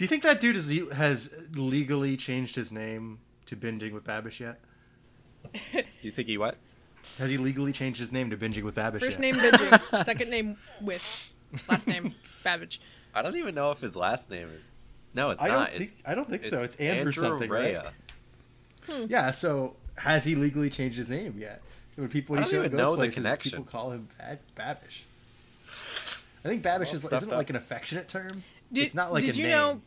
Do you think that dude has, has legally changed his name to Binging with Babish yet? Do you think he what? Has he legally changed his name to Binging with Babish First yet? name Binging, second name with, last name Babbage. I don't even know if his last name is. No, it's I not. don't think it's, I don't think so. It's Andrew, something, Rea. right? Yeah. So has he legally changed his name yet? When people when I he don't show even ghost know the places, connection. people call him Bad Babish. I think Babish Well, is isn't it that- like an affectionate term. Did, it's not like did a you name. know?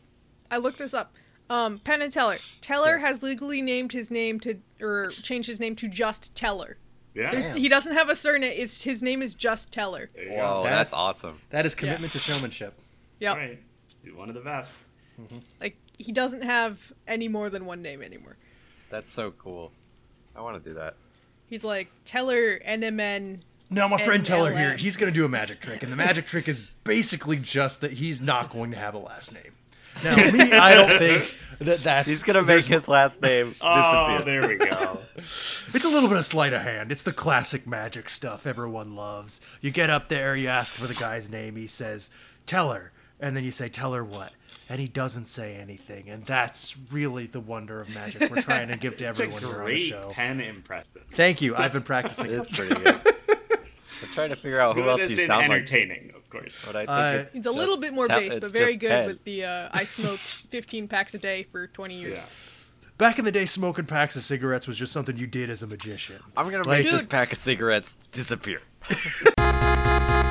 I looked this up. Um, Penn and Teller. Teller Yes. has legally named his name to, or changed his name to just Teller. Yeah. He doesn't have a surname. It's his name is just Teller. There you. Whoa, that's, awesome. That is commitment to showmanship. Yep. That's right. You're one of the best. Like he doesn't have any more than one name anymore. That's so cool. I want to do that. He's like Teller NMN. Now, my friend Teller here, he's going to do a magic trick, and the magic trick is basically just that he's not going to have a last name. Now, me, I don't think that that's. He's gonna make his last name Oh, disappear. there we go. It's a little bit of sleight of hand. It's the classic magic stuff everyone loves. You get up there, you ask for the guy's name, he says, "Tell her," And then you say, "Tell her what? And he doesn't say anything. And that's really the wonder of magic we're trying to give to It's a everyone here on the great show. Penn impression. Thank you. I've been practicing. It's pretty good. I'm trying to figure out who Good else as you in sound like. entertaining, of course. But I think Uh, it's He's a little just bit more ta- base, it's but very good Penn. with the. Uh, I smoked 15 packs a day for 20 years. Yeah. Back in the day, smoking packs of cigarettes was just something you did as a magician. I'm gonna Like- make this pack of cigarettes disappear.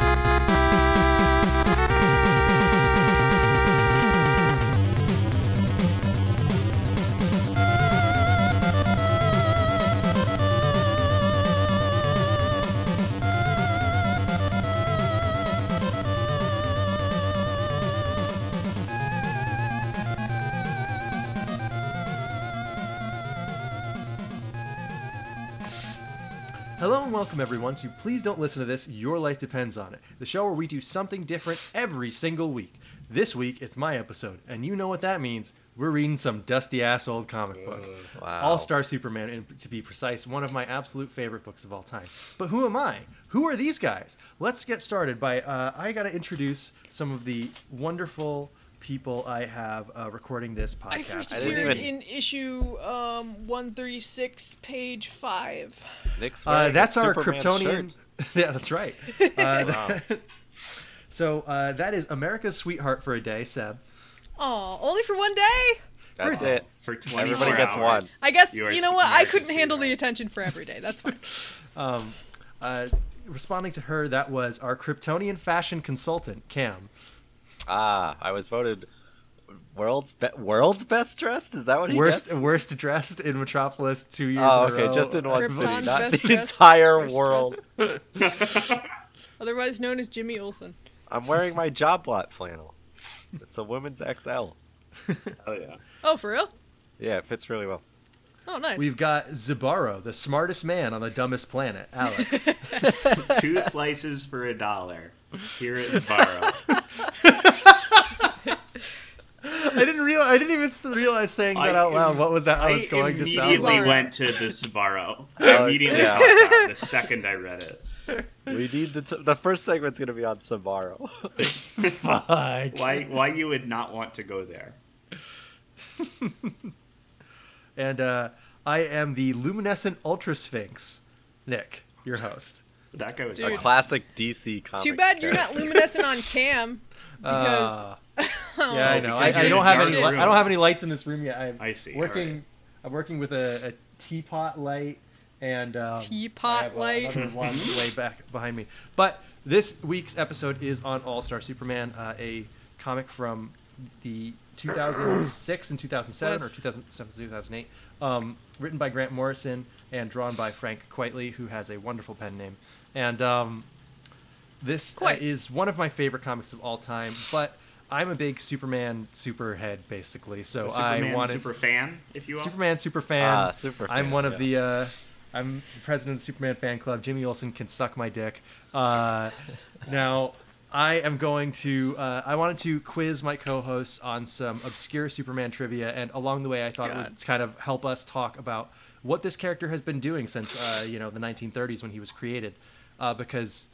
welcome everyone to Please Don't Listen to This, Your Life Depends on It, the show where we do something different every single week. This week, it's my episode, and you know what that means. We're reading some dusty ass old comic book. Wow. All Star Superman, and to be precise, one of my absolute favorite books of all time. But who am I? Who are these guys? Let's get started by, uh, I gotta introduce some of the wonderful people I have uh, recording this podcast. I first I didn't appeared even- in issue um, 136, page 5. Nick's Uh, that's our Superman Kryptonian. shirt. yeah, that's right. Uh, Wow. so uh, that is America's sweetheart for a day, Seb. Oh, only for one day? That's Pretty- it. For 24 Everybody gets one. I guess, You you know what? I couldn't handle the attention for every day. That's fine. Um, uh, responding to her, that was our Kryptonian fashion consultant, Cam. Ah, I was voted world's be- world's best dressed. Is that what he Worst gets? worst dressed in Metropolis two years. Oh, in a okay, row. just in one Krypton's city, not the entire world. Otherwise known as Jimmy Olsen. I'm wearing my job lot flannel. It's a women's XL. Oh, yeah. Oh, for real? Yeah, it fits really well. Oh, nice. We've got Zabaro, the smartest man on the dumbest planet, Alex. Two slices for a dollar. Here at Barrow. I didn't realize. I didn't even realize saying that I out loud. What was that? I was going to sound immediately like. Went to the Sbarro. Oh, I immediately yeah. caught that the second I read it. We need the t- the first segment's gonna be on Sbarro. Fuck. Why, why you would not want to go there? And uh, I am the luminescent ultra sphinx, Nick, your host. That guy was Dude. a classic DC comic. Too bad you're not luminescent on cam. Because. Uh, yeah, I know. I, I don't have any. Li- I don't have any lights in this room yet. I'm I see, Working. alright. I'm working with a, a teapot light and um, Teapot I have, light. another one way back behind me. But this week's episode is on All Star Superman, uh, a comic from the 2006 and 2007 or Yes. 2007 2008, um, written by Grant Morrison and drawn by Frank Quitely, who has a wonderful pen name. And um, this uh, is one of my favorite comics of all time, but I'm a big Superman superhead, basically. So A Superman I wanted super fan, if you will. Superman super fan. Ah, super I'm fan, one of yeah. the. Uh, I'm the president of the Superman fan club. Jimmy Olsen can suck my dick. Uh, now, I am going to. Uh, I wanted to quiz my co-hosts on some obscure Superman trivia, and along the way, I thought it would kind of help us talk about what this character has been doing since uh, you know the 1930s when he was created, uh, because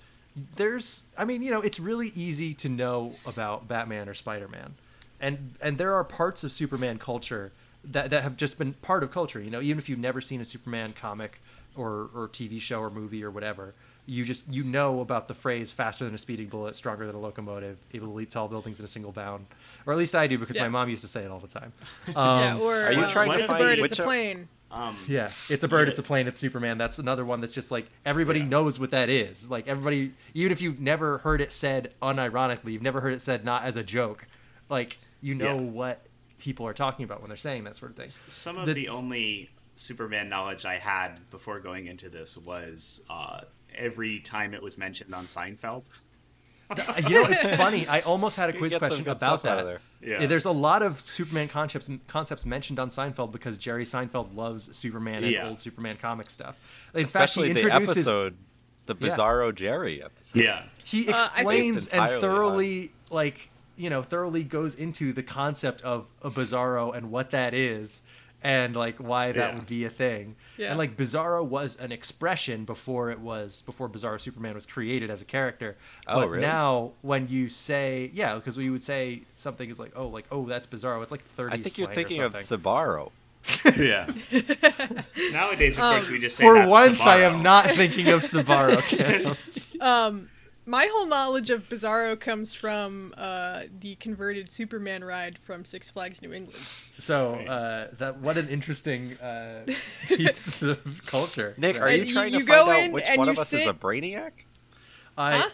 there's. I mean, you know, it's really easy to know about Batman or Spider-Man. and and there are parts of Superman culture that that have just been part of culture. You know, even if you've never seen a Superman comic or or TV show or movie or whatever, you just you know about the phrase "faster than a speeding bullet, stronger than a locomotive, able to leap tall buildings in a single bound," or at least I do because Yeah. my mom used to say it all the time. yeah, Um, or are you uh, trying to it's a bird, which it's a are- plane. Um, Yeah, it's a bird, Yeah. it's a plane, it's Superman. That's another one that's just like everybody Yeah. knows what that is. Like everybody, even if you've never heard it said unironically, you've never heard it said not as a joke, like you know Yeah. what people are talking about when they're saying that sort of thing. Some of The- the, only Superman knowledge I had before going into this was uh, every time it was mentioned on Seinfeld. you know, it's funny. I almost had a quiz question about that. there. Yeah. There's a lot of Superman concepts concepts mentioned on Seinfeld because Jerry Seinfeld loves Superman and Yeah. old Superman comic stuff. In Especially fact, the he introduces episode, the Yeah. Bizarro Jerry episode. Yeah. he Uh, I think- explains Based and entirely thoroughly like you know thoroughly goes into the concept of a bizarro and what that is and like why that Yeah. would be a thing Yeah. and like bizarro was an expression before it was before bizarro superman was created as a character Oh, but really? now when you say yeah because we would say something is like oh like oh that's bizarro it's like 30 I think you're thinking of something. Sbarro. Yeah. Nowadays, of course, Um, we just say for that's once i am not thinking of Sbarro Cam. Um, my whole knowledge of Bizarro comes from uh, the converted Superman ride from Six Flags New England. so uh that what an interesting uh piece of culture Nick, are you you- trying you to go find out which one of us is a brainiac? I.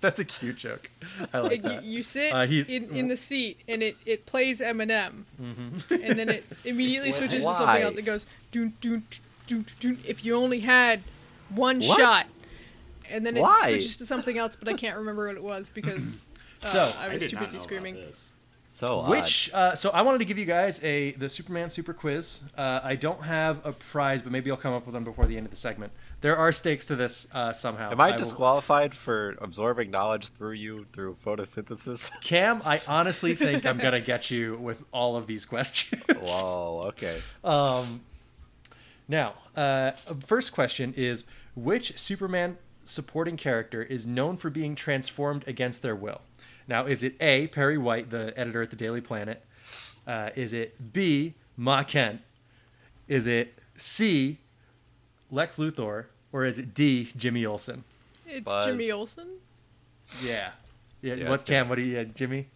That's a cute joke. I like Like, that. you, you sit Uh, he's- in, in the seat and it, it plays Eminem, Mm-hmm. and then it immediately switches to something else. It goes doon doon doon doon. If you only had one What? shot, and then it Why? switches to something else, but I can't remember what it was because uh, So, I I was did too busy screaming. So. Which uh, so I wanted to give you guys a the Superman Super Quiz. Uh, I don't have a prize, but maybe I'll come up with them before the end of the segment. There are stakes to this uh, somehow. Am I will- disqualified for absorbing knowledge through you through photosynthesis? Cam, I honestly think I'm gonna get you with all of these questions. Whoa, okay. Um, now, uh, first question is which Superman supporting character is known for being transformed against their will? Now, is it A. Perry White, the editor at the Daily Planet? Uh, is it B. Ma Kent? Is it C. Lex Luthor? Or is it D. Jimmy Olsen? It's Buzz. Jimmy Olsen. Yeah. Yeah. Yeah, what's. Cam? What do you, uh, Jimmy?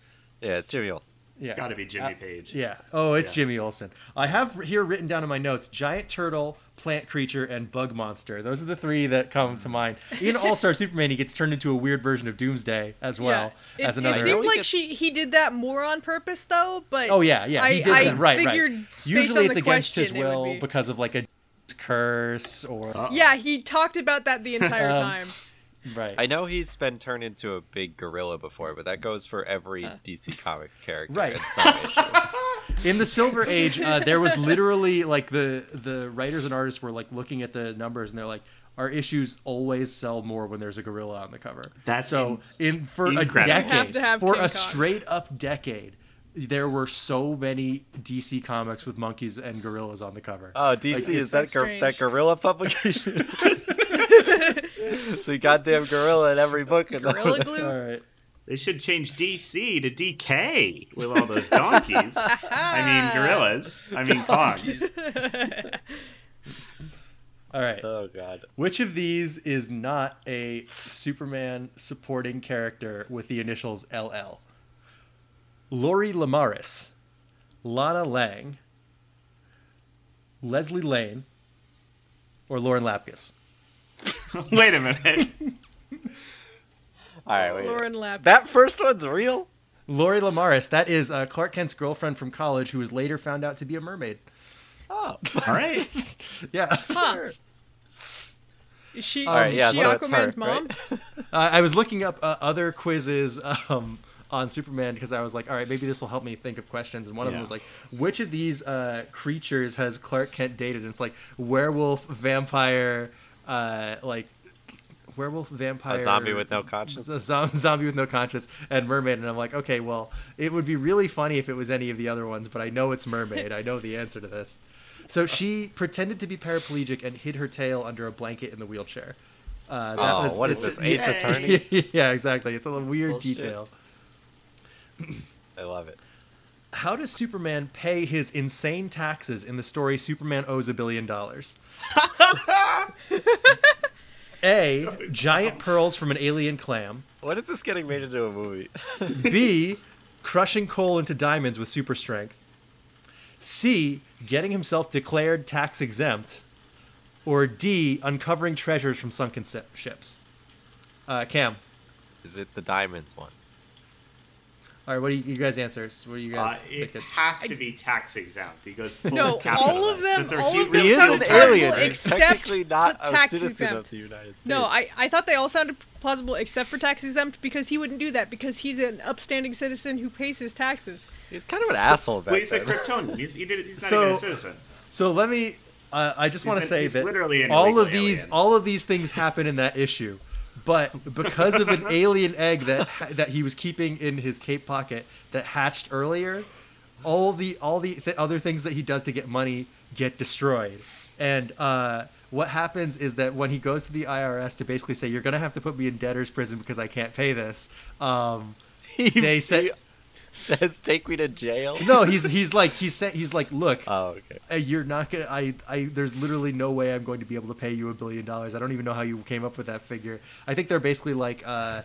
Yeah, it's Jimmy Olsen. Yeah. It's got to be Jimmy Uh, Page. Yeah. Oh, it's Yeah. Jimmy Olsen. I have here written down in my notes: giant turtle, plant creature, and bug monster. Those are the three that come to mind. In All Star Superman, he gets turned into a weird version of Doomsday as well yeah. as it, another. It seemed like she he did that more on purpose though, but oh yeah, yeah, he I, did I that. Right, right. Usually it's against his question, it will be- because of like a curse or Uh-oh. Yeah, he talked about that the entire Um, time. Right. I know he's been turned into a big gorilla before, but that goes for every Uh. DC comic character Right. in some in the silver age uh, there was literally like the the writers and artists were like looking at the numbers and they're like our issues always sell more when there's a gorilla on the cover That's so in, for incredible. a decade have have for King a Kong. straight up decade there were so many dc comics with monkeys and gorillas on the cover Oh, DC Like, is it's that gor- that gorilla publication? so you goddamn gorilla in every book. in the- Gorilla glue. all right They should change DC to DK with all those donkeys. I mean, gorillas. I mean, Kongs. all right Oh god. which of these is not a superman supporting character with the initials ll Lori Lemaris, Lana Lang, Leslie Lane, or Lauren Lapkus. Wait a minute. All right, wait. Lauren Lap. That first one's real. Lori Lemaris, that is uh, Clark Kent's girlfriend from college who was later found out to be a mermaid. Oh, All right. Yeah. Huh. Is she, All right, is yeah, she so it's her, mom? right? Uh, I was looking up uh, other quizzes um, on Superman because I was like, all right, maybe this will help me think of questions. And one of them was like, which of these uh, creatures has Clark Kent dated? And it's like werewolf, vampire, uh, like werewolf, vampire, A zombie with no conscience. a zombie with no conscience, and mermaid. And I'm like, okay, well, it would be really funny if it was any of the other ones, but I know it's mermaid. I know the answer to this. So she pretended to be paraplegic and hid her tail under a blanket in the wheelchair. Uh, that Oh, was, what is it's- this, Ace Yay. Attorney? yeah, exactly. It's a weird bullshit. detail. I love it. How does Superman pay his insane taxes in the story Superman owes a billion dollars? A. Giant pearls from an alien clam. What is this getting made into a movie? B. Crushing coal into diamonds with super strength. C. Getting himself declared tax exempt. Or D. Uncovering treasures from sunken ships. Uh, Cam. is it the diamonds one? All right, what do you, you guys answers? What do you guys? Uh, guys it think? has to be tax exempt. He goes full No, all of them- all of them He is sound an plausible alien. He's except technically not for a tax citizen exempt. of the United States. No, I, I thought they all sounded plausible except for tax exempt because he wouldn't do that because he's an upstanding citizen who pays his taxes. He's kind of an asshole back Well, he's a. Kryptonian. He's, he did, he's not So- even a citizen. So let me. Uh, I just want to say that literally all illegal of these, alien. all of these things happen in that issue, but because of an alien egg that that he was keeping in his cape pocket that hatched earlier, all the all the th- other things that he does to get money get destroyed. And uh, what happens is that when he goes to the IRS to basically say you're gonna have to put me in debtor's prison because I can't pay this, um, He- they say he says, "Take me to jail." no. He's he's like he said he's like look. Oh, okay. Uh, you're not gonna I, I there's literally no way i'm going to be able to pay you a billion dollars i don't even know how you came up with that figure i think they're basically like uh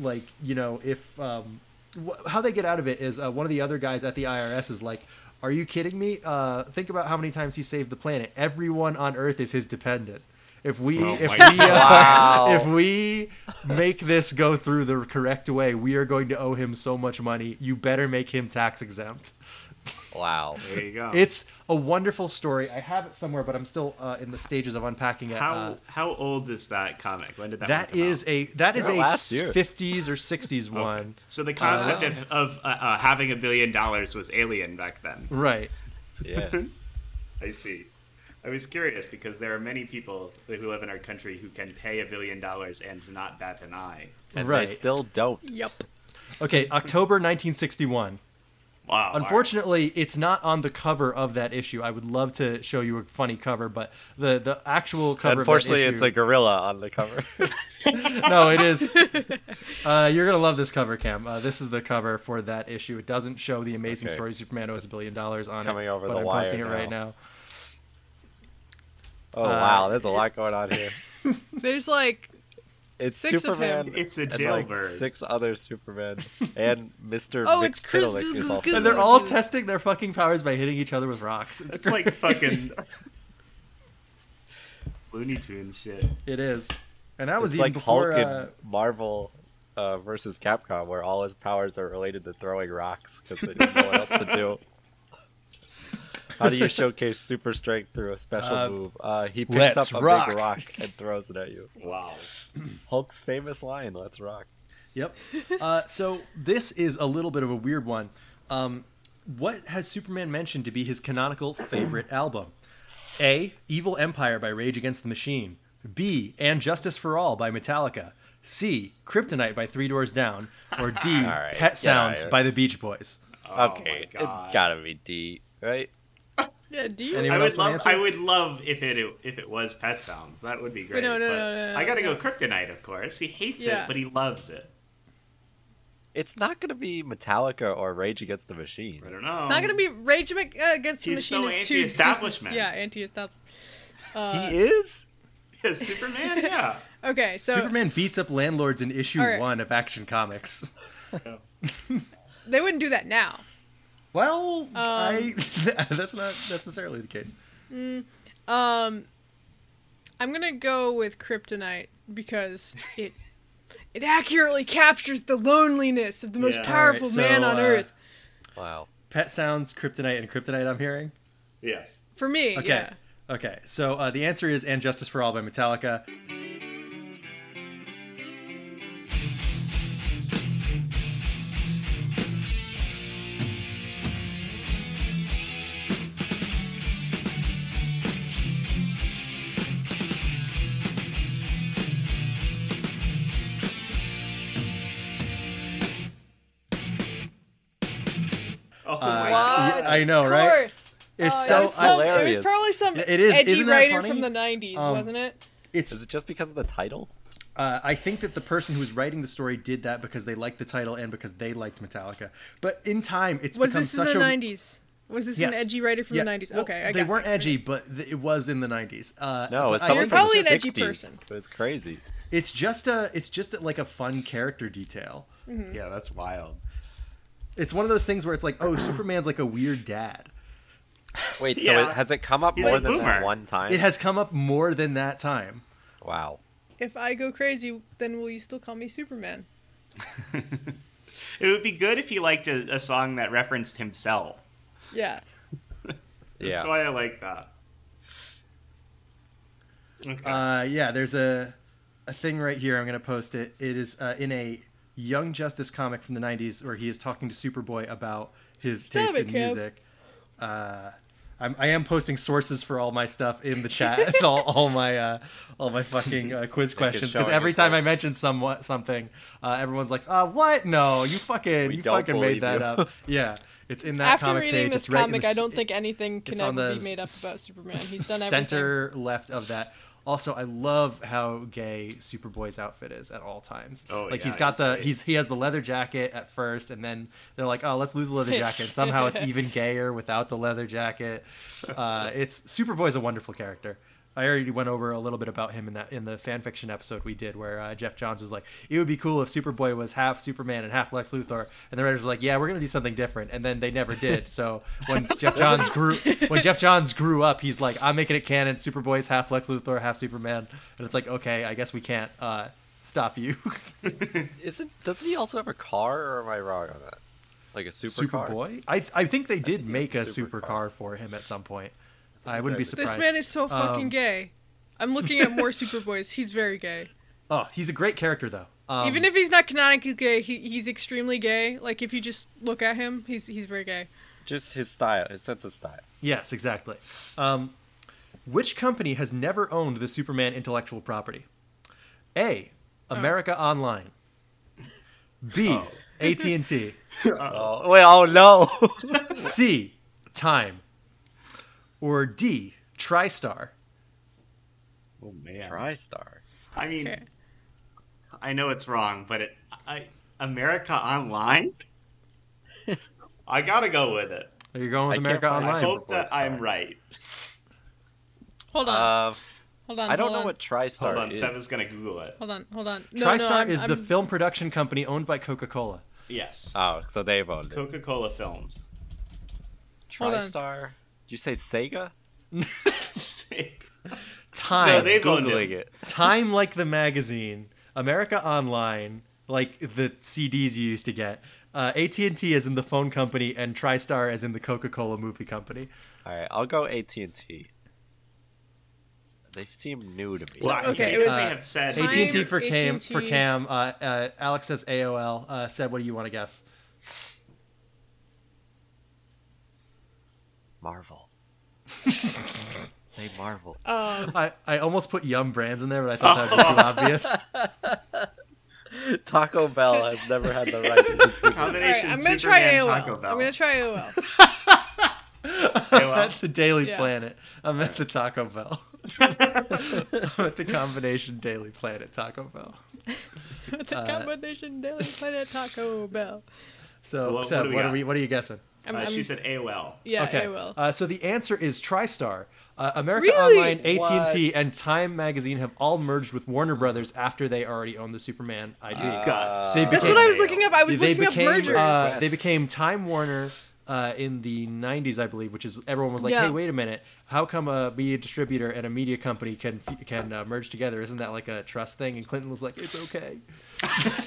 like you know if um wh- how they get out of it is uh, one of the other guys at the irs is like are you kidding me uh think about how many times he saved the planet everyone on earth is his dependent if we Oh if we uh, Wow. if we make this go through the correct way we are going to owe him so much money you better make him tax exempt Wow. There you go. it's a wonderful story. I have it somewhere, but I'm still uh, in the stages of unpacking it. how uh, how old is that comic? When did that? that one come is out? a that is Yeah, a last 50s or 60s Okay. one. So the concept Uh, of, of uh, uh, having a billion dollars was alien back then. Right. Yes. I see. I was curious because there are many people who live in our country who can pay a billion dollars and not bat an eye. And Right. they still don't. Yep. Okay, October 1961. Wow. Unfortunately, it's not on the cover of that issue. I would love to show you a funny cover, but the the actual cover Unfortunately, of that it's a gorilla on the cover. No, it is. Uh, you're going to love this cover, Cam. Uh, this is the cover for that issue. It doesn't show the amazing Okay. story Superman owes a billion dollars on coming it, over but the I'm wire posting it right now. Now. oh Uh, wow, there's a lot going on here. There's like It's Six of him. Superman. It's a and like six other Supermen and Mr. Oh, Mix it's Chris is also And they're all testing their fucking powers by hitting each other with rocks. It's, It's like fucking Looney Tunes shit. It is, and that was It's even like before. Hulk uh, and Marvel uh, versus Capcom, where all his powers are related to throwing rocks because they didn't know what else to do. How do you showcase super strength through a special Uh, move? Uh, he picks up a rock. big rock and throws it at you. Wow. Hulk's famous line, "Let's rock." Yep. Uh, so this is a little bit of a weird one. Um, what has Superman mentioned to be his canonical favorite album? A. Evil Empire by Rage Against the Machine. B. And Justice for All by Metallica. C. Kryptonite by Three Doors Down. Or D. All right, Pet get outta Sounds by the Beach Boys. Oh okay, my it's gotta be D, right? Yeah. Do you? Anyone I would love. answer? I would love if it if it was Pet Sounds. That would be great. no, no, but no, no, no, I gotta no. go Kryptonite, of course. He hates Yeah. it, but he loves it. It's not gonna be Metallica or Rage Against the Machine. I don't know. It's not gonna be Rage Ag- uh, Against the He's Machine. so is too anti-establishment. Yeah, anti-establishment. Uh, he is. Yeah, Superman. Yeah. okay, so Superman beats up landlords in issue All right. one of Action Comics. they wouldn't do that now. Well, Um, I that's not necessarily the case. Um, I'm gonna go with Kryptonite because it it accurately captures the loneliness of the most Yeah. powerful Alright, man on uh, earth. Wow. Pet Sounds, Kryptonite, and Kryptonite. I'm hearing. Yes. For me, Okay. yeah. Okay. So uh, the answer is "And Justice for All" by Metallica. What? god. I know, of right? course. It's Oh, so it was some, It was probably some It is- edgy isn't writer funny? from the '90s, Um, wasn't it? It's Is it just because of the title? uh, I think that the person who was writing the story did that because they liked the title and because they liked Metallica. But in time, it's Was become this in such the a 90s? Was this an edgy writer from Yeah, the 90s? well, okay, I they weren't it. edgy, but th- it was in the 90s. Uh, No, but it's I something You're am- from probably the an edgy 60s. person. It was crazy. It's just a, it's just a, like a fun character detail. Yeah, that's wild. It's one of those things where it's like, oh, Superman's like a weird dad. Wait, so Yeah. it, has it come up He's more a than that one time? It has come up more than that time. Wow. If I go crazy, then will you still call me Superman? It would be good if he liked a, a song that referenced himself. Yeah. That's Yeah. why I like that. Okay. Uh, yeah, there's a a thing right here. I'm gonna post it. It is uh, in a Young Justice comic from the '90s where he is talking to Superboy about his Stop taste it, in Kev. music. Uh, I'm, I am posting sources for all my stuff in the chat, all, all my uh, all my fucking uh, quiz questions. Because every time all. I mention somewhat something, uh, everyone's like, "Uh, what? No, you fucking We you fucking made that you." up." Yeah, it's in that After comic reading page. this it's right in comic, the I don't think anything can ever be made up about Superman. He's done everything. center left of that. Also, I love how gay Superboy's outfit is at all times. Oh, like yeah, he's got the great. he's he has the leather jacket at first, and then they're like, oh, let's lose the leather jacket. And somehow it's even gayer without the leather jacket. Uh, it's Superboy's a wonderful character. I already went over a little bit about him in that in the fan fiction episode we did, where uh, Geoff Johns was like, "It would be cool if Superboy was half Superman and half Lex Luthor," and the writers were like, "Yeah, we're gonna do something different," and then they never did. So when Geoff Johns grew when Geoff Johns grew up, he's like, "I'm making it canon. Superboy's half Lex Luthor, half Superman," and it's like, okay, I guess we can't uh, stop you. Is it? Doesn't he also have a car, or am I wrong on that? Like a supercar? Superboy? I I think they did think make a it's a supercar for him at some point. I wouldn't be This surprised. This man is so fucking Um, gay. I'm looking at more Superboys. He's very gay. Oh, he's a great character though. Um, Even if he's not canonically gay, he, he's extremely gay. Like if you just look at him, he's he's very gay. Just his style, his sense of style. Yes, exactly. Um, which company has never owned the Superman intellectual property? A. America Online. B. AT&T. Oh wait! Oh no! C. Time. Or D. TriStar. oh man. TriStar. I mean, Okay. I know it's wrong, but it, I, America Online. I gotta go with it. Are you going with I America Online? I hope that Boy's I'm right. Hold on. Uh, hold on. I don't hold know on. what TriStar Hold on, is. Seven's gonna Google it. Hold on. Hold on. No, no, TriStar I'm- is the I'm- film production company owned by Coca-Cola. Yes, Oh, so they've owned it. Coca-Cola Films. Hold on. TriStar. Did you say Sega? Sega. Time. No, they've owned Googling it. it. Time like the magazine, America Online like the CDs you used to get. Uh, AT&T is in the phone company, and TriStar is in the Coca-Cola movie company. All right, I'll go AT and T. They seem new to me. Well, I okay, think it they have said AT&T for Cam. AT&T. For Cam, uh, uh, Alex says AOL. Uh, said, what do you want to guess? Marvel. Say Marvel. Um, I, I almost put Yum Brands in there, but I thought that would be too obvious. Taco Bell has never had the right to this. all right, combination. I'm gonna try Superman, AOL. Taco Bell. I'm gonna try AOL. I'm AOL. at the Daily Yeah. Planet. I'm at the Taco Bell. I'm at the combination Daily Planet Taco Bell. the Uh, combination Daily Planet Taco Bell. So, So what- Seb, what what, are we? What are you guessing? I'm, Uh, I'm- she said AOL. yeah, okay. AOL. Uh, so the answer is TriStar. Uh, America Really? Online, AT&T, and Time Magazine have all merged with Warner Brothers after they already owned the Superman IP. Guts. They That's what I was looking up. I was they looking became up mergers. uh, they became Time Warner uh, in the 90s, I believe, which is everyone was like, Yeah. "Hey, wait a minute! How come a media distributor and a media company can can uh, merge together? Isn't that like a trust thing?" And Clinton was like, "It's okay."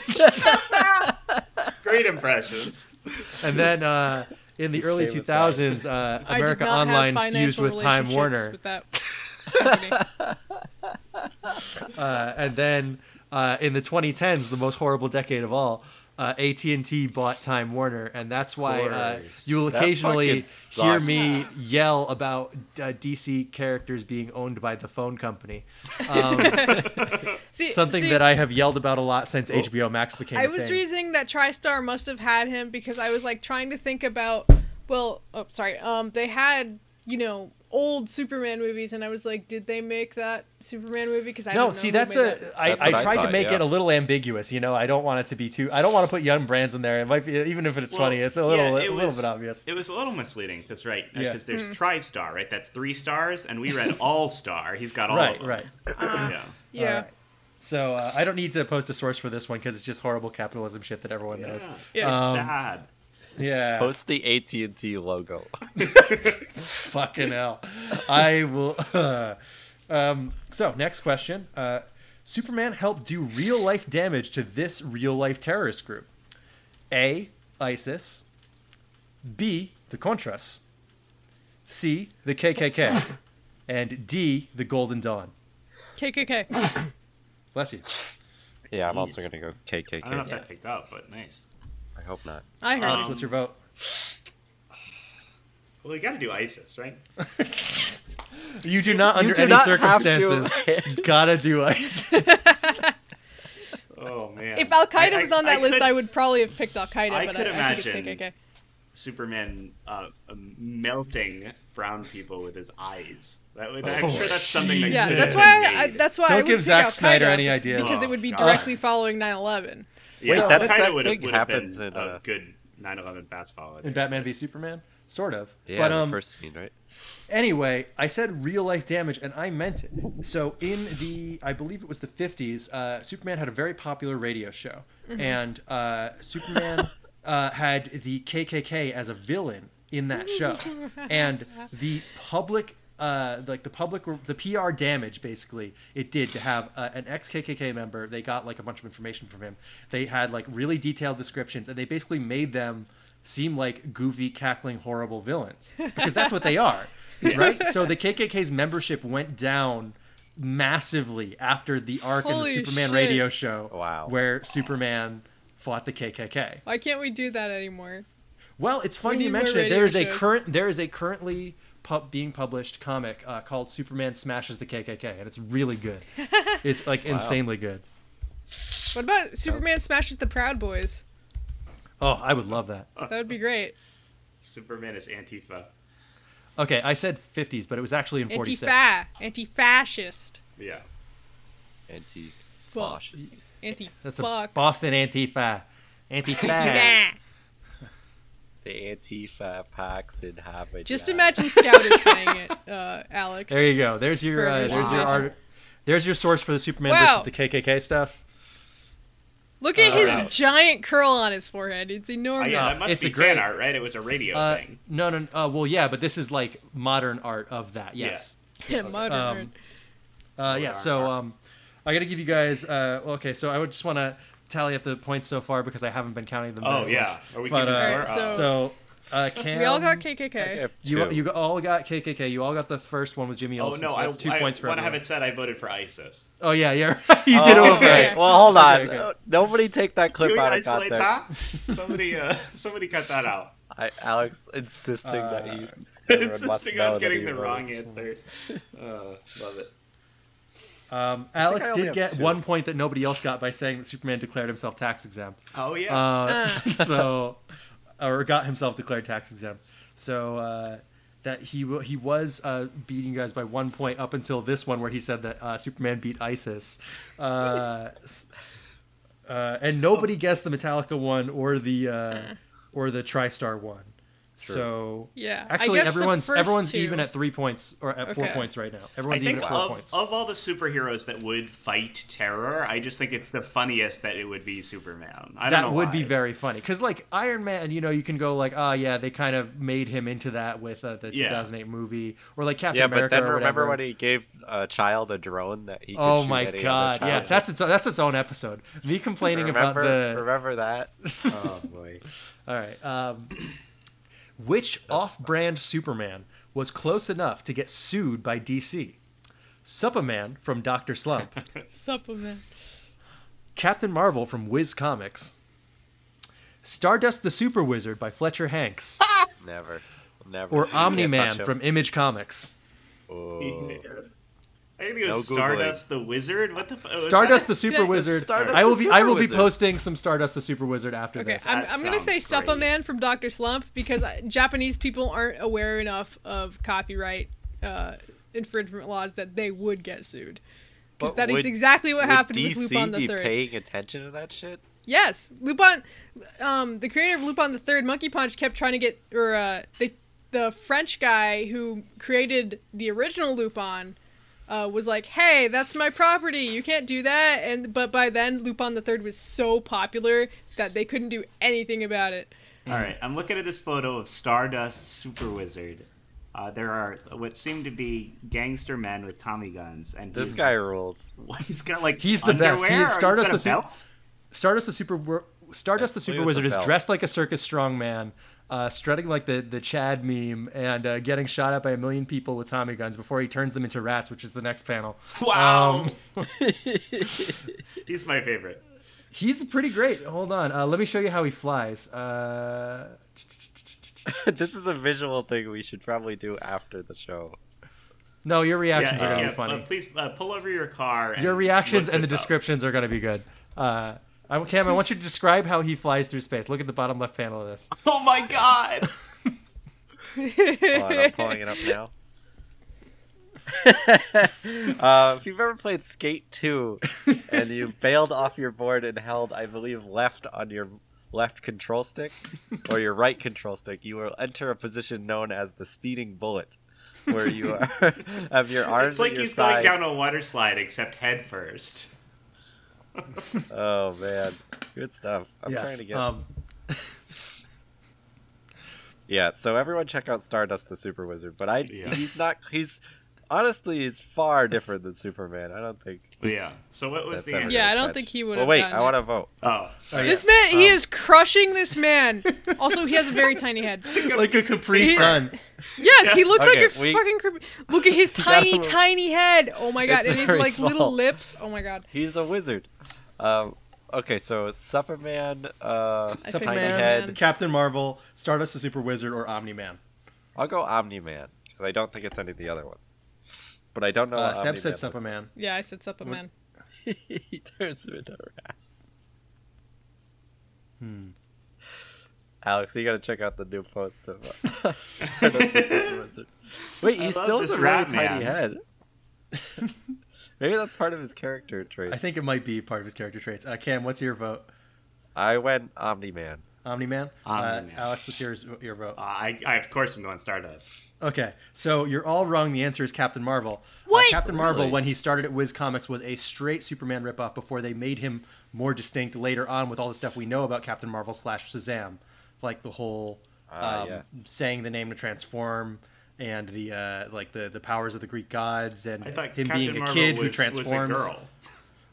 Great impression. And then uh, in the early 2000s, uh, America Online fused with Time Warner. With uh, and then uh, in the 2010s, the most horrible decade of all, uh, AT&T bought Time Warner, and that's why uh, you will occasionally hear me yell about uh, DC characters being owned by the phone company. Um, See, something see, that I have yelled about a lot since HBO Max became I a was thing. reasoning that TriStar must have had him because I was like trying to think about. Well, oh sorry. Um, they had you know, old Superman movies, and I was like, did they make that Superman movie? Because I no, don't know see that's made a. that. I, That's I I tried to thought, make yeah. it a little ambiguous. You know, I don't want it to be too. I don't want to put Yum Brands in there. It might be even if it's Well, funny. It's a little yeah, it a little bit obvious. It was a little misleading. That's right. Yeah. Because there's Hmm. TriStar, right? That's three stars, and we read All Star. He's got all Right, of them. right. Yeah. Yeah. Alright. So uh, I don't need to post a source for this one because it's just horrible capitalism shit that everyone knows. Yeah. Yeah. It's Um, bad. Yeah. Post the AT and T logo. Fucking hell. I will. um, so, next question. Uh, Superman helped do real life damage to this real life terrorist group A. ISIS. B. The Contras. C. The KKK. and D. The Golden Dawn. KKK. Bless you. Yeah, I'm also gonna go KKK. I don't know if that picked up, but nice. I hope not. I heard Um, Alex, it. what's your vote? Well, we got to do ISIS, right? You do not, You under do any not circumstances, to. gotta do ISIS. Oh man. If Al Qaeda I- I- was on that list, could- I would probably have picked Al Qaeda, I but could I, I think imagine- it's KKK. Superman uh, um, melting brown people with his eyes. That would, Oh, I'm sure that's something that Yeah, that's why. I, I, that's why Don't I give Zack Snyder any ideas. because it Oh, would be God. directly following 9/11. Yeah, Wait, Al that Qaeda exact would have, thing would been happens in, a uh, good 9/11 basketball. In Batman v Superman? Sort of. Yeah, but the um, first scene, right? Anyway, I said real life damage, and I meant it. So in the, I believe it was the '50s, uh, Superman had a very popular radio show, and uh, Superman uh, had the KKK as a villain in that show, and the public. Uh, like the public, the PR damage basically it did to have uh, an ex KKK member. They got like a bunch of information from him. They had like really detailed descriptions, and they basically made them seem like goofy, cackling, horrible villains because that's what they are, right? So the KKK's membership went down massively after the arc in the Superman shit. radio show, Wow. where Superman fought the KKK. Why can't we do that anymore? Well, it's funny you mention it. There is a shows. current, there is a currently pu- being published comic uh, called Superman Smashes the KKK, and it's really good. It's like insanely good. What about Superman smashes the Proud Boys? Oh, I would love that. That would be great. Superman is Antifa. Okay, I said 50s, but it was actually in 46. Anti-fa, anti-fascist, Yeah. Anti-fascist. anti-fuck. That's a Boston Antifa. Antifa. Nah. The Antifa packs inhabit. Just ya. imagine Scout is saying it, uh, Alex. There you go. There's your For uh, there's your art. There's your source for the Superman Wow. versus the KKK stuff. Look at Uh, his wow. giant curl on his forehead. It's Oh, enormous. yeah, Uh, that must it's be a great- fan art, right? It was a radio Uh, thing. no, no. Uh, well, yeah, but this is like modern art of that. Yes. Modern. Um, Uh, yeah. So um, I got to give you guys. Uh, okay. So I would just want to tally up the points so far because I haven't been counting them. Oh very yeah. much. Are we But, keeping uh, score? Alright, Oh. So uh, Cam, we all got KKK. You you all got KKK. You all got the first one with Jimmy Olsen. Oh no! so I, two I points for want to have everyone. it said I voted for ISIS. Oh yeah, yeah. you Oh, did it okay. okay. Well, hold on. Okay, okay. Uh, Nobody take that clip Can out of isolate context. that? somebody, uh, somebody cut that out. I, Alex insisting that Uh, you. everyone Insisting on getting the voted. wrong answer. Uh, love it. Um, Alex did get two. one point that nobody else got by saying that Superman declared himself tax exempt. Oh yeah. Uh, so, or got himself declared tax exempt. So uh, that he he was uh, beating you guys by one point up until this one where he said that uh, Superman beat ISIS. Uh, uh, and nobody guessed the Metallica one or the uh, or the TriStar one. So Yeah. Actually, everyone's everyone's two- even at three points or at four points right now. I Everyone's think even at four of, points. of all the superheroes that would fight terror, I just think it's the funniest that it would be Superman. I don't that know would why. be very funny because like iron man you know you can go like oh yeah they kind of made him into that with uh, the Yeah. 2008 movie or like captain Yeah, america but then or remember whatever. when he gave a child a drone that he could oh shoot my any god yeah that's its that's its own episode me complaining remember, about the Remember that? Oh boy. all right um which off-brand superman was close enough to get sued by dc Suppaman from Dr. Slump, Supplement. Captain Marvel from Whiz Comics, Stardust the Super Wizard by Fletcher Hanks, Never. Never. or You Omni Man from Image Comics. Oh. I think it No was Googling. Stardust the Wizard. What the? F- was Stardust that? the Super Yeah, Wizard. Stardust I will be I will be posting some Stardust the Super Wizard after Okay, this. I'm, I'm gonna say sounds great. Suppaman from Doctor Slump because Japanese people aren't aware enough of copyright uh, infringement laws that they would get sued. Because But that is would- exactly what happened DC with Lupin the be Third. paying attention to that shit? Yes, Lupin, um, the creator of Lupin the Third, Monkey Punch, kept trying to get, or uh, they, the French guy who created the original Lupin, uh, was like, "Hey, that's my property. You can't do that." And but by then, Lupin the Third was so popular that they couldn't do anything about it. All right, I'm looking at this photo of Stardust Super Wizard. Uh, there are what seem to be gangster men with Tommy guns, and This guy rules. what, he's got like He's the best. He underwear, is or Stardust the of Super- belt? Stardust the Super Stardust the Super believe it's a Wizard is dressed like a circus strongman, uh, strutting like the the Chad meme, and uh, getting shot at by a million people with Tommy guns before he turns them into rats, which is the next panel. Wow, Um, he's my favorite. he's pretty great. Hold on, uh, let me show you how he flies. Uh, this is a visual thing we should probably do after the show. no, your reactions yeah, are gonna yeah, be funny. uh, please uh, pull over your car. And your reactions and the this up. descriptions are gonna be good. I, Cam, I want you to describe how he flies through space. Look at the bottom left panel of this. Oh my god! Hold on, I'm pulling it up now. uh, if you've ever played Skate 2 and you bailed off your board and held, I believe, left on your left control stick or your right control stick, you will enter a position known as the speeding bullet, where you are, have your arms it's like at your he's side. going down a water slide, except head first. Oh man, good stuff. I'm yes. trying to get. Um, Yeah, so everyone check out Stardust the Super Wizard, but I Yeah. he's not he's honestly he's far different than Superman. I don't think. Yeah. So what was the answer? Yeah, I don't think he would Well, have wait, I want to vote. Oh, This yes. man, he Um, is crushing this man. also, he has a very tiny head. like a Capri He- Sun. Yes, he looks Okay, like a we- fucking creepy. Look at his tiny, tiny head. Oh my god, It's and his very like little lips. Oh my god. He's a wizard. Um, okay, so Superman, uh, I Superman, tiny Superman. head. Captain Marvel, Stardust the Super Wizard, or Omni Man. I'll go Omni Man because I don't think it's any of the other ones. But I don't know. Uh, what Seb Omni-Man said looks Superman. Yeah, I said Superman. like. he turns him into rats. Hmm. Alex, you gotta check out the new post of uh, Stardust the Super Wizard. Wait, I he love still has this a really rat tiny man. head. Maybe that's part of his character traits. I think it might be part of his character traits. Uh, Cam, what's your vote? I went Omni Man. Omni Man. Uh, Alex, what's yours? Your vote? Uh, I, I of course am going Stardust. Okay, so you're all wrong. The answer is Captain Marvel. Uh, What? Captain Marvel, Really? when he started at Whiz Comics, was a straight Superman ripoff before they made him more distinct later on with all the stuff we know about Captain Marvel slash Shazam, like the whole Ah, um, yes. saying the name to transform and the uh, like the the powers of the Greek gods and I him Captain being a Marvel kid was, who transforms. was a girl.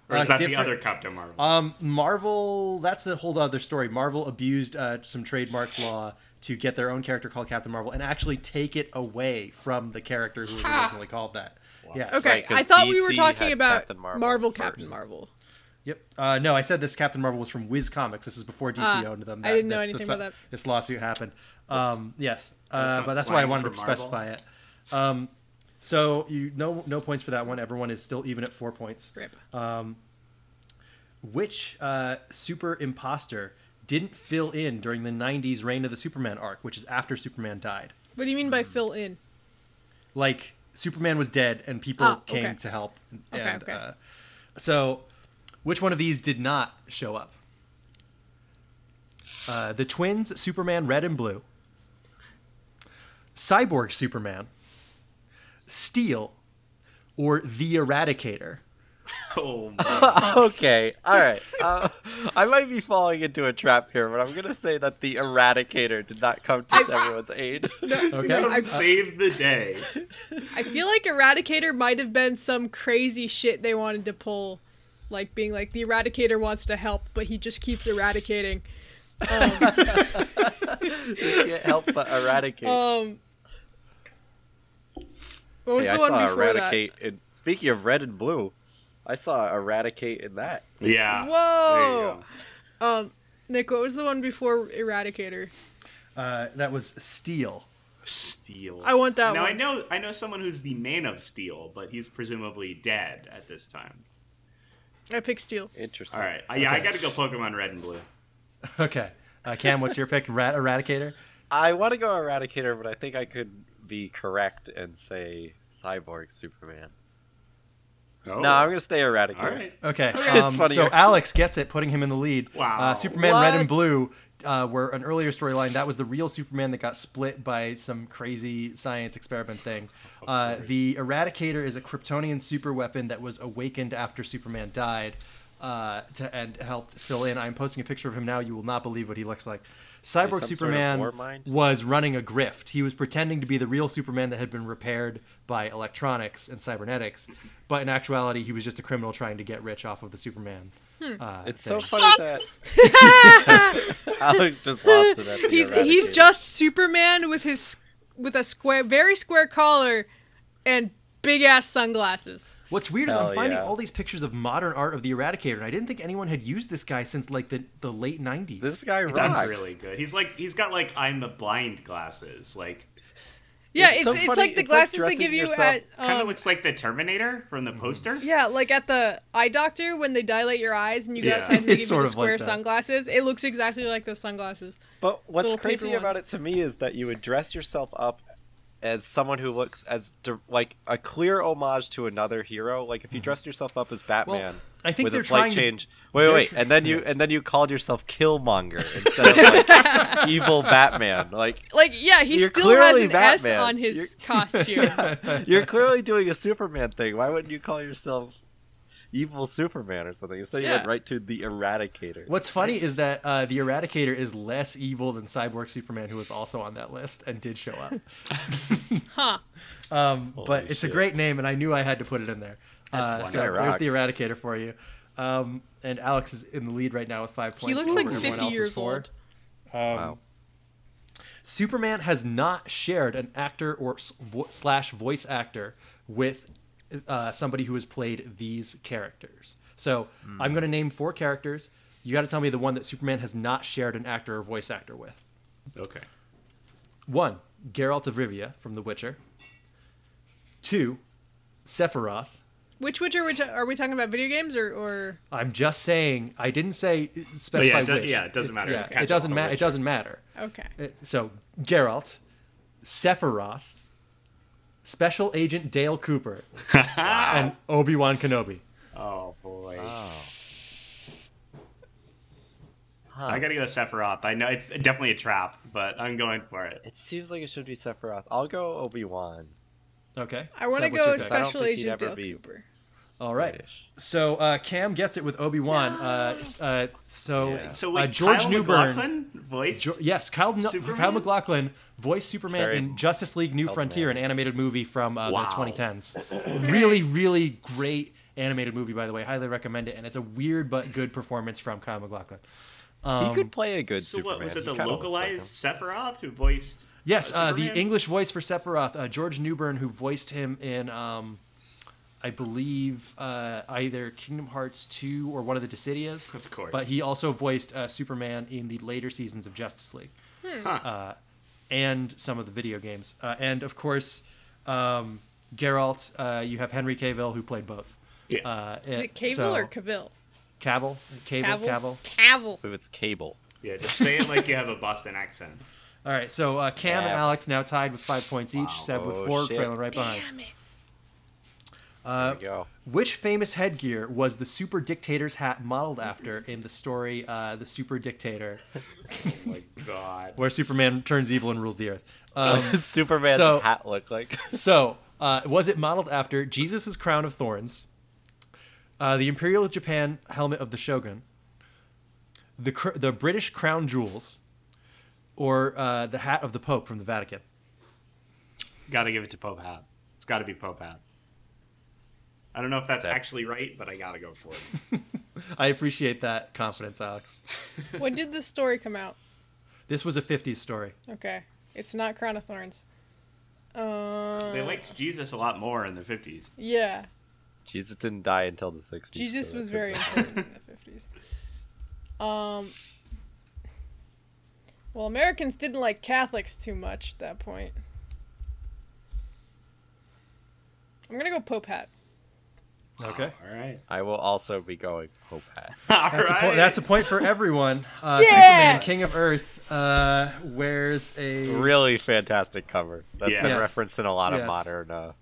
Or Uh, is that the other Captain Marvel? Um, Marvel, that's a whole other story. Marvel abused uh, some trademark law to get their own character called Captain Marvel and actually take it away from the character who was originally called that. Yes. Okay, Right, 'cause I thought we were talking about Captain Marvel Marvel. Captain Marvel. Yep. Uh, no, I said this Captain Marvel was from Whiz Comics. This is before DC Ah, owned them. I didn't know this, anything this, about that. This lawsuit happened. Um, yes, uh, not but that's why I wanted to Marvel? specify it. Um, so you no no points for that one. Everyone is still even at four points. Rip. Um, which uh, super imposter didn't fill in during the '90s Reign of the Supermen arc, which is after Superman died? What do you mean by fill in? Like Superman was dead and people came okay. to help. Okay, And, okay. Uh, so, which one of these did not show up? Uh, the twins, Superman Red and Blue, Cyborg Superman, Steel, or the Eradicator. oh my. okay, all right. Uh, I might be falling into a trap here, but I'm gonna say that the Eradicator did not come to everyone's aid. Okay. Come I- save the day. I feel like Eradicator might have been some crazy shit they wanted to pull, like being like the Eradicator wants to help, but he just keeps eradicating. Um, you can't help but eradicate. um, what was hey, I the one saw before eradicate. In, speaking of red and blue, I saw eradicate in that. Yeah. Whoa. There you go. Um, Nick, what was the one before Eradicator? Uh, that was Steel. Steel. I want that now one. I know I know someone who's the man of steel, but he's presumably dead at this time. I pick steel. Interesting. All right, Uh, yeah, I got to go Pokemon Red and Blue. Okay. Uh, Cam, what's your pick? Rat Eradicator? I want to go Eradicator, but I think I could be correct and say Cyborg Superman. Oh, No, I'm gonna stay Eradicator. all right. Okay. It's Um, funnier. so Alex gets it, putting him in the lead. Wow. Uh, Superman Red and Blue uh, were an earlier storyline. That was the real Superman that got split by some crazy science experiment thing. Uh, the Eradicator is a Kryptonian super weapon that was awakened after Superman died. Uh, to and helped fill in. I'm posting a picture of him now. You will not believe what he looks like. Cyborg some sort of Superman was running a grift. He was pretending to be the real Superman that had been repaired by electronics and cybernetics, but in actuality, he was just a criminal trying to get rich off of the Superman. Uh, It's so funny that Alex just lost it at the He's he's just Superman with his with a square, very square collar, and big ass sunglasses. What's weird is I'm finding yeah. all these pictures of modern art of the Eradicator, and I didn't think anyone had used this guy since like the, the late '90s. This guy It's rocks. That's really good. He's like he's got like I'm the blind glasses. Like Yeah, It's it's so it's, funny, like the it's like glasses they give you yourself- at kind of um, looks like the Terminator from Mm-hmm. the poster. yeah, like at the eye doctor when they dilate your eyes and you go Yeah. outside and they give sort you the of like square sunglasses. It looks exactly like those sunglasses. But what's Little crazy paper about it to me is that you would dress yourself up as someone who looks as di- like a clear homage to another hero. Like if you dressed yourself up as Batman I think with a slight trying to- change. Wait, they're wait, and then you and then you called yourself Killmonger instead of like evil Batman. Like Like, yeah, he still has clearly an S Batman. on his You're- costume. you're clearly doing a Superman thing. Why wouldn't you call yourself evil Superman or something? Instead, you went right to the Eradicator. What's funny is that uh, the Eradicator is less evil than Cyborg Superman, who was also on that list and did show up. huh. Um, but Holy it's a great name, and I knew I had to put it in there. That's uh, so That there's the. Eradicator for you. Um, and Alex is in the lead right now with five points. He looks like 50 years old. Um, Wow. Superman has not shared an actor or vo- slash voice actor with uh, somebody who has played these characters. So I'm going to name four characters. You got to tell me the one that Superman has not shared an actor or voice actor with. Okay. One, Geralt of Rivia from The Witcher. Two, Sephiroth. Which which are we ta- are we talking about video games or or I'm just saying. I didn't say specify yeah, it do- which. yeah, it doesn't It's- matter. It's Yeah, it doesn't matter. It doesn't matter. okay. Uh, So Geralt, Sephiroth, Special Agent Dale Cooper, and Obi Wan Kenobi. Oh boy. Oh. Huh. I gotta go Sephiroth. I know it's definitely a trap, but I'm going for it. It seems like it should be Sephiroth. I'll go Obi Wan. Okay. I want to Seb, go your pick? I don't Special Agent Dale be- Cooper. All right. So uh, Cam gets it with Obi Wan. Uh, uh, so Yeah. So uh, wait, George Kyle Newbern. MacLachlan voiced. Jo- yes, Kyle, Superman? Kyle MacLachlan voiced Superman Very in Justice League: New helpful. Frontier, an animated movie from uh, Wow. the 2010s. really, really great animated movie, by the way. Highly recommend it. And it's a weird but good performance from Kyle MacLachlan. Um, he could play a good so Superman. what was it? The kinda like localized Sephiroth who voiced? Yes, uh, uh, the English voice for Sephiroth, uh, George Newbern, who voiced him in, um, I believe, uh, either Kingdom Hearts 2 or one of the Dissidias. Of course. But he also voiced uh, Superman in the later seasons of Justice League Huh. uh, and some of the video games. Uh, and, of course, um, Geralt, uh, you have Henry Cavill, who played both. Yeah. Uh, Is it Cable so- or Cavill? Cavill? Cavill? Cavill? Cavill. If it's Cable. yeah, just say it like you have a Boston accent. All right, so uh, Cam and Alex now tied with five points each. Wow. Seb with Oh, four, shit. trailing right behind. Damn it. Uh, There we go. Which famous headgear was the super dictator's hat modeled after in the story uh, The Super Dictator, Oh my god. where Superman turns evil and rules the earth? Um, Superman's so- hat look like? so, uh, was it modeled after Jesus' crown of thorns, uh, the Imperial Japan helmet of the Shogun, the, cr- the British crown jewels, or uh, the hat of the Pope from the Vatican? Got to give it to Pope Hat. It's got to be Pope Hat. I don't know if that's actually right, but I gotta go for it. I appreciate that confidence, Alex. when did this story come out? This was a '50s story. Okay, it's not Crown of Thorns. Uh, they liked Jesus a lot more in the '50s. Yeah. Jesus didn't die until the '60s. Jesus so was very important in the '50s. Um. Well, Americans didn't like Catholics too much at that point. I'm gonna go Pope Hat. Okay. All right. I will also be going Hope Hat. All That's, a right. po- that's a point for everyone. Uh, Yeah! Superman, King of Earth, uh, wears a. Really fantastic cover. That's Yeah. been Yes. referenced in a lot of Yes. modern. Uh,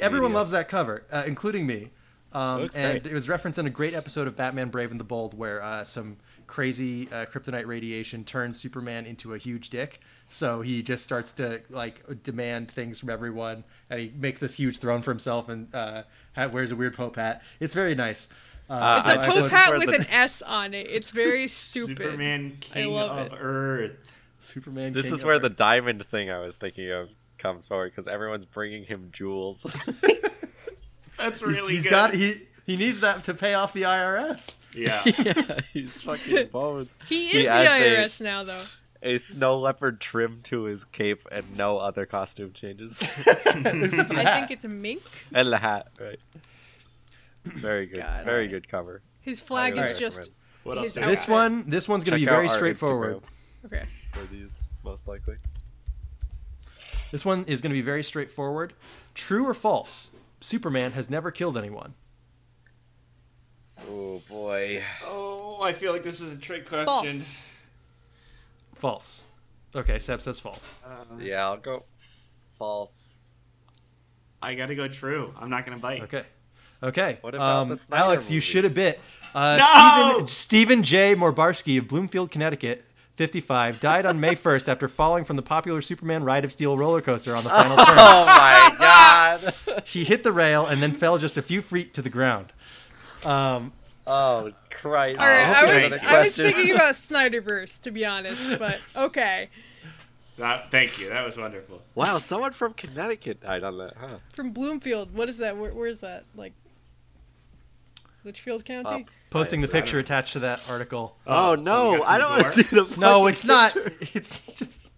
Everyone media. loves that cover, uh, including me. Um, Looks and great. it was referenced in a great episode of Batman Brave and the Bold where uh, some crazy uh, kryptonite radiation turns Superman into a huge dick. So he just starts to like demand things from everyone, and he makes this huge throne for himself and uh, wears a weird pope hat. It's very nice. Uh, Uh, It's so a I I Pope was- was- Hat with the- an S on it. It's very stupid. Superman, King love of it. Earth. Superman. this King is of where the diamond thing I was thinking of comes forward because everyone's bringing him jewels. That's He's- really he's good. got he he needs that to pay off the IRS. yeah. yeah, he's fucking both. He He is the adds a- IRS now, though. A snow leopard trim to his cape and no other costume changes. Except for the I hat. think it's a mink. and the hat, right? Very good. God, very alright. good cover. His flag Highly is just recommend. What else? His do we this got? one this one's gonna Check be out very our straightforward. Instagram okay. For these, most likely. This one is going to be very straightforward. True or false? Superman has never killed anyone. Oh boy. Oh, I feel like this is a trick question. False. False. Okay, Seb says false. Uh, Yeah, I'll go false. I gotta go true. I'm not gonna bite. Okay. Okay. What about um, the Snyder Alex, you should have bit. Uh, No! Stephen, Stephen J. Morbarski of Bloomfield, Connecticut, 55, died on May 1st after falling from the popular Superman Ride of Steel roller coaster on the final turn. Oh my god. He hit the rail and then fell just a few feet to the ground. Um, Oh Christ. All right. hope I was, I was thinking about Snyderverse, to be honest, but okay. That- thank you. That was wonderful. Wow, someone from Connecticut died on that, huh? From Bloomfield. What is that? Where, where is that? Like, Litchfield County? Up. posting the I- I picture attached to that article. Oh, Oh, no, I don't want to see the No, it's not. It's just.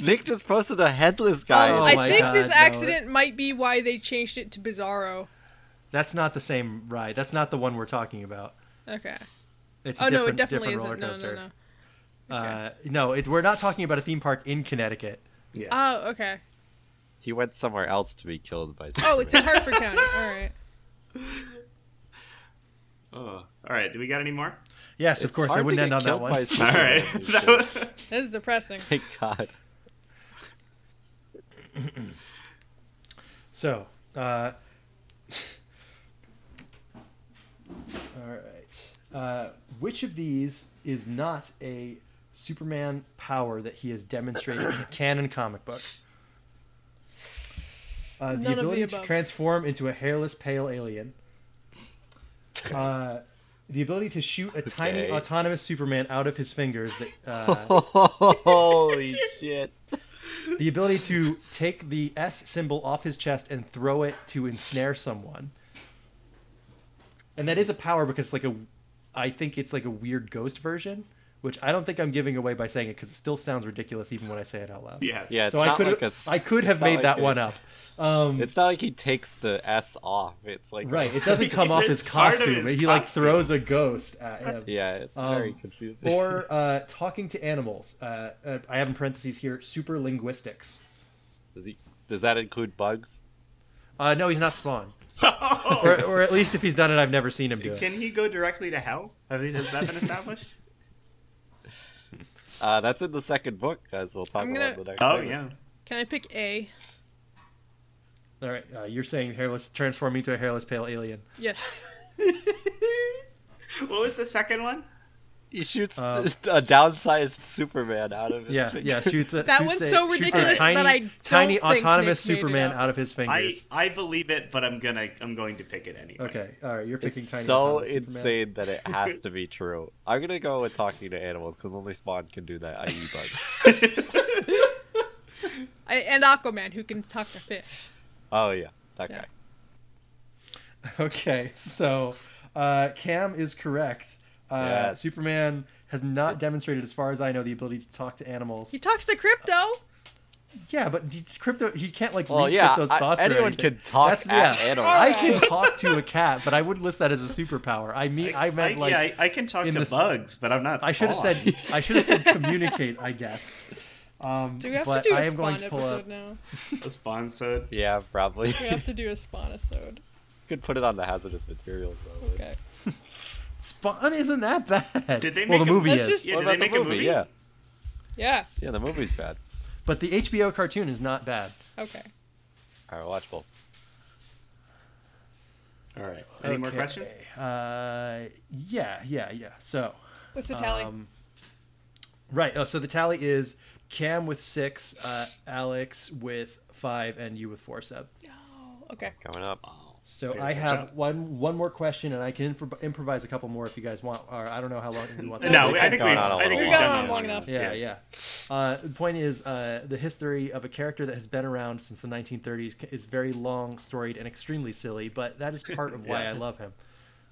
Nick just posted a headless guy. Oh I think God, this no, accident it's- might be why they changed it to Bizarro. That's not the same ride. That's not the one we're talking about. Okay. It's a Oh no, different, it definitely different roller isn't. No, coaster. no, no. Uh, no, it's, we're not talking about a theme park in Connecticut. Yes. Oh, okay. He went somewhere else to be killed by Oh, it's in Superman. Hartford County. All right. oh. All right. Do we got any more? Yes, of It's course. I wouldn't end on that killed one. by All Superman That days. was- That is depressing. Thank God. So, uh, all right. Uh, which of these is not a Superman power that he has demonstrated in a canon comic book? Uh, None the of the ability to transform into a hairless pale alien. Uh, the ability to shoot a tiny autonomous Superman out of his fingers. That, uh, Holy shit. the ability to take the S symbol off his chest and throw it to ensnare someone. And that is a power because it's like a, I think it's like a weird ghost version, which I don't think I'm giving away by saying it because it still sounds ridiculous even when I say it out loud. yeah. Yeah, it's so I could like a s- I could have made like that a- one up. Um, It's not like he takes the S off. It's like right, it doesn't come off his It's of costume. his he like throws a ghost at him. Yeah, it's Um, very confusing. or uh, talking to animals. Uh, uh, I have in parentheses here super linguistics. does he? Does that include bugs? Uh, no, he's not Spawn. Oh. Or, or at least if he's done it, I've never seen him do it. Can he go directly to hell? Have they- Has that been established? Uh, that's in the second book, as we'll talk about gonna- in the next. oh segment. yeah. Can I pick A? All right, uh, you're saying hairless, transform me to a hairless pale alien. Yes. what was the second one? He shoots Um, a downsized Superman out of his. Yeah, fingers. yeah, shoots a That shoots one's a- so shoots a ridiculous tiny, that I don't tiny think autonomous Nick made it Superman up. out of his fingers. I believe it, but I'm gonna I'm going to pick it anyway. Okay, all right, you're picking It's tiny. so autonomous Superman. insane that it has to be true. I'm gonna go with talking to animals because only Spawn can do that, i.e., bugs. I, and Aquaman, who can talk to fish. Oh yeah, that Yeah. guy. Okay, so uh, Cam is correct. Uh, Yes. Superman has not demonstrated, as far as I know, the ability to talk to animals. He talks to Krypto. Yeah, but d- Krypto, he can't like Well, read yeah, Krypto's I- thoughts. or anyone anything. can talk That's, at yeah. animals. I can talk to a cat, but I wouldn't list that as a superpower. I mean, I, meant like yeah, I, I can talk to the bugs, but I'm not. I should have said I should have said communicate. I guess. Um, Do we have but to do a I spawn going to pull episode up. now? A sponsor. Yeah, probably. We have to do a spawn episode. Could put it on the hazardous materials. though. Okay. Spawn isn't that bad. Did they well, make the a- movie is, just- Yeah, did they about make the a movie? movie? Yeah, Yeah. yeah, the movie's bad. but the HBO cartoon is not bad. Okay. All right, watch both. All right. Any more Okay, questions? Uh, yeah, yeah, yeah. So, What's the tally? um, right. Oh, so the tally is Cam with six, uh, Alex with five, and you with four. Seb. oh, okay. Coming up. Wow. So Okay, I have job. one one more question, and I can improv- improvise a couple more if you guys want. Or I don't know how long you want. No, to I think we've, on a I think we've done We've that gone long enough. Yeah, yeah. Uh, the point is, uh, the history of a character that has been around since the 1930s is very long, storied, and extremely silly. But that is part of why Yes. I love him.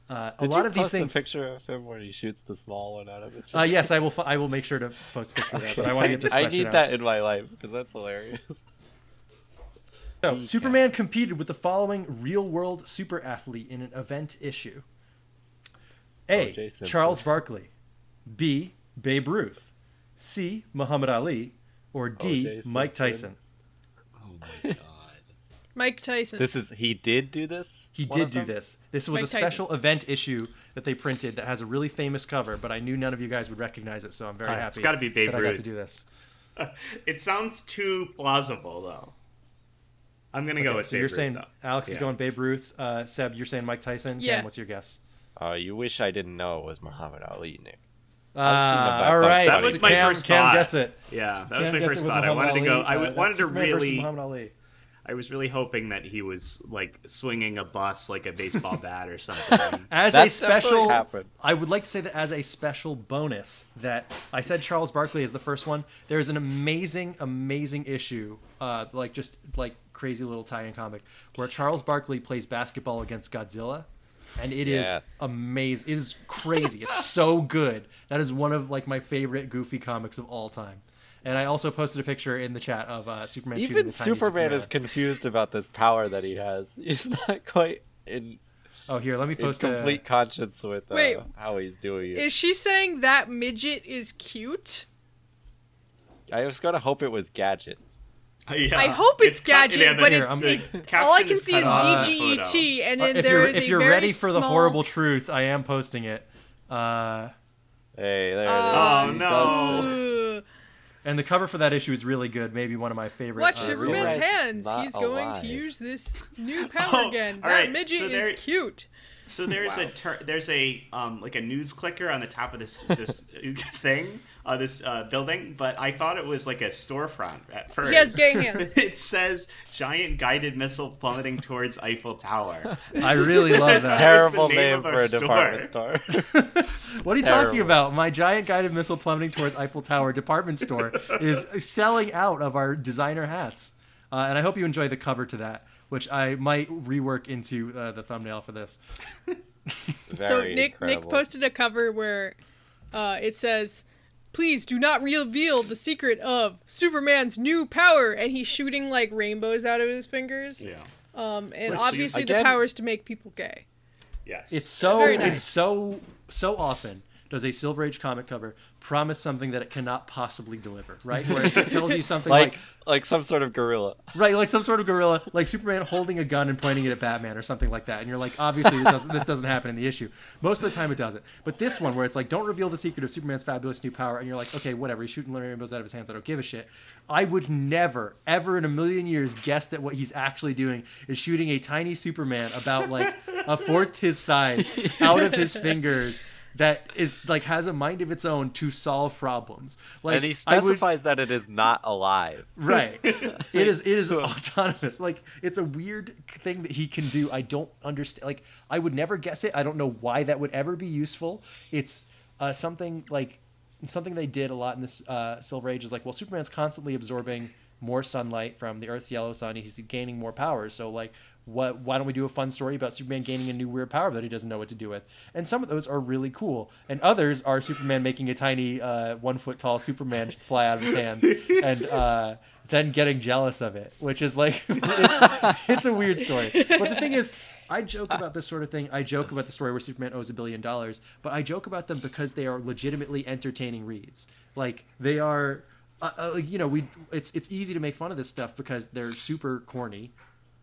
Uh, a Did lot you of these post things. a picture of him where he shoots the small one out of his. Uh, yes, I will. F- I will make sure to post a picture of that. But I want to get this I question need out. that in my life because that's hilarious. So, Superman counts. competed with the following real-world super athlete in an event issue. A. O.J. Charles Barkley. B. Babe Ruth. C. Muhammad Ali. Or D. O.J. Mike Tyson. Oh my god. Mike Tyson. This is he did do this. He did do this. This was Mike a special event issue that they printed that has a really famous cover, but I knew none of you guys would recognize it, so I'm very Ah, happy it's gotta be Babe that I got to do this. It sounds too plausible though. I'm gonna go with so Babe you're Ruth, saying though. Alex is Yeah. going Babe Ruth. Uh, Seb, you're saying Mike Tyson. Yeah. Cam, what's your guess? Uh, you wish I didn't know it was Muhammad Ali, Nick. Uh, about all Bugs right, That was my Cam, first Cam thought. gets it. Yeah, that was Cam my gets first it with thought. I Muhammad wanted to go. Ali. I Uh, w- that's wanted to Superman versus really. Muhammad Ali. I was really hoping that he was like swinging a bus like a baseball bat or something. As That a special, definitely happened. I would like to say that as a special bonus that I said Charles Barkley is the first one. There's an amazing, amazing issue, uh, like just like crazy little tie-in comic where Charles Barkley plays basketball against Godzilla, and it is Yes. amazing. It is crazy. it's so good. That is one of like my favorite Goofy comics of all time. And I also posted a picture in the chat of uh, Superman. shooting Even the tiny Superman is confused about this power that he has. He's not quite in, Oh, here, let me in post a- complete conscience with uh, Wait. how he's doing it. Is she saying that midget is cute? I was gonna hope it was Gadget. Yeah. I hope it's, cut- gadget, yeah, but Here, it's, I'm- it's all I can see is off the DGET, and Uh, then if there you're, if you're very ready for the horrible truth, I am posting it. Uh, Hey, there Oh, it is. He no. does it. Ugh. and the cover for that issue is really good. Maybe one of my favorite. Watch uh, Superman's realize hands. He's going alive. to use this new power Oh, again. That right, midget so there- is cute. So there's a ter- there's a um like a news clicker on the top of this this thing uh, this uh, building, but I thought it was like a storefront at first. He has gay hands. it says giant guided missile plummeting towards Eiffel Tower. I really love that. Terrible the name name for our a department store. store. what are you talking about? My giant guided missile plummeting towards Eiffel Tower department store is selling out of our designer hats, uh, and I hope you enjoy the cover to that, which I might rework into uh, the thumbnail for this. so Nick incredible. Nick posted a cover where uh, it says, "Please do not reveal the secret of Superman's new power," and he's shooting like rainbows out of his fingers. Yeah. Um, and Which is- obviously the again- power is to make people gay. Yes. It's so nice. it's so so often does a Silver Age comic cover promise something that it cannot possibly deliver, right? Where it tells you something like, like like some sort of gorilla. right, like some sort of gorilla, like Superman holding a gun and pointing it at Batman or something like that, and you're like, obviously this doesn't, this doesn't happen in the issue. Most of the time it doesn't, but this one where it's like, don't reveal the secret of Superman's fabulous new power, and you're like, okay, whatever, he's shooting rainbows out of his hands, I don't give a shit. I would never, ever in a million years guess that what he's actually doing is shooting a tiny Superman about like a fourth his size out of his fingers. That is like has a mind of its own to solve problems. Like and he I would- specifies that it is not alive. Right. it is it is autonomous. Like it's a weird thing that he can do. I don't understand like I would never guess it. I don't know why that would ever be useful. It's uh, something like something they did a lot in this uh, Silver Age is like, well, Superman's constantly absorbing more sunlight from the Earth's yellow sun. He's gaining more powers. So like, what? Why don't we do a fun story about Superman gaining a new weird power that he doesn't know what to do with? And some of those are really cool, and others are Superman making a tiny uh, one foot tall Superman fly out of his hands, and uh, then getting jealous of it, which is like it's, it's a weird story. But the thing is. I joke about this sort of thing. I joke about the story where Superman owes a billion dollars, but I joke about them because they are legitimately entertaining reads. Like they are uh, uh, you know, we it's it's easy to make fun of this stuff because they're super corny,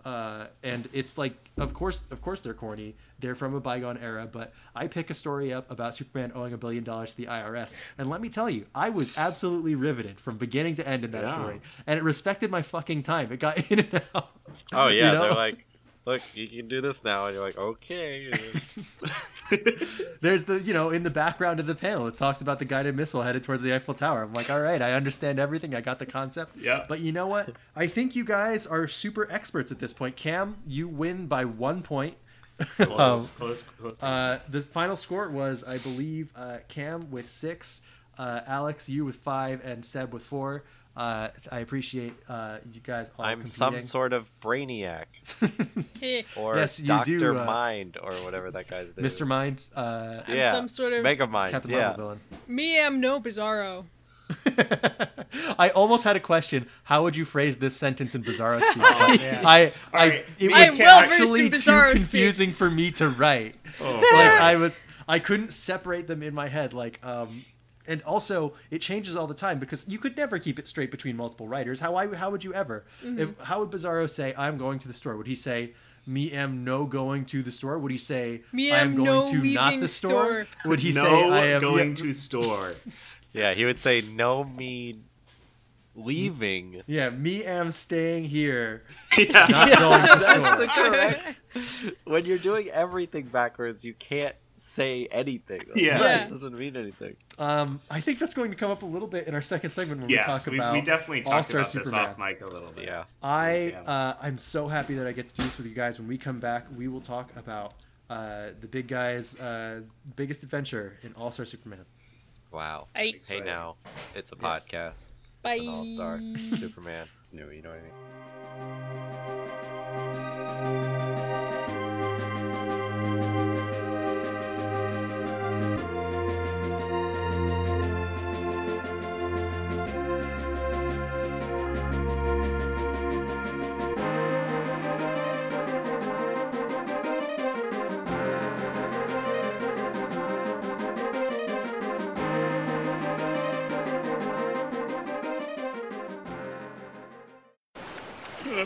uh, and it's like, of course, of course, they're corny. They're from a bygone era. But I pick a story up about Superman owing a billion dollars to the IRS, and let me tell you, I was absolutely riveted from beginning to end in that Yeah. story, and it respected my fucking time. It got in and out. Oh yeah, You know? they're like, look, you can do this now, and you're like, okay. There's the, you know, in the background of the panel, it talks about the guided missile headed towards the Eiffel Tower. I'm like, all right, I understand everything. I got the concept. Yeah. But you know what? I think you guys are super experts at this point. Cam, you win by one point. Close, Um, close, close. uh, the final score was, I believe, uh, Cam with six, uh, Alex, you with five, and Seb with four. Uh, I appreciate uh, you guys all I'm competing. some sort of brainiac Heh. or Yes, you Doctor do, uh, Mind or whatever that guy's name. Mr. Mind, uh, I'm Yeah, some sort of- Mega Mind. Captain yeah. Marvel villain. Me am no Bizarro. I almost had a question. How would you phrase this sentence in Bizarro speak? Oh, I, I, right. it was am well-versed actually too Bizarro speak. confusing for me to write. Oh, Like I was, I couldn't separate them in my head. Like, um, and also it changes all the time because you could never keep it straight between multiple writers. How I, how would you ever? Mm-hmm. If how would Bizarro say, "I'm going to the store"? Would he say? Me am no going to the store. Would he say Me I am am going no to not leaving the store? store. Would he no say I am going yeah, to store. Yeah, he would say no me leaving. Yeah, me am staying here, yeah. not going to That's store. the correct. when you're doing everything backwards, you can't say anything. Like, Yeah. that Yeah. doesn't mean anything. Um, I think that's going to come up a little bit in our second segment when we Yes, talk we, about we definitely talked All-Star about this off mic a little bit. Yeah. I uh, I'm so happy that I get to do this with you guys. When we come back, we will talk about uh, the big guys' uh, biggest adventure in All Star Superman. Wow. Hey. Hey now, it's a Yes. podcast. Bye. It's an all-star Superman. It's new, you know what I mean?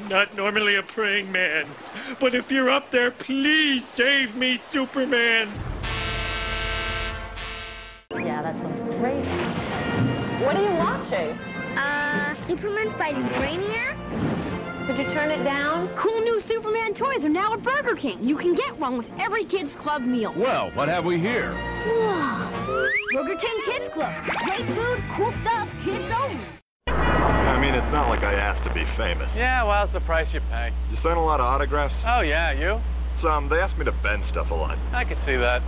I'm not normally a praying man, but if you're up there, please save me, Superman. Yeah, that sounds great. What are you watching? Uh, Superman fighting Brainiac? Could you turn it down? Cool new Superman toys are now at Burger King. You can get one with every Kids Club meal. Well, what have we here? Whoa. Burger King Kids Club. Great food, cool stuff, kids only. I mean, it's not like I asked to be famous. Yeah, well, it's the price you pay. You sign a lot of autographs? Oh, yeah, you? Some. They asked me to bend stuff a lot. I could see that.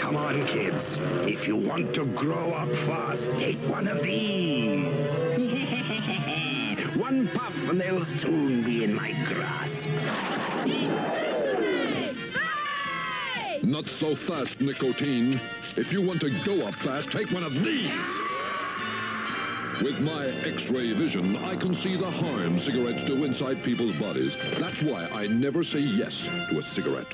Come on, kids. If you want to grow up fast, take one of these. one puff and they'll soon be in my grasp. Not so fast, nicotine. If you want to go up fast, take one of these. With my X-ray vision, I can see the harm cigarettes do inside people's bodies. That's why I never say yes to a cigarette.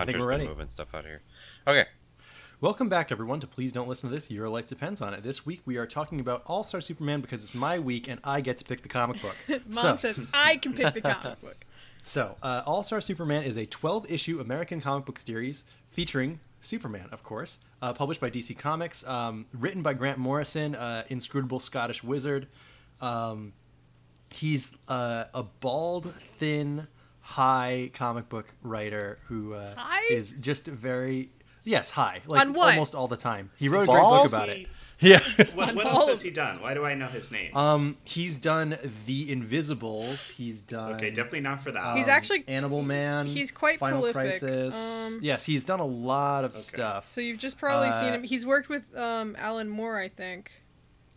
Hunter's we're been ready. moving stuff out here. Okay. Welcome back, everyone, to Please Don't Listen to This. Your life depends on it. This week we are talking about All Star Superman because it's my week and I get to pick the comic book. Mom So- says I can pick the comic book. So, uh, All Star Superman is a 12 issue American comic book series featuring Superman, of course, uh, published by DC Comics, um, written by Grant Morrison, uh, inscrutable Scottish wizard. Um, he's uh, a bald, thin, high comic book writer who uh, High? is just very yes high like On what? almost all the time. He wrote a great book about it. Yeah. What, what else has he done? Why do I know his name? Um, he's done The Invisibles. He's done. Okay, definitely not for that. He's um, actually- Animal Man. he's quite Final prolific. Crisis. Um, yes, he's done a lot of stuff. So you've just probably seen Uh, him. He's worked with um, Alan Moore, I think.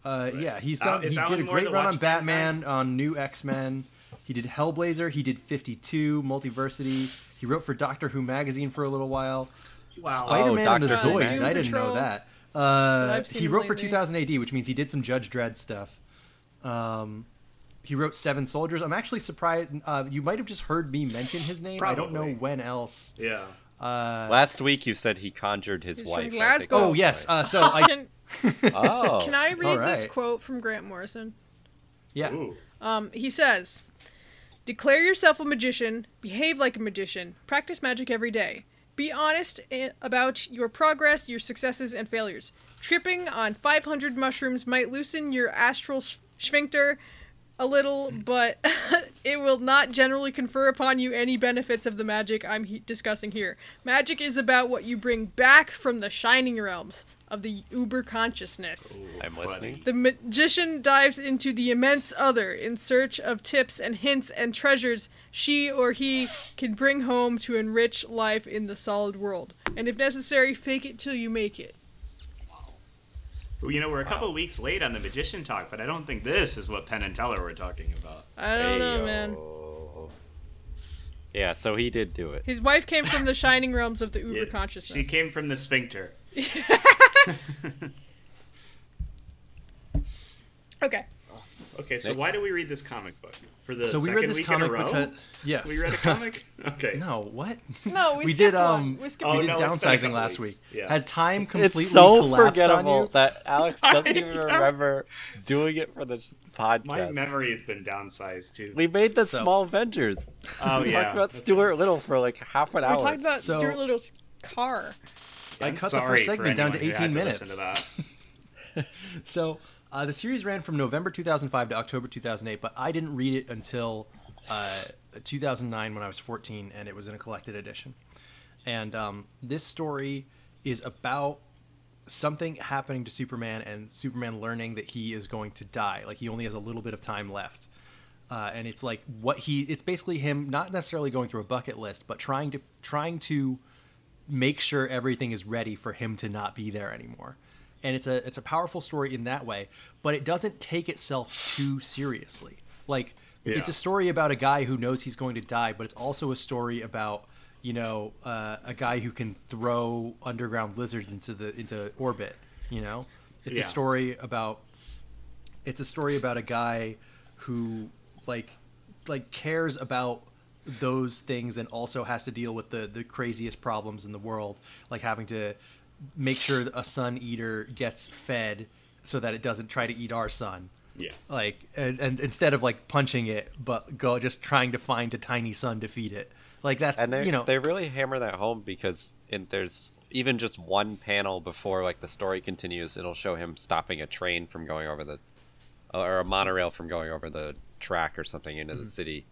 Uh, yeah, he's done. is he Alan did a Moore great run on Watchmen Batman, on New X Men. He did Hellblazer. He did 52 Multiversity. He wrote for Doctor Who magazine for a little while. Wow. Spider-Man Oh, and the Doctor Zoids. magazine. I didn't know that. Uh, he wrote for 2000 AD, which means he did some Judge Dredd stuff. Um, he wrote Seven Soldiers. I'm actually surprised. Uh, you might have just heard me mention his name. I don't know when else. Yeah. Uh, Last week you said he conjured his wife. from Glasgow. oh yes. Uh, so I. Can, oh. can I read this quote from Grant Morrison? Yeah. Um, he says, "Declare yourself a magician. Behave like a magician. Practice magic every day. Be honest eh, about your progress, your successes, and failures. Tripping on 500 mushrooms might loosen your astral sphincter a little, but it will not generally confer upon you any benefits of the magic I'm he- discussing here. Magic is about what you bring back from the shining realms of the uber consciousness." I'm listening. The magician dives into the immense other in search of tips and hints and treasures she or he can bring home to enrich life in the solid world. And if necessary, fake it till you make it. Well, You know, we're a couple of weeks late on the magician talk, but I don't think this is what Penn and Teller were talking about. I don't know, man. Yeah, so he did do it. His wife came from the shining realms of the uber Yeah, consciousness. She came from the sphincter. Okay. Okay, so why do we read this comic book? For the So we second read this week comic in a row? because yes, We read a comic? Okay. no, what? No, we, we skipped did um. We Oh, we did no, it's been a downsizing last weeks. week. Yeah. Has time completely It's so collapsed on forgettable you? that Alex doesn't even remember doing it for this podcast. My memory has been downsized too. we made the So- small Avengers. Oh, we yeah, talked about that's Stuart Little for like half an We hour. We talked about So- Stuart Little's car. I I'm cut the first segment down to 18 to minutes. to. So uh, the series ran from November 2005 to October 2008, but I didn't read it until uh, 2009 when I was 14, and it was in a collected edition. And um, this story is about something happening to Superman and Superman learning that he is going to die. Like he only has a little bit of time left. Uh, and it's like what he it's basically him not necessarily going through a bucket list, but trying to trying to make sure everything is ready for him to not be there anymore. And it's a it's a powerful story in that way, but it doesn't take itself too seriously. Like it's a story about a guy who knows he's going to die, but it's also a story about you know uh, a guy who can throw underground lizards into the into orbit. You know, it's Yeah. a story about it's a story about a guy who like like cares about those things and also has to deal with the the craziest problems in the world like having to make sure a sun eater gets fed so that it doesn't try to eat our sun. Yeah. like and, and instead of like punching it but go just trying to find a tiny sun to feed it. Like that's and they you know. they really hammer that home because in, there's even just one panel before like the story continues it'll show him stopping a train from going over the or a monorail from going over the track or something into the mm-hmm. city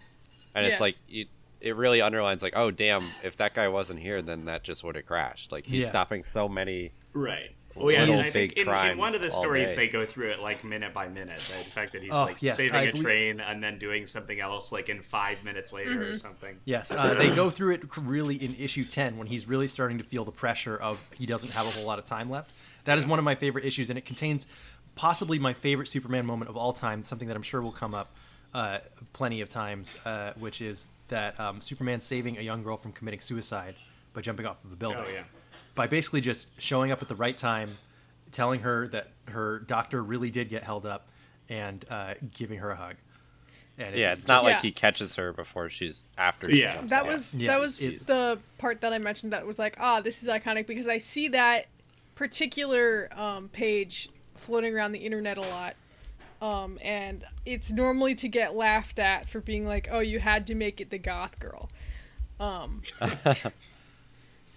and Yeah. it's like it, it really underlines like oh damn if that guy wasn't here then that just would have crashed like he's Yeah. stopping so many Right. Well, yeah, Little and I think big in, in one of the stories they go through it like minute by minute. Right? The fact that he's Oh, like yes, saving I a believe- train and then doing something else like in five minutes later Mm-hmm. or something. Yes, uh, they go through it really in issue 10 when he's really starting to feel the pressure of he doesn't have a whole lot of time left. That is one of my favorite issues, and it contains possibly my favorite Superman moment of all time, something that I'm sure will come up uh, plenty of times, uh, which is that um, Superman saving a young girl from committing suicide by jumping off of a building. Oh yeah. By basically just showing up at the right time, telling her that her doctor really did get held up, and uh, giving her a hug. And yeah it's not just- like Yeah. he catches her before she's after she Yeah. jumps That off. was Yes, that was it- the part that I mentioned that was like, ah, this is iconic because I see that particular um, page floating around the internet a lot. Um, and it's normally to get laughed at for being like, oh, you had to make it the goth girl. Um, but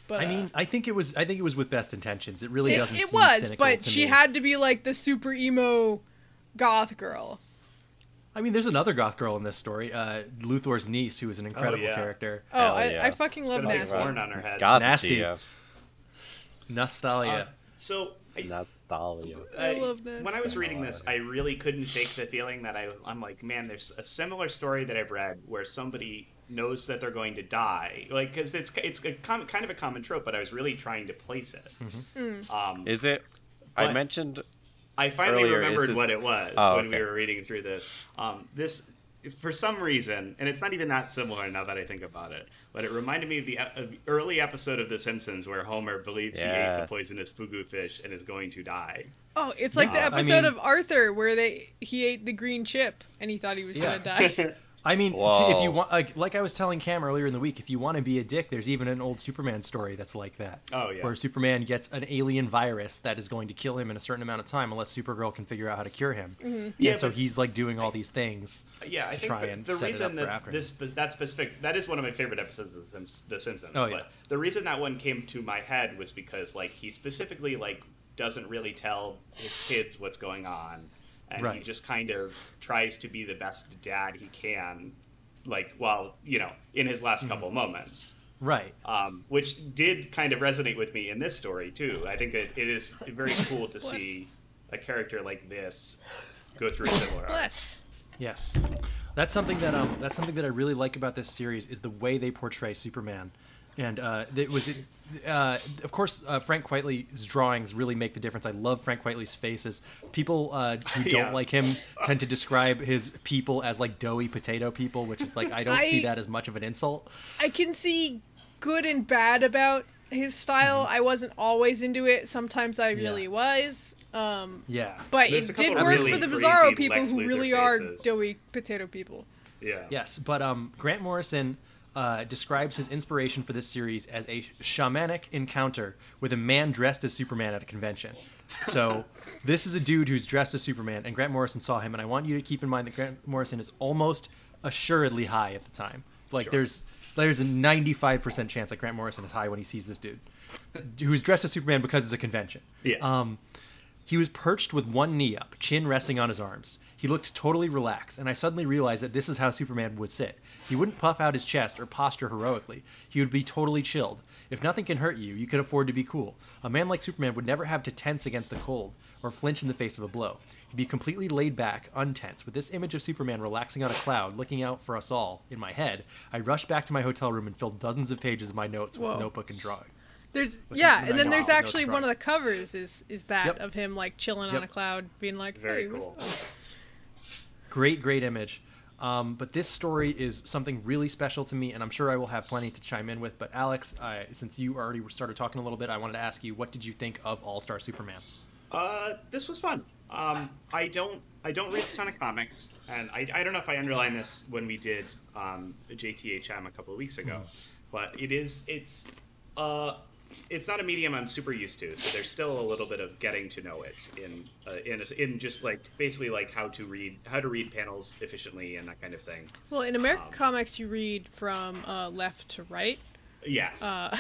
I uh, mean, I think it was. I think it was with best intentions. It really it, doesn't. it seem was, but to she me. had to be like the super emo goth girl. I mean, there's another goth girl in this story, uh, Luthor's niece, who is an incredible yeah. character. Oh, I, I fucking love Got Nasty. horn on her head. God, Nasty. yeah. Nostalgia. Uh, so I, Nostalgia. I love when I was reading this, I really couldn't shake the feeling that I, I'm like, man, there's a similar story that I've read where somebody knows that they're going to die, like because it's it's a com- kind of a common trope, but I was really trying to place it. Um, Is it? I mentioned. I finally earlier, remembered this- what it was Oh, when we were reading through this. Um, this, for some reason, and it's not even that similar now that I think about it, but it reminded me of the, of early episode of The Simpsons where Homer believes he ate the poisonous fugu fish and is going to die. Oh, it's like the Yeah, I episode mean- of Arthur where they he ate the green chip and he thought he was Yeah. gonna die. I mean, see, if you want, like, like I was telling Cam earlier in the week, if you want to be a dick, there's even an old Superman story that's like that. Oh, yeah. Where Superman gets an alien virus that is going to kill him in a certain amount of time, unless Supergirl can figure out how to cure him. Mhm. Yeah, and so he's like doing all these things Yeah, I to think try the, and the set it up reason for that after. this that specific that is one of my favorite episodes of The Simpsons. Oh, but yeah. the reason that one came to my head was because like he specifically like doesn't really tell his kids what's going on, and he just kind of tries to be the best dad he can, like while you know in his last couple moments. Right. Um, which did kind of resonate with me in this story too. I think that it is very cool to see a character like this go through a similar arc. Yes, that's something that um that's something that I really like about this series is the way they portray Superman, and uh, it was uh, of course uh, Frank Quitely's drawings really make the difference. I love Frank Quitely's faces. People uh, who don't Yeah. like him tend to describe his people as like doughy potato people, which is like I don't see that as much of an insult. I can see good and bad about his style. I wasn't always into it. Sometimes I really was. Um, Yeah, but There's it did work really for the Bizarro people Lex who Luthor really are doughy potato people. Yeah. Yes, but um, Grant Morrison uh, describes his inspiration for this series as a shamanic encounter with a man dressed as Superman at a convention. So this is a dude who's dressed as Superman, and Grant Morrison saw him. And I want you to keep in mind that Grant Morrison is almost assuredly high at the time. Like there's there's a 95% chance that Grant Morrison is high when he sees this dude, who's dressed as Superman because it's a convention. Yes. Um, he was perched with one knee up, chin resting on his arms. He looked totally relaxed, and I suddenly realized that this is how Superman would sit. He wouldn't puff out his chest or posture heroically. He would be totally chilled. If nothing can hurt you, you can afford to be cool. A man like Superman would never have to tense against the cold or flinch in the face of a blow. He'd be completely laid back, untense. With this image of Superman relaxing on a cloud, looking out for us all in my head, I rushed back to my hotel room and filled dozens of pages of my notes Whoa. with notebook and drawing. There's With- yeah, and then there's actually one of the covers is is that Yep. of him like chilling on a cloud, being like, Very hey, what's cool. up? great great image um, but this story is something really special to me and i'm sure i will have plenty to chime in with. But alex I, since you already started talking a little bit i wanted to ask you what did you think of all star superman? Uh, this was fun. Um, I don't I don't read a ton of comics, and I, I don't know if I underlined this when we did um, JTHM a couple of weeks ago, but it is it's uh it's not a medium I'm super used to, so there's still a little bit of getting to know it in uh, in in just like basically like how to read how to read panels efficiently and that kind of thing. Well, in American comics, you read from uh, left to right. Yes. Uh,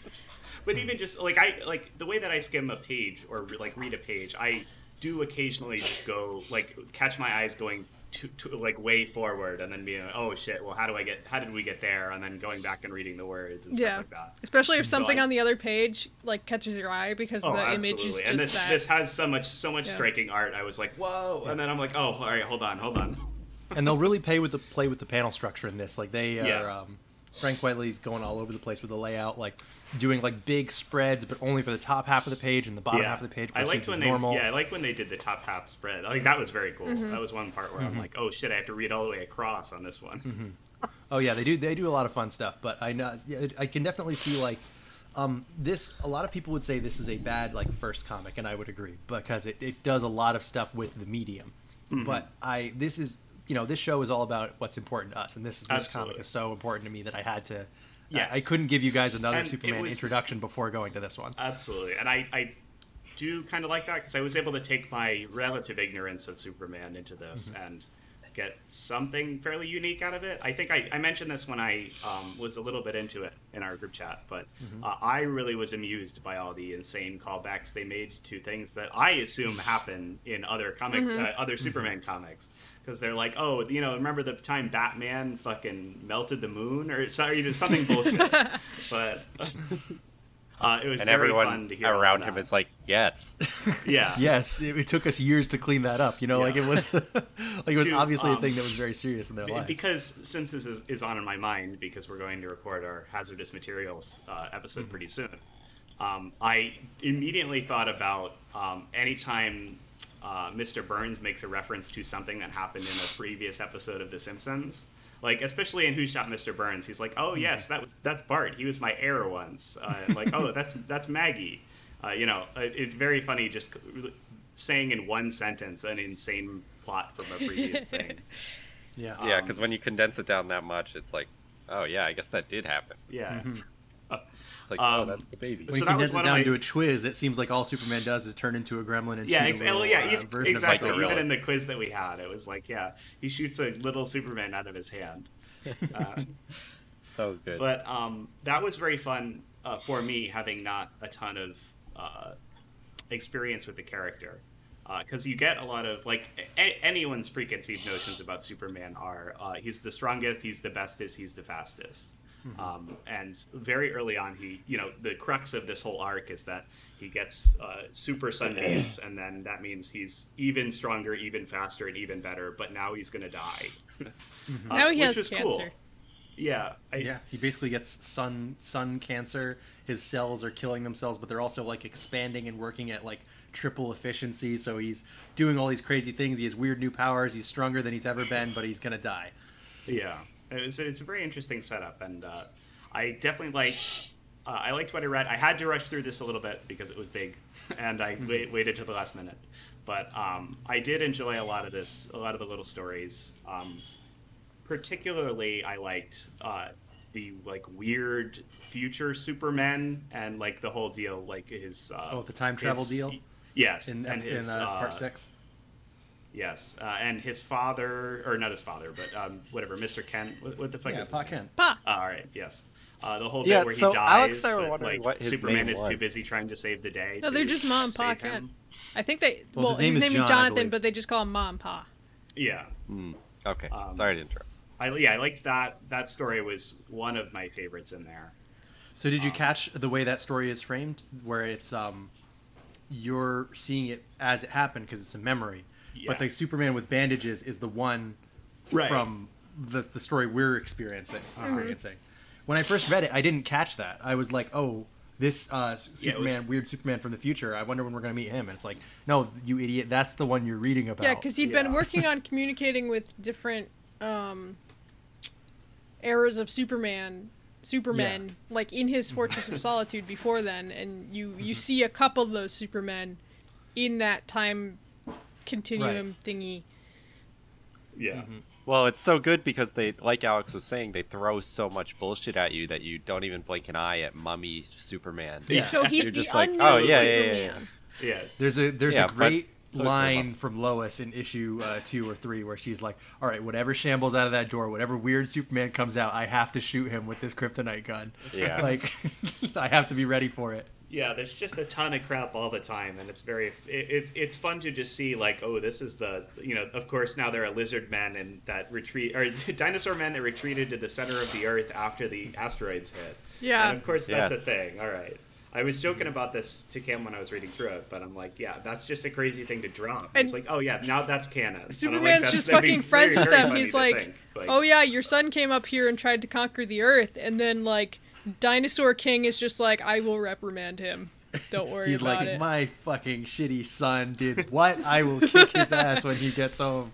but even just like I like the way that I skim a page or like read a page, I do occasionally just go like catch my eyes going to, to like way forward and then being like, oh shit, well how do I get how did we get there and then going back and reading the words and yeah, stuff like that. especially if So something I- on the other page like catches your eye because Oh, the absolutely. image is just and this that. this has so much so much Yeah. striking art. I was like, whoa, and then I'm like, oh, all right, hold on, hold on. and they'll really play with the play with the panel structure in this like they are Yeah. um, Frank Quitely's going all over the place with the layout like doing like big spreads but only for the top half of the page and the bottom yeah. half of the page I liked when as they normal yeah, I like when they did the top half spread. I think that was very cool. Mm-hmm. Mhm. That was one part where I'm Mhm. like, oh shit, I have to read all the way across on this one. Mm-hmm. Oh yeah, they do. They do a lot of fun stuff. But I know yeah, I can definitely see like um, this. A lot of people would say this is a bad like first comic, and I would agree because it, it does a lot of stuff with the medium. Mhm. But I this is you know this show is all about what's important to us, and this this comic is so important to me that I had to. Yes. I, I couldn't give you guys another And Superman was- introduction before going to this one. Absolutely, and I, I do kind of like that because I was able to take my relative ignorance of Superman into this Mm-hmm. and get something fairly unique out of it. I think I, I mentioned this when I um, was a little bit into it in our group chat, but uh, I really was amused by all the insane callbacks they made to things that I assume happen in other comic, Mhm. uh, other Superman comics. Because they're like, oh, you know, remember the time Batman fucking melted the moon or sorry, just something bullshit. but uh, it was and very everyone fun to hear around him is like, yes. Yeah. Yes, it, it took us years to clean that up. You know, like it was, like it was To, obviously a um, thing that was very serious in their Be- lives. Because since this is, is on in my mind, because we're going to record our hazardous materials uh, episode Mm-hmm. pretty soon, um, I immediately thought about um, anytime uh, Mr. Burns makes a reference to something that happened in a previous episode of The Simpsons. Like, especially in Who Shot Mr. Burns, he's like, "Oh yes, that was, that's Bart. He was my heir once." Uh, like, "Oh, that's that's Maggie." Uh, you know, it, it's very funny just saying in one sentence an insane plot from a previous thing. Yeah. Yeah, Um, because when you condense it down that much, it's like, oh yeah, I guess that did happen. Yeah. It's like, oh, Um, that's the baby. When so you that condense it one down of to a quiz, it seems like all Superman does is turn into a gremlin and yeah, shoot ex- a well, little, yeah, uh, ev- version exactly. of Even himself. in the quiz that we had, it was like, yeah, he shoots a little Superman out of his hand. Uh, so good. but um, that was very fun uh, for me, having not a ton of uh, experience with the character. Because you get a lot of like a- anyone's preconceived notions about Superman are uh, he's the strongest, he's the bestest, he's the fastest. Um, and very early on, he, you know, the crux of this whole arc is that he gets uh, super sunbeams, and then that means he's even stronger, even faster, and even better. But now he's gonna die. Uh, Now he which has was cancer. Cool. Yeah, I, yeah, he basically gets sun sun cancer. His cells are killing themselves, but they're also like expanding and working at like triple efficiency. So he's doing all these crazy things. He has weird new powers. He's stronger than he's ever been, but he's gonna die. Yeah, it's, it's a very interesting setup, and uh, I definitely liked. Uh, I liked what I read. I had to rush through this a little bit because it was big, and I wait, waited till the last minute. But um, I did enjoy a lot of this, a lot of the little stories. Um, particularly, I liked uh, the like weird future Superman and like the whole deal, like his. Uh, Oh, the time travel his- deal? Yes, in, and in his uh, part uh, six. Yes, uh, and his father, or not his father, but um, whatever, Mr. Kent. What, what the fuck Yeah, is his Pa name? Kent. Pa. Uh, all right, yes. Uh, the whole Yeah, bit where so he dies, Alex and I were but like what his Superman name is too busy trying to save the day. No, they're just mom and pa save Kent. him. I think they. Well, Well, his name his is name is John, I Jonathan, but they just call him mom and pa. Yeah, Hmm. Okay, Um, sorry to interrupt. I yeah, I liked that. That story was one of my favorites in there. So did you catch the way that story is framed, where it's um, you're seeing it as it happened because it's a memory, but the Yes. Superman with bandages is the one Right. from the the story we're experiencing. Experiencing. When I first read it, I didn't catch that. I was like, oh. This uh, Yeah, was- Superman, weird Superman from the future. I wonder when we're gonna meet him. And it's like, no, you idiot. That's the one you're reading about. Yeah, because he'd been working on communicating with different um, eras of Superman, Supermen, like in his Fortress of Solitude before then, and you you see a couple of those Supermen in that time continuum thingy. Yeah, Well, it's so good because they, like Alex was saying, they throw so much bullshit at you that you don't even blink an eye at Mummy Superman. Yeah. No, he's You're the just like, oh, yeah, yeah, yeah, yeah. Yeah. There's a there's Yeah, a great line from Lois in issue uh, two or three where she's like, "All right, whatever shambles out of that door, whatever weird Superman comes out, I have to shoot him with this kryptonite gun. Yeah. like I have to be ready for it." Yeah, there's just a ton of crap all the time, and it's very it, it's it's fun to just see like, oh, this is the you know, of course now there are lizard men and that retreat or dinosaur men that retreated to the center of the earth after the asteroids hit. Yeah. and of course that's Yes. a thing. All right, I was joking mm-hmm. about this to Kim when I was reading through it, but I'm like, yeah, that's just a crazy thing to drop. And- it's like, oh yeah, now that's canon. And I'm like, Superman's just fucking friends very, with very them. He's like, think. Like, "Oh yeah, your son came up here and tried to conquer the Earth," and then like, Dinosaur King is just like, "I will reprimand him. Don't worry He's about like, it." "My fucking shitty son did what? I will kick his ass when he gets home."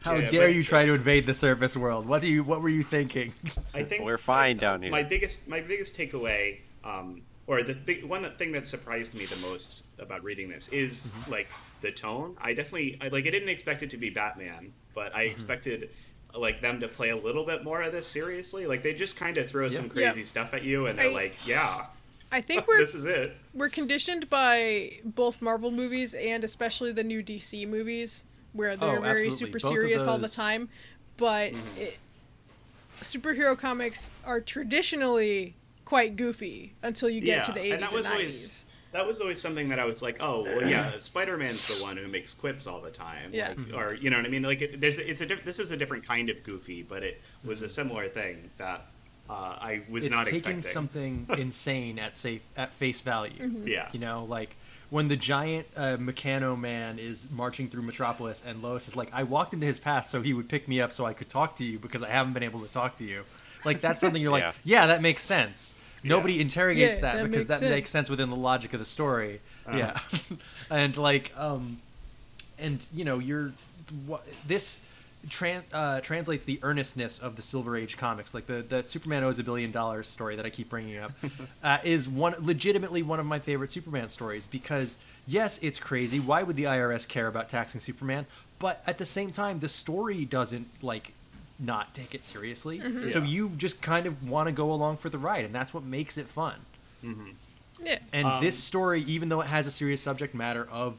How Yeah, dare but- you try to invade the surface world? What do you? What were you thinking? I think We're fine down here. My biggest my biggest takeaway, um, or the big one thing that surprised me the most about reading this is Mm-hmm. like the tone. I definitely I, like I didn't expect it to be Batman, but Mm-hmm. I expected like them to play a little bit more of this seriously. Like they just kind of throw some crazy Yeah. stuff at you, and they're I- like, yeah, I think we're this is it. we're conditioned by both Marvel movies and especially the new DC movies where they're Oh, very absolutely. super Both of serious all the time. But mm-hmm. it, superhero comics are traditionally quite goofy until you get to the 80s and that 90s. always that was always something that I was like, oh, well, yeah, Spider-Man's the one who makes quips all the time, Yeah. like, or you know what I mean? Like, it, there's it's a diff- this is a different kind of goofy, but it was a similar thing that uh, I was it's not taking expecting. something insane at safe at face value. Mhm. Yeah. You know, like when the giant uh, Meccano man is marching through Metropolis, and Lois is like, "I walked into his path so he would pick me up so I could talk to you because I haven't been able to talk to you." Like that's something you're like, Yeah. yeah, that makes sense. Nobody interrogates Yeah, that, that because makes that sense. makes sense within the logic of the story. Uh-huh. Yeah, and like, um, and you know, you're what this tran- uh, translates the earnestness of the Silver Age comics, like the the Superman owes a billion dollars story that I keep bringing up, uh, is one legitimately one of my favorite Superman stories because yes, it's crazy. Why would the IRS care about taxing Superman? But at the same time, the story doesn't like not take it seriously. Mhm. So Yeah. you just kind of want to go along for the ride, and that's what makes it fun. Yeah. And Um, this story, even though it has a serious subject matter of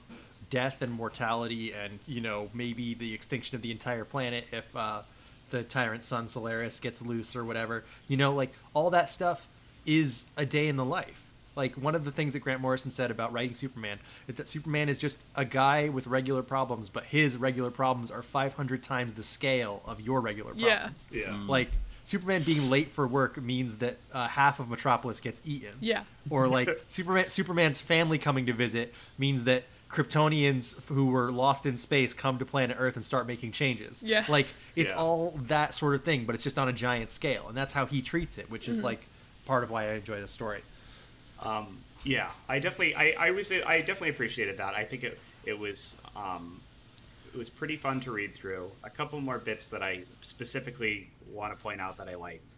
death and mortality, and you know maybe the extinction of the entire planet if uh, the tyrant sun Solaris gets loose or whatever, you know, like all that stuff is a day in the life. Like one of the things that Grant Morrison said about writing Superman is that Superman is just a guy with regular problems, but his regular problems are 500 times the scale of your regular Yeah. problems. Yeah. Like Superman being late for work means that uh, half of Metropolis gets eaten Yeah. or like Superman Superman's family coming to visit means that Kryptonians who were lost in space come to planet Earth and start making changes. Yeah. Like it's Yeah. all that sort of thing, but it's just on a giant scale, and that's how he treats it, which is Mhm. like part of why I enjoy the story. Um, yeah, I definitely, I, I was, I definitely appreciated that. I think it, it was, um, it was pretty fun to read through. A couple more bits that I specifically want to point out that I liked.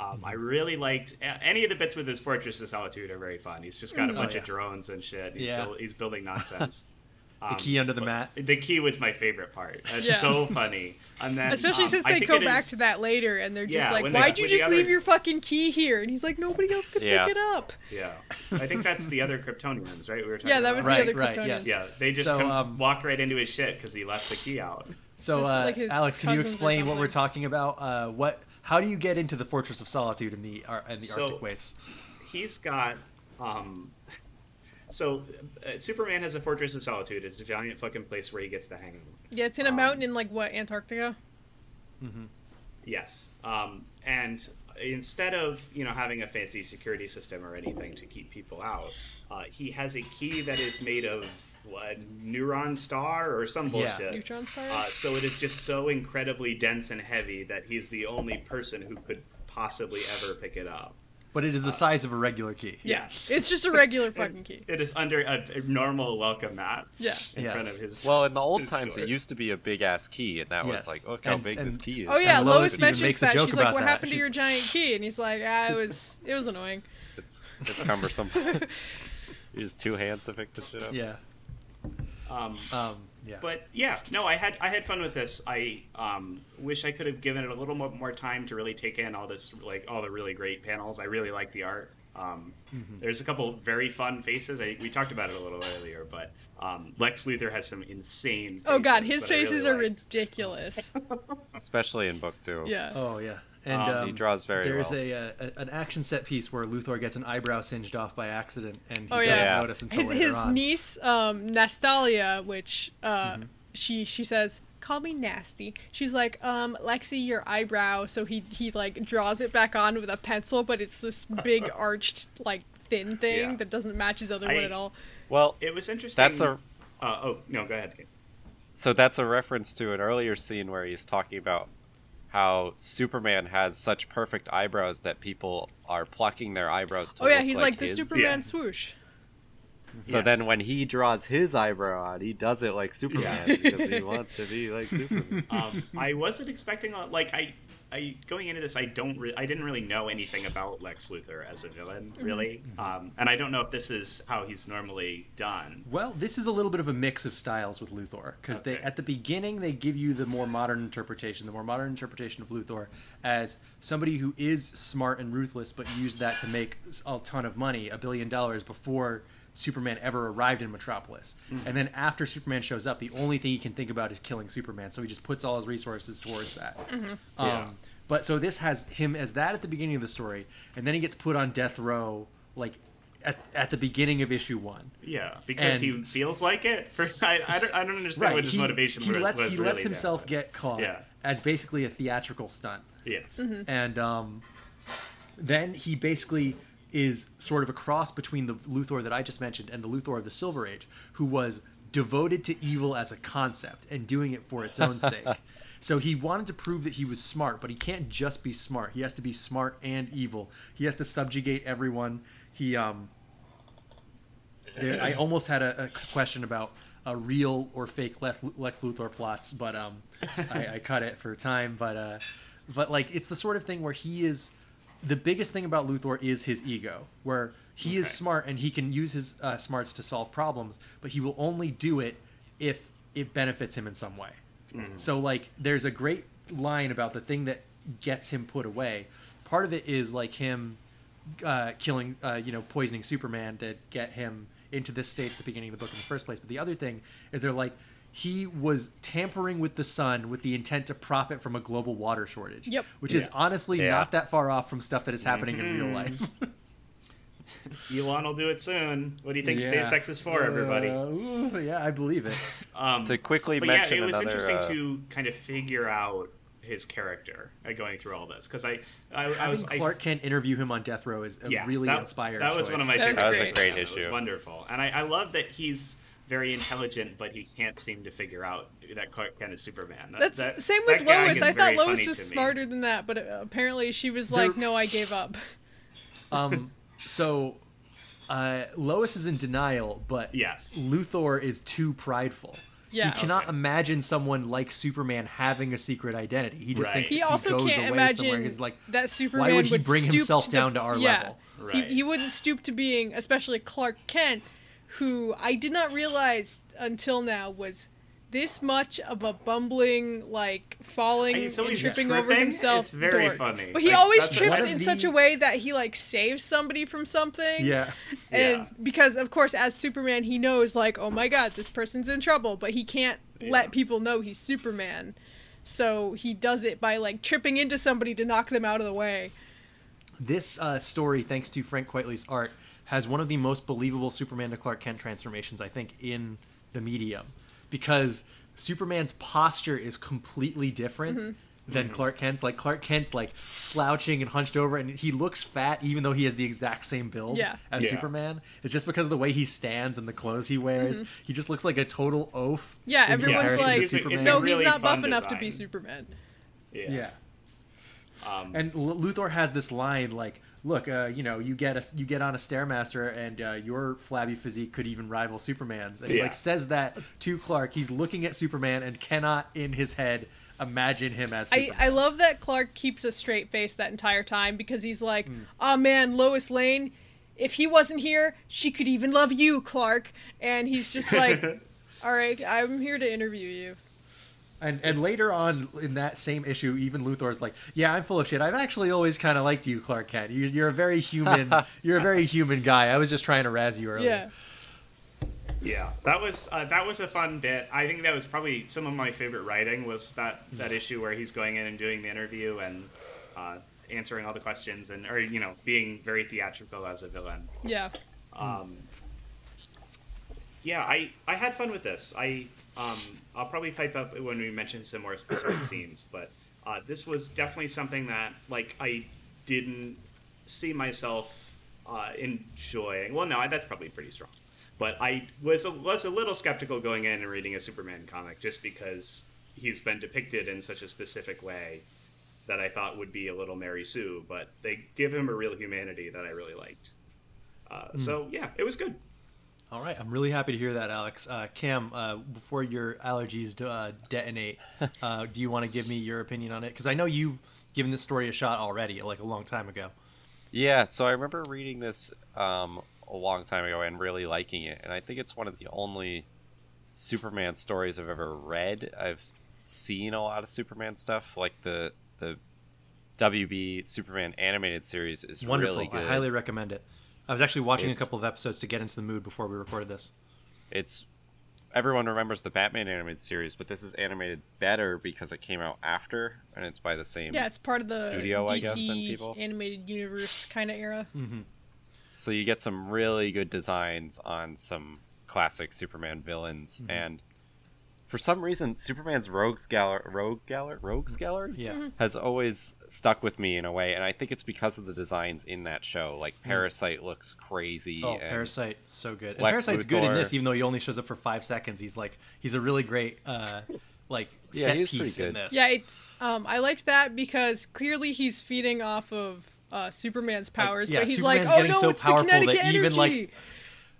Um, I really liked any of the bits with his Fortress of Solitude are very fun. He's just got a bunch Oh, of drones and shit. He's, Yeah. he's building nonsense. The key under the mat. The key was my favorite part. That's Yeah. so funny. And then, Especially um, since they go back is- to that later and they're just Yeah, like, they- why'd you just other- leave your fucking key here? And he's like, nobody else could Yeah. pick it up. Yeah, I think that's the other Kryptonians, right? We were talking Yeah, that about was Right, the other right, Kryptonians. yes. Yeah, they just So, come, um, walk right into his shit because he left the key out. So, uh, like Alex, can you explain what we're talking about? Uh, what? How do you get into the Fortress of Solitude in the Ar- in the So- Arctic wastes? He's got. Um, so, uh, Superman has a Fortress of Solitude. It's a giant fucking place where he gets to hang out. Yeah, it's in a Um, mountain in like what Antarctica. Mm-hmm. Yes. Um, and instead of you know having a fancy security system or anything to keep people out, uh, he has a key that is made of what, neuron star or some Yeah. bullshit. Neutron star. Uh, so it is just so incredibly dense and heavy that he's the only person who could possibly ever pick it up. But it is the size of a regular key. Yes. it's just a regular fucking key. It is under a, a normal welcome mat Yeah. in front of his. Well, in the old his times, door. it used to be a big ass key, and that Yes. was like, look how And- big and- this key is. Oh yeah, And Lois Lois even mentions makes a that. joke She's like, about "What that. happened to She's- your giant key?" And he's like, "Ah, it was it was annoying." It's it's cumbersome. you just two hands to pick the shit up. Yeah. Um, Um, yeah. but yeah, no, I had I had fun with this. I um, wish I could have given it a little more, more time to really take in all this, like all the really great panels. I really like the art. Um, Mm-hmm. There's a couple very fun faces. I, we talked about it a little earlier, but um, Lex Luthor has some insane. Faces Oh god, his that I really faces are liked. ridiculous. Especially in book two. Yeah. Oh yeah, and Um, um, he draws very There's well. a, uh, a an action set piece where Luthor gets an eyebrow singed off by accident, and he Oh, doesn't yeah. Yeah. notice until his later his on. niece um Nasthalthia, which uh Mm-hmm. she she says call me nasty she's like um lexi your eyebrow so he he like draws it back on with a pencil but it's this big arched like thin thing Yeah. that doesn't match his other I- one at all Well, It was interesting. That's a- Uh, oh no, go ahead. So that's a reference to an earlier scene where he's talking about how Superman has such perfect eyebrows that people are plucking their eyebrows to oh yeah look he's like, like, the his. superman Yeah. swoosh So Yes. then when he draws his eyebrow out, he does it like Superman because he wants to be like Superman. um, I wasn't expecting a, like I, I going into this I don't re- I didn't really know anything about Lex Luthor as a villain really, um, and I don't know if this is how he's normally done. Well, this is a little bit of a mix of styles with Luthor because they at the beginning they give you the more modern interpretation, the more modern interpretation of Luthor as somebody who is smart and ruthless, but used that to make a ton of money, a billion dollars before Superman ever arrived in Metropolis. Mhm. And then after Superman shows up, the only thing he can think about is killing Superman. So he just puts all his resources towards that. Mhm. Um, Yeah. But so this has him as that at the beginning of the story, and then he gets put on death row like at, at the beginning of issue one. Yeah, because he feels like it. For I, I don't I don't understand what his he, motivation he was. lets was he really lets himself get caught Yeah. as basically a theatrical stunt. Yes. Mm-hmm. And um, then he basically is sort of a cross between the Luthor that I just mentioned and the Luthor of the Silver Age, who was devoted to evil as a concept and doing it for its own sake. So he wanted to prove that he was smart, but he can't just be smart. He has to be smart and evil. He has to subjugate everyone. He um there, I almost had a, a question about a real or fake Lex, Luthor plots, but um, I, I cut it for time. But uh, but like it's the sort of thing where he is the biggest thing about Luthor is his ego, where he is smart and he can use his uh, smarts to solve problems, but he will only do it if it benefits him in some way. So like there's a great line about the thing that gets him put away. Part of it is like him uh, killing, uh, you know, poisoning Superman to get him into this state at the beginning of the book in the first place. But the other thing is they're like he was tampering with the sun with the intent to profit from a global water shortage. Yep. Which is honestly Yeah. not that far off from stuff that is happening in real Mhm. life. Elon will do it soon. What do you think Yeah. SpaceX is for, everybody? Uh, ooh, yeah, I believe it. Um, To quickly but mention yeah, it was another, interesting uh, to kind of figure out his character uh, going through all this because I, I, I Having was I- Clark Kent interview him on death row is a yeah, really that, inspired. That was choice. one of my That was favorite. That was a great about it. It was issue. wonderful, and I, I love that he's very intelligent, but he can't seem to figure out that Clark Kent is Superman. That, That's that- same with gag Lois. I thought Lois was to me. smarter than that, but uh, apparently she was like, There- "No, I gave up." Um, so uh, Lois is in denial, but Yes. Luthor is too prideful. Yeah. He cannot Okay. imagine someone like Superman having a secret identity. He just Right. thinks He if also goes can't away somewhere, imagine he's like, that Superman would he bring stoop himself to down the- to our yeah. level? Right. He, he wouldn't stoop to being, especially Clark Kent, who I did not realize until now was this much of a bumbling, like falling I- so and he's tripping over himself. It's very dork. funny. But he Like, always trips One of in such a way that he like saves somebody from something. yeah. And Yeah. because of course as Superman he knows like, oh my god, this person's in trouble, but he can't Yeah. let people know he's Superman. So he does it by like tripping into somebody to knock them out of the way. This uh, story, thanks to Frank Quitely's art, has one of the most believable Superman to Clark Kent transformations I think in the medium, because Superman's posture is completely different Mm-hmm. than Clark Kent's. Like Clark Kent's like slouching and hunched over, and he looks fat even though he has the exact same build Yeah. as Yeah. Superman. It's just because of the way he stands and the clothes he wears. He just looks like a total oaf. Mm-hmm. Yeah, in everyone's comparison to like, It's a- it's Superman. a no, really he's not buff fun enough to be. Superman. Yeah. yeah. Um, And L- Luthor has this line like, "Look, uh, you know, you get a you get on a stairmaster, and uh, your flabby physique could even rival Superman's." And he like says that to Clark. He's looking at Superman and cannot in his head imagine him as I, Superman. I love that Clark keeps a straight face that entire time because he's like, Hmm. oh man, Lois Lane, if he wasn't here, she could even love you, Clark. And he's just like, all right, I'm here to interview you. And and later on in that same issue, even Luthor's like, "Yeah, I'm full of shit. I've actually always kind of liked you, Clark Kent. You, you're a very human. you're a very human guy. I was just trying to razz you earlier." Yeah. Yeah, that was uh, that was a fun bit. I think that was probably some of my favorite writing was that that issue where he's going in and doing the interview and uh, answering all the questions and or you know being very theatrical as a villain. Yeah. Um, yeah, I I had fun with this. I um, I'll probably pipe up when we mention some more specific scenes, but uh, this was definitely something that like I didn't see myself uh, enjoying. Well, no, that's probably pretty strong. But I was a, was a little skeptical going in and reading a Superman comic just because he's been depicted in such a specific way that I thought would be a little Mary Sue. But they give him a real humanity that I really liked. Uh, So yeah, it was good. All right, I'm really happy to hear that, Alex. Uh, Cam, uh, before your allergies uh, detonate, uh, do you want to give me your opinion on it? Because I know you've given this story a shot already, like a long time ago. Yeah, so I remember reading this um, a long time ago and really liking it, and I think it's one of the only Superman stories I've ever read. I've seen a lot of Superman stuff, like the the WB Superman animated series is Wonderful. really good. I highly recommend it. I was actually watching It's- a couple of episodes to get into the mood before we recorded this. It's everyone remembers the Batman animated series, but this is animated better because it came out after, and it's by the same. Yeah, it's part of the studio, DC I guess, and people. animated universe kind of era. Mm-hmm. So you get some really good designs on some classic Superman villains, Mhm. and for some reason, Superman's Rogues Gallery, Rogue Gallery, Rogues Gallery, Yeah. Mhm. has always stuck with me in a way, and I think it's because of the designs in that show. Like Parasite looks crazy. Oh, and Parasite, so good. And Lex Parasite's good in this, even though he only shows up for five seconds. He's like, he's a really great, uh, like Yeah, set he's pretty piece in this. Yeah, it's um, I liked that because clearly he's feeding off of uh, Superman's powers, yeah, but he's Superman's like, oh no, so it's powerful the kinetic that energy. even like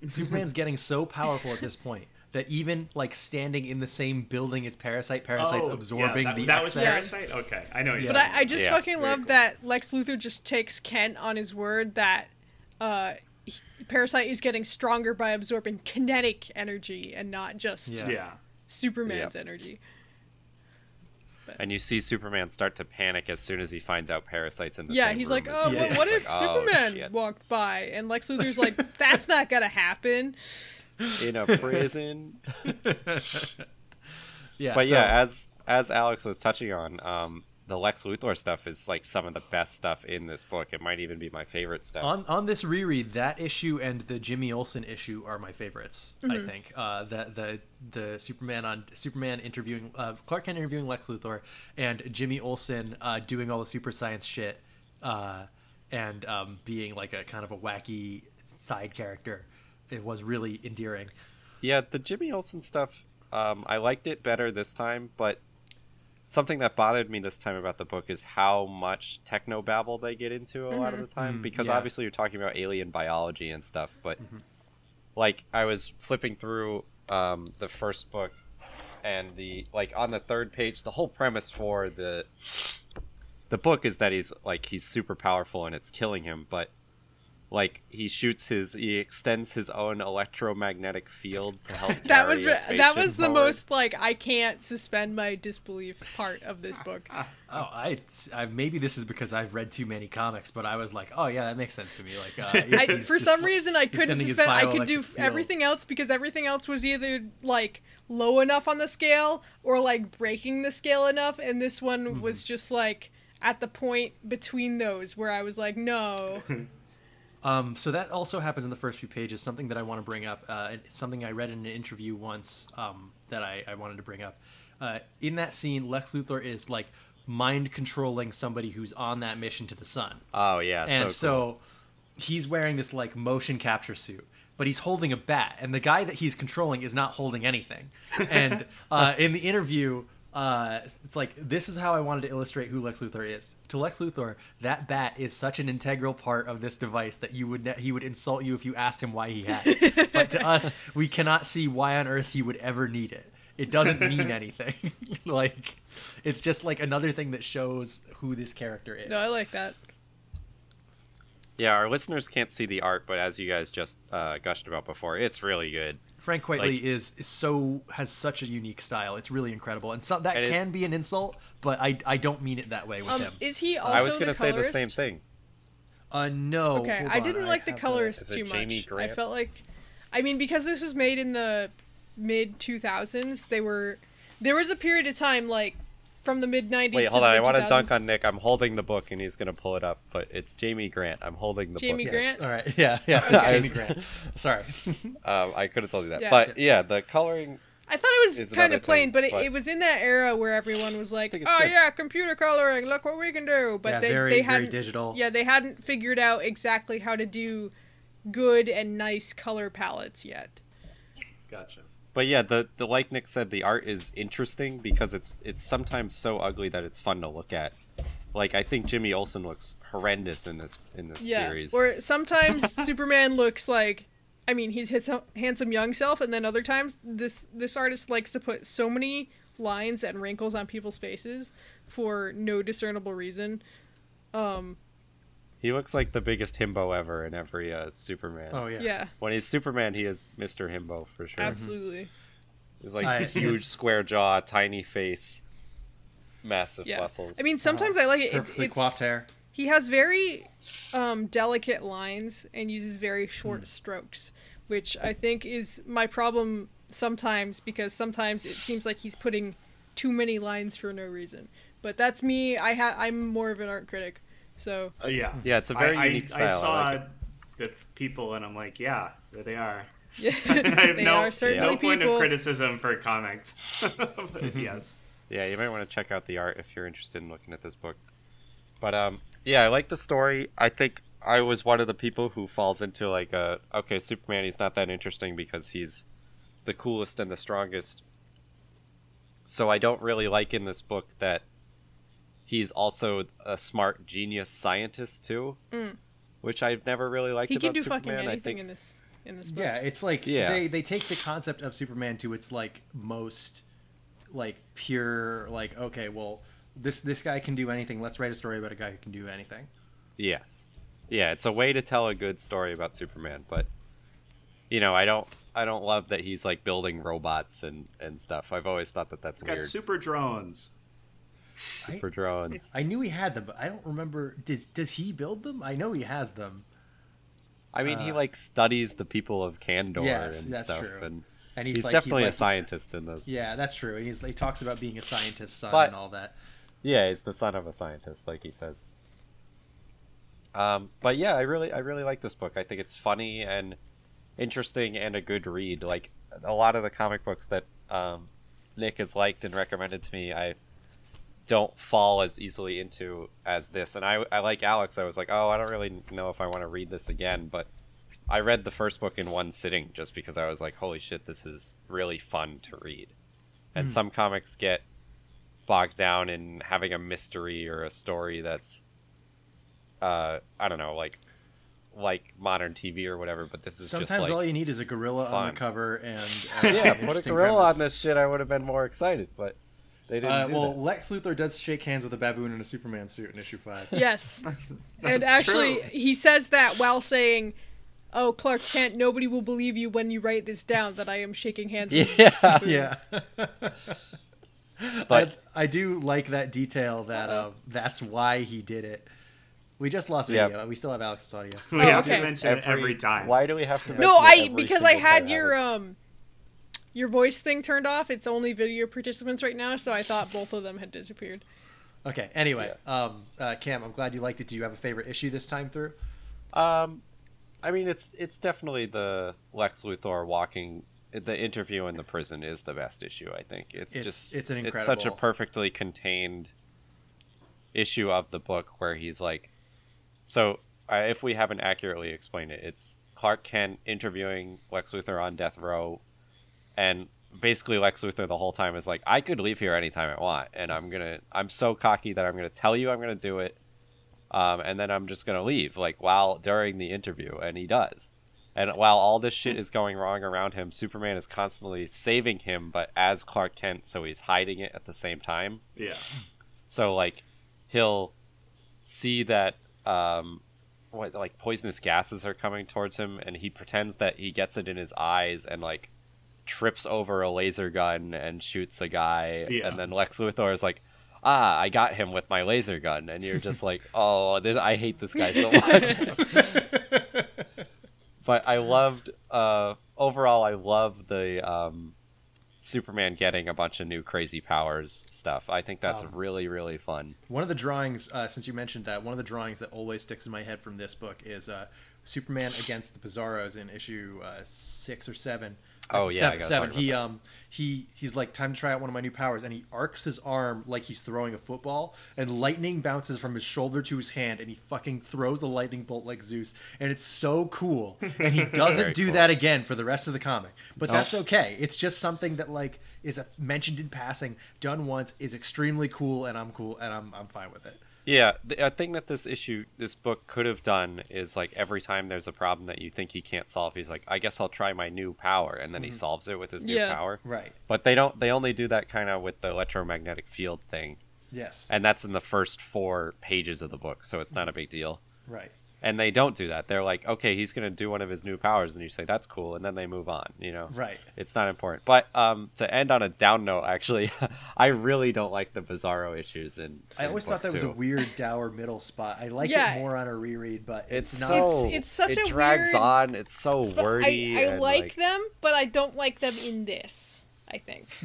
Superman's getting so powerful at this point that even like standing in the same building as Parasite, Parasite's Oh, yeah, absorbing that, the that was excess. Parasite. Okay, I know. You but I, I just Yeah. fucking Very love cool. that Lex Luthor just takes Kent on his word that uh, he- Parasite is getting stronger by absorbing kinetic energy and not just Yeah. Yeah. Superman's Yep. energy. And you see Superman start to panic as soon as he finds out Parasite's in the yeah, same he's room like, as oh, him. well, It's what if oh, Superman shit. walked by? And Lex Luthor's like, that's not gonna happen. In a prison? Yeah, but so- yeah, as as Alex was touching on, um, the Lex Luthor stuff is like some of the best stuff in this book. It might even be my favorite stuff. On on this reread, that issue and the Jimmy Olsen issue are my favorites. I Mhm. think uh, the the the Superman on Superman interviewing uh, Clark Kent interviewing Lex Luthor and Jimmy Olsen uh, doing all the super science shit uh, and um, being like a kind of a wacky side character. It was really endearing. Yeah, the Jimmy Olsen stuff, um, I liked it better this time, but something that bothered me this time about the book is how much techno babble they get into a lot of Mhm. the time. Mm, because yeah. obviously you're talking about alien biology and stuff, but like I was flipping through um, the first book, and the like on the third page, the whole premise for the the book is that he's like he's super powerful and it's killing him, but like he shoots his he extends his own electromagnetic field to help That was a that spaceship was the forward. most like I can't suspend my disbelief part of this book. Oh, I, I maybe this is because I've read too many comics, but I was like, oh yeah, that makes sense to me. Like, uh, I, for some like, reason, I couldn't suspend. I could do field. everything else because everything else was either like low enough on the scale or like breaking the scale enough, and this one Mm-hmm. was just like at the point between those where I was like, no. Um, so that also happens in the first few pages. Something that I want to bring up. Uh, something I read in an interview once um, that I, I wanted to bring up. Uh, in that scene, Lex Luthor is like mind controlling somebody who's on that mission to the sun. Oh yeah, and so, cool. so he's wearing this like motion capture suit but he's holding a bat and the guy that he's controlling is not holding anything and uh, in the interview uh, it's like this is how i wanted to illustrate who lex luthor is. To lex luthor that bat is such an integral part of this device that you would ne- he would insult you if you asked him why he had it. But to us we cannot see why on earth he would ever need it. It doesn't mean anything. Like it's just like another thing that shows who this character is. No, I like that. yeah, our listeners can't see the art, but as you guys just uh, gushed about before, it's really good. Frank Quitely Like- is, is so has such a unique style. It's really incredible, and so that And it- can be an insult, but I I don't mean it that way with Um, him. is he also I was gonna say the same thing. Uh, no. Okay, I didn't like the have colorist too Jamie much. I felt like, I mean, because this was made in the mid 2000s, they were there was a period of time like from the mid 90s. Wait, hold on. I want to dunk on Nick. I'm holding the book, and he's gonna pull it up. But it's Jamie Grant. I'm holding the Jamie book. Grant? All right. Yeah. Yeah. So it's Jamie Grant. Sorry. Um, I could have told you that, Yeah. but yeah, the coloring. I thought it was kind of plain, thing, but, it, but- it was in that era where everyone was like, "Oh good. yeah, computer coloring, look what we can do." But Yeah, they very- they very hadn't digital. Yeah, they hadn't figured out exactly how to do good and nice color palettes yet. Gotcha. But yeah, the the like Nick said, the art is interesting because it's it's sometimes so ugly that it's fun to look at. Like I think Jimmy Olsen looks horrendous in this in this Yeah. series. Or sometimes Superman looks like I mean, he's his handsome young self and then other times this this artist likes to put so many lines and wrinkles on people's faces for no discernible reason. Um He looks like the biggest himbo ever in every uh, Superman. Oh yeah. yeah, When he's Superman, he is Mr. Himbo for sure. absolutely. He's like I- huge it's- square jaw, tiny face, massive Yeah. muscles. I mean, sometimes I like it. it Perfectly it's, coiffed hair. he has very um, delicate lines and uses very short strokes, which I think is my problem sometimes because sometimes it seems like he's putting too many lines for no reason. But that's me. I ha- I'm more of an art critic, so Uh, yeah. Yeah, it's a very I, unique I, style. I I saw like the people, and I'm like, yeah, there they are. Yeah, I have they no, are certainly no point people. of criticism for comics. but yes. Yeah, you might want to check out the art if you're interested in looking at this book. But um, yeah, I like the story. I think I was one of the people who falls into like, uh, okay, Superman, he's not that interesting because he's the coolest and the strongest. So I don't really like in this book that he's also a smart genius scientist too, Mm. which I've never really liked he about can do Superman. fucking I anything think in this in this book. Yeah, it's like Yeah. they they take the concept of Superman to its like most like pure like okay, well this this guy can do anything. Let's write a story about a guy who can do anything. Yes. Yeah, it's a way to tell a good story about Superman, but you know, I don't I don't love that he's like building robots and and stuff. I've always thought that that's It's got super drones. Super drones. I knew he had them, but I don't remember. Does does he build them? I know he has them. I mean, he uh, like studies the people of Kandor Yes, and that's stuff, true. and, And he's, he's like- he's definitely a scientist in this. Yeah, that's true. And he's he talks about being a scientist's son But- and all that. Yeah, he's the son of a scientist, like he says. Um, but yeah, I really, I really like this book. I think it's funny and interesting and a good read. Like a lot of the comic books that um, Nick has liked and recommended to me, I don't fall as easily into as this. And I, I like Alex. I was like, oh, I don't really know if I want to read this again, but I read the first book in one sitting just because I was like, holy shit, this is really fun to read. And Hmm. some comics get bogged down in having a mystery or a story that's uh I don't know, like like modern TV or whatever, but this is Sometimes just like all you need is a gorilla on the cover and uh, Yeah, an put a gorilla premise. on this shit, I would have been more excited, but they didn't Uh, do well, that. Lex Luthor does shake hands with a baboon in a Superman suit in issue five. Yes. and actually, true. he says that while saying, "Oh, Clark Kent, nobody will believe you when you write this down that I am shaking hands." with Yeah. you." yeah. But- I, I do like that detail that uh, that's why he did it. We just lost Yeah. video. We still have Alex's audio. We have to mention it every time. Why do we have to? No, mention it I every because I had time? your um your voice thing turned off. It's only video participants right now, so I thought both of them had disappeared. Okay. Anyway, um, uh, Cam, I'm glad you liked it. Do you have a favorite issue this time through? Um, I mean, it's it's definitely the Lex Luthor walking. The interview in the prison is the best issue. I think it's, It's- just it's an incredible... it's such a perfectly contained issue of the book where he's like, so uh, if we haven't accurately explained it, it's Clark Kent interviewing Lex Luthor on death row, and basically Lex Luthor the whole time is like, I could leave here anytime I want, and I'm gonna, I'm so cocky that I'm gonna tell you I'm gonna do it, um, and then I'm just gonna leave, like while during the interview, and he does. And while all this shit is going wrong around him, Superman is constantly saving him, but as Clark Kent, so he's hiding it at the same time. Yeah. So like, he'll see that um, what like poisonous gases are coming towards him, and he pretends that he gets it in his eyes and like trips over a laser gun and shoots a guy, Yeah. and then Lex Luthor is like. Ah, I got him with my laser gun, and you're just like, oh, this, I hate this guy so much. but I loved uh, overall. I love the um, Superman getting a bunch of new crazy powers stuff. I think that's Um, really really fun. One of the drawings, uh, since you mentioned that, one of the drawings that always sticks in my head from this book is uh, Superman against the Bizarros in issue uh, six or seven. Oh, yeah, seven. seven. He that. um he he's like time to try out one of my new powers, and he arcs his arm like he's throwing a football, and lightning bounces from his shoulder to his hand, and he fucking throws a lightning bolt like Zeus, and it's so cool. And he doesn't do cool. that again for the rest of the comic, but No. that's okay. It's just something that like is a, mentioned in passing, done once, is extremely cool, and I'm cool, and I'm I'm fine with it. Yeah, the a thing that this issue, this book could have done is like every time there's a problem that you think he can't solve, he's like, I guess I'll try my new power, and then he Mhm. solves it with his new Yeah. power. Right. But they don't. They only do that kind of with the electromagnetic field thing. Yes. And that's in the first four pages of the book, so it's not a big deal. Right. And they don't do that. They're like, okay, he's gonna do one of his new powers, and you say that's cool, and then they move on. You know, Right. It's not important. But um, to end on a down note, actually, I really don't like the Bizarro issues. And I always thought that was a weird dour middle spot. I like Yeah. it more on a reread, but It's, it's, not. so It's- it's such it a drags weird on. It's so But wordy. I, I and, like, them, but I don't like them in this. I think.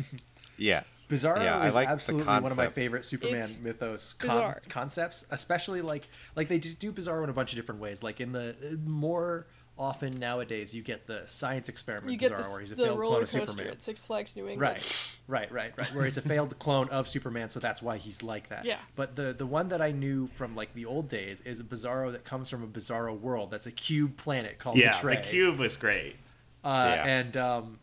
Yes, Bizarro Yeah, I is like the absolutely one of my favorite Superman It's mythos con- concepts, especially like like they just do Bizarro in a bunch of different ways. Like in the uh, more often nowadays, you get the science experiment You get Bizarro, the, where he's a the failed roller clone of coaster Superman. at Six Flags New England. Right, right, right, right. Where he's a failed clone of Superman, so that's why he's like that. Yeah. But the the one that I knew from like the old days is a Bizarro that comes from a Bizarro world. That's a cube planet called Yeah, the Tray. the cube was great. Uh, Yeah. And um,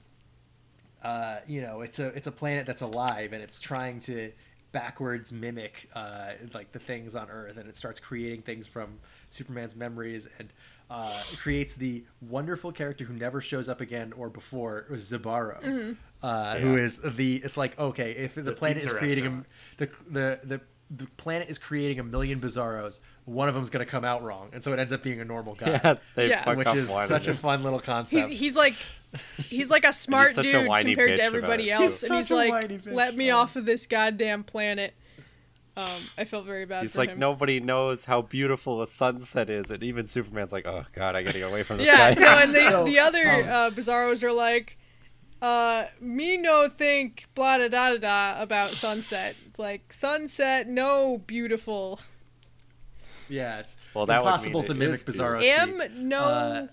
uh, you know, it's a it's a planet that's alive, and it's trying to backwards mimic uh, like the things on Earth, and it starts creating things from Superman's memories, and uh, creates the wonderful character who never shows up again or before was Zibarro, Mhm. uh, Yeah. is the it's like okay if the, The planet is pizza creating a, the the the the planet is creating a million bizarros. One of them's going to come out wrong, and so it ends up being a normal guy. Yeah, they Yeah. fuck which is such a fun little concept. He's, he's like he's like a smart such a dude compared to everybody else, too. and he's like, bitch, "Let me off of this goddamn planet." Um, I felt very bad He's for like, him. nobody knows how beautiful a sunset is, and even Superman's like, oh god, I gotta get away from this yeah, guy. no, and the, So, the other um, uh, Bizarros are like, uh, me no think blah da da da da about sunset. It's like sunset, no beautiful. Yeah, it's Well, that would impossible to mimic is Bizarro. Am no. Uh,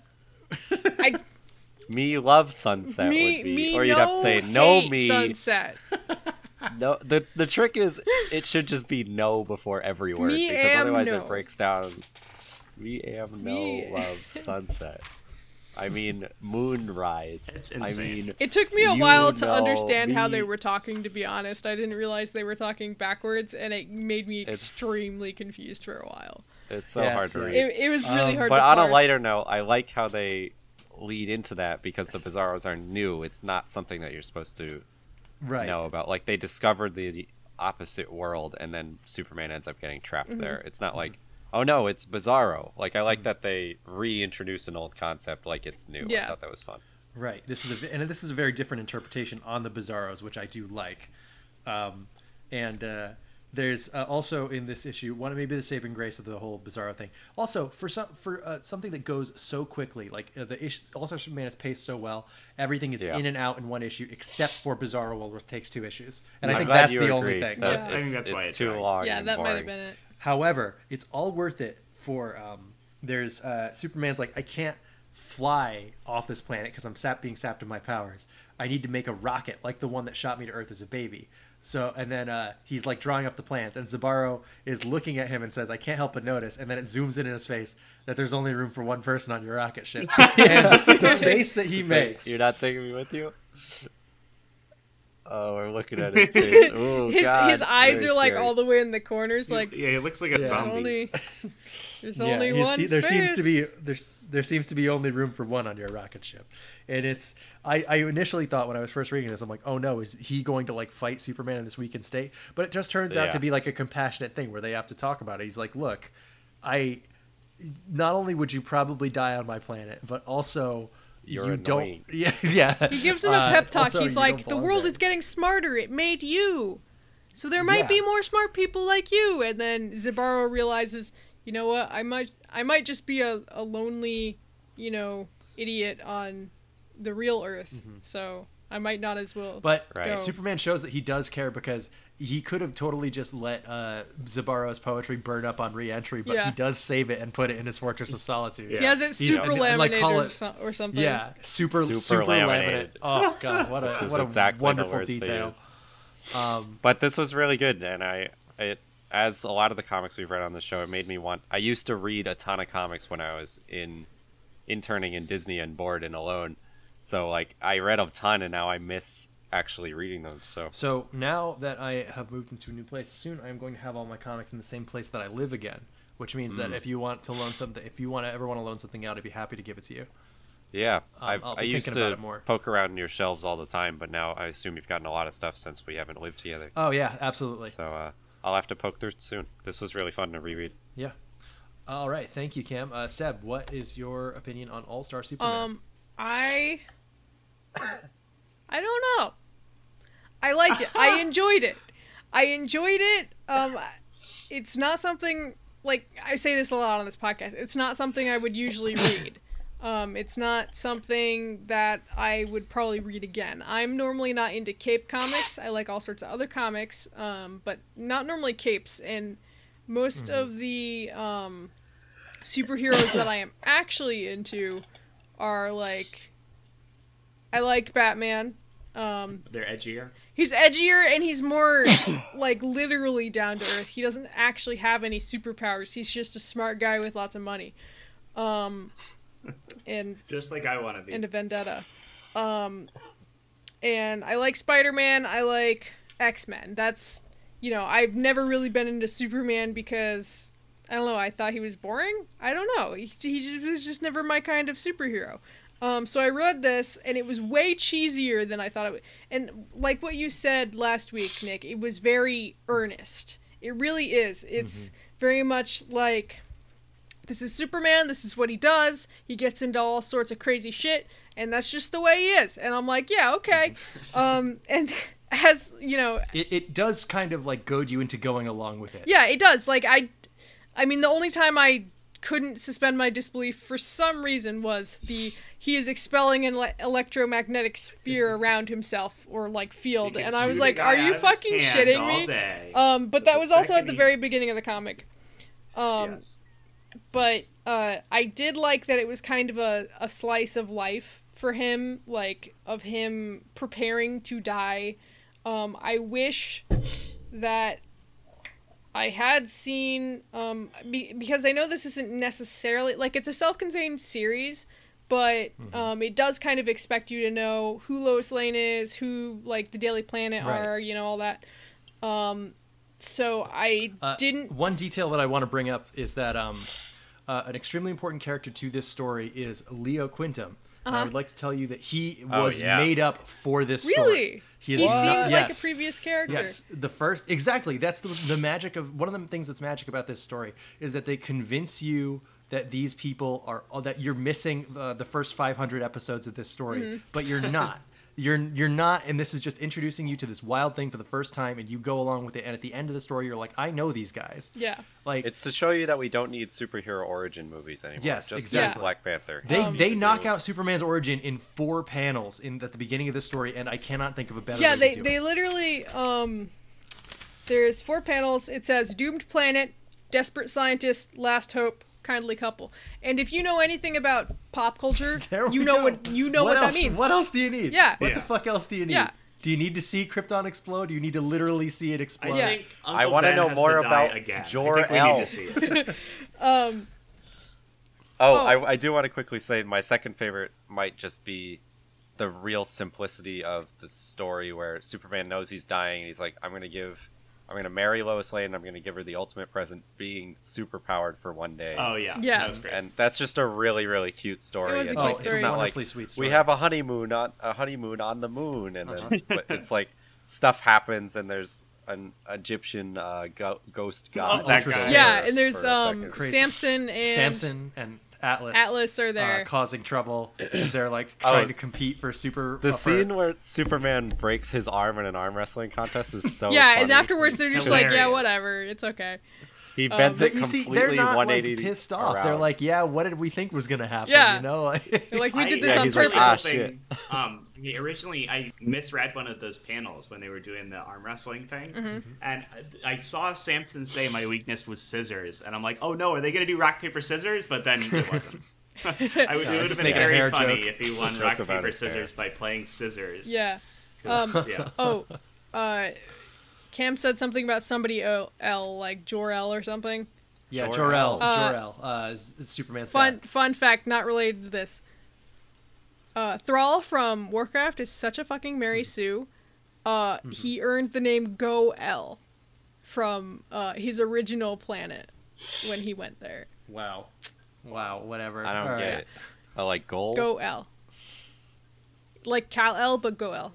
I me love sunset me would be, me or you'd no have to say no hate me. sunset. No, the the trick is it should just be no before every word Me because otherwise no. it breaks down. We am no Me- love sunset. I mean moonrise. It's I insane. mean It took me a while to know understand how they were talking. To be honest, I didn't realize they were talking backwards, and it made me It's- extremely confused for a while. It's so Yes, hard to read. It, it was really Um, hard. but to on a lighter note, I like how they lead into that because the Bizarros are new. It's not something that you're supposed to right. know about. Like they discovered the opposite world, and then Superman ends up getting trapped Mm-hmm. there. It's not like, oh no, it's Bizarro. Like I like that they reintroduce an old concept like it's new. I Yeah. thought that was fun. Right. This is a v- and this is a very different interpretation on the Bizarros, which I do like. Um, and uh, there's uh, also in this issue one maybe the saving grace of the whole Bizarro thing. Also for some for uh, something that goes so quickly, like uh, the issue, All Star Superman is paced so well. Everything is Yeah. in and out in one issue, except for Bizarro, where it takes two issues. And I I'm think that's you the only thing. That's, Yeah, I think it's, that's why it's it too long. Yeah, and that might have been it. However, it's all worth it for um, there's uh, Superman's like I can't fly off this planet because I'm sap being sapped of my powers. I need to make a rocket like the one that shot me to Earth as a baby. So and then uh, he's like drawing up the plans, and Zibarro is looking at him and says, "I can't help but notice." And then it zooms in in his face that there's only room for one person on your rocket ship. and the face that he It's like, makes, You're not taking me with you. Oh, we're looking at his face. Ooh, his God, his eyes very are like scary. all the way in the corners. Like yeah, he looks like a there's zombie. only there's Yeah, only one. see- there seems to be there's there seems to be only room for one on your rocket ship, and it's I, I initially thought when I was first reading this I'm like oh no is he going to like fight Superman in this weakened state? But it just turns out to be like a compassionate thing where they have to talk about it. He's like look, I not only would you probably die on my planet, but also You're you annoying. don't yeah yeah. He gives him a Uh, pep talk. also, He's like, "The world there." is getting smarter. It made you, so there might Yeah. be more smart people like you." And then Zibarro realizes, you know what? I might, I might just be a, a lonely, you know, idiot on the real Earth. So I might not as well. But Right. Superman shows that he does care because he could have totally just let uh, Zibarro's poetry burn up on re-entry, but Yeah. he does save it and put it in his Fortress of Solitude. Yeah. he has it He's- super and- and, like, laminated call or, it- or something. Yeah, super Super super, laminated. laminated. Oh god, what Which a what a exactly the wonderful detail. Um, But this was really good, and I, it, as a lot of the comics we've read on the show, it made me want. I used to read a ton of comics when I was in interning in Disney and bored and alone. So like I read a ton, and now I miss actually reading them. So so now that I have moved into a new place, soon I am going to have all my comics in the same place that I live again. Which means that Mm. if you want to loan something, if you want to ever want to loan something out, I'd be happy to give it to you. yeah, Um, I've, I'll I used thinking about to it more. poke around in your shelves all the time, but now I assume you've gotten a lot of stuff since we haven't lived together. Oh yeah, absolutely. So uh, I'll have to poke through soon. This was really fun to reread. Yeah. All right, thank you, Cam. Uh, Seb, what is your opinion on All Star Superman? Um, I, I don't know. I liked it. I enjoyed it. I enjoyed it. Um, it's not something like I say this a lot on this podcast. It's not something I would usually read. Um, it's not something that I would probably read again. I'm normally not into cape comics. I like all sorts of other comics, um, but not normally capes. And most Mm-hmm. of the um, superheroes that I am actually into are like I like Batman. Um, They're edgier. he's edgier and he's more like literally down to earth. He doesn't actually have any superpowers. He's just a smart guy with lots of money. Um, and Just like I want to be. and a vendetta. Um, and I like Spider Man. I like X Men. That's you know I've never really been into Superman because I don't know. I thought he was boring. I don't know. He, he just, was just never my kind of superhero. Um, so I read this and it was way cheesier than I thought it would. And like what you said last week, Nick, it was very earnest. It really is. It's very much like this is Superman, this is what he does. He gets into all sorts of crazy shit, and that's just the way he is. And I'm like, yeah, okay. um, and as you know, it, it does kind of like goad you into going along with it. yeah, it does. Like I, I mean, the only time I couldn't suspend my disbelief for some reason was the he is expelling an ele- electromagnetic sphere around himself or like field, and I was like, are you out of his fucking shitting me? Um, but So that was also at the he- very beginning of the comic. Um, but uh, I did like that it was kind of a, a slice of life for him, like of him preparing to die. Um, I wish that I had seen um, be, because I know this isn't necessarily like it's a self-contained series, but um, it does kind of expect you to know who Lois Lane is, who like the Daily Planet Right. are, you know, all that. Um, so I Uh, didn't One detail that I want to bring up is that um, uh, an extremely important character to this story is Leo Quintum. And I Uh-huh. would like to tell you that he Oh, was yeah. made up for this story. Really? He, He is seemed not- like a previous character. Yes, the first exactly. That's the the magic of one of the things that's magic about this story is that they convince you that these people are that you're missing the, the first 500 episodes of this story, Mhm. but you're not. You're you're not, and this is just introducing you to this wild thing for the first time, and you go along with it. And at the end of the story, you're like, I know these guys. Yeah. Like It's to show you that we don't need superhero origin movies anymore. Yes, just exactly. Black Panther. They Um, they knock out Superman's origin in four panels in at the beginning of the story, and I cannot think of a better. yeah, way they to do they it. literally um, there's four panels. It says doomed planet, desperate scientist, last hope, kindly couple. And if you know anything about pop culture, you know go. what you know what, else, that means. What else do you need? Yeah. What Yeah. the fuck else do you need? Yeah. Do you need to see Krypton explode? Do you need to literally see it explode? Yeah. think I Uncle want to know has more to die about again. I Jor think we El. need to see it. Um, Oh, Oh. I, I do want to quickly say my second favorite might just be the real simplicity of the story where Superman knows he's dying and he's like, I'm going to give, I'm going to marry Lois Lane and I'm going to give her the ultimate present being super powered for one day. Oh yeah, Yeah. that was great. And that's just a really, really cute story. It was a and cute it's story. not like Wonderfully sweet story. we have a honeymoon on a honeymoon on the moon, and Uh-huh. then but it's like stuff happens and there's an Egyptian uh, go- ghost god. that that guy. yeah, and there's um Samson and Samson and Atlas. Atlas are there. Uh, causing trouble as they're like Oh. trying to compete for super. The uh, for- scene where Superman breaks his arm in an arm wrestling contest is so yeah, funny. and afterwards they're just like, yeah, whatever, it's okay. he um, bends But it you see, completely they're not like 180 pissed off. They're like, yeah, what did we think was gonna happen? Yeah. You know, like, like, we did this Yeah, on he's like, purpose. ah, shit. Um, yeah, originally I misread one of those panels when they were doing the arm wrestling thing, Mm-hmm. and I saw Samson say my weakness was scissors, and I'm like, oh no, are they gonna do rock paper scissors? But then it wasn't. I would, Yeah, it would have been making very funny joke. if he won rock paper scissors by playing scissors. Yeah. 'Cause, Um, yeah. Oh, uh, Cam said something about somebody O L like Jor El or something. yeah, Jor-El. Jor El, Uh, Jor El, uh, is- is Superman's Fun dad. fun fact, not related to this. Uh, Thrall from Warcraft is such a fucking Mary Sue. Uh, Mm-hmm. he earned the name Go El from uh, his original planet when he went there. Wow, wow, whatever. I don't All get right. it. I like gold. Go El. Like Kal El, but Go El.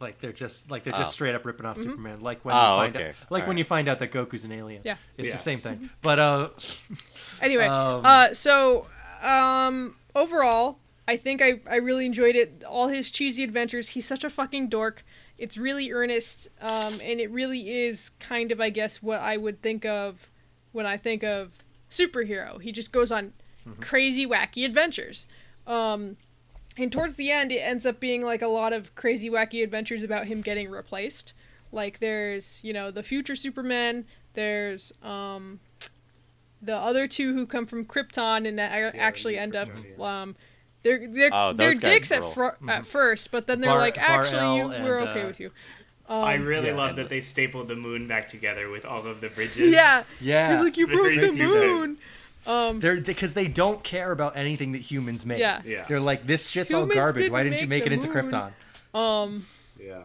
Like they're just like they're just Oh. straight up ripping off Mhm. Superman. Like when Oh, you find okay. out, like when Alright. you find out that Goku's an alien. Yeah. it's Yes. the same thing. But uh, Anyway, Um, uh, so um, overall, I think I, I really enjoyed it. All his cheesy adventures. He's such a fucking dork. It's really earnest, um, and it really is kind of, I guess, what I would think of when I think of superhero. He just goes on crazy, wacky adventures. Um, and towards the end, it ends up being like a lot of crazy, wacky adventures about him getting replaced. Like there's, you know, the future Superman. There's um, the other two who come from Krypton and a- actually end up um, they're they're Oh, they're dicks at rule. fr- at first, but then they're Bar- like, actually, you, Bar-El we're and, okay uh, with you. I Um, really yeah, love and- that they stapled the moon back together with all of the bridges. yeah, yeah, he's like, you The broke the moon. Um, they're because they don't care about anything that humans make. Yeah. Yeah. they're like this shit's all garbage. didn't Why didn't you make make it the into moon." Krypton? um, Yeah.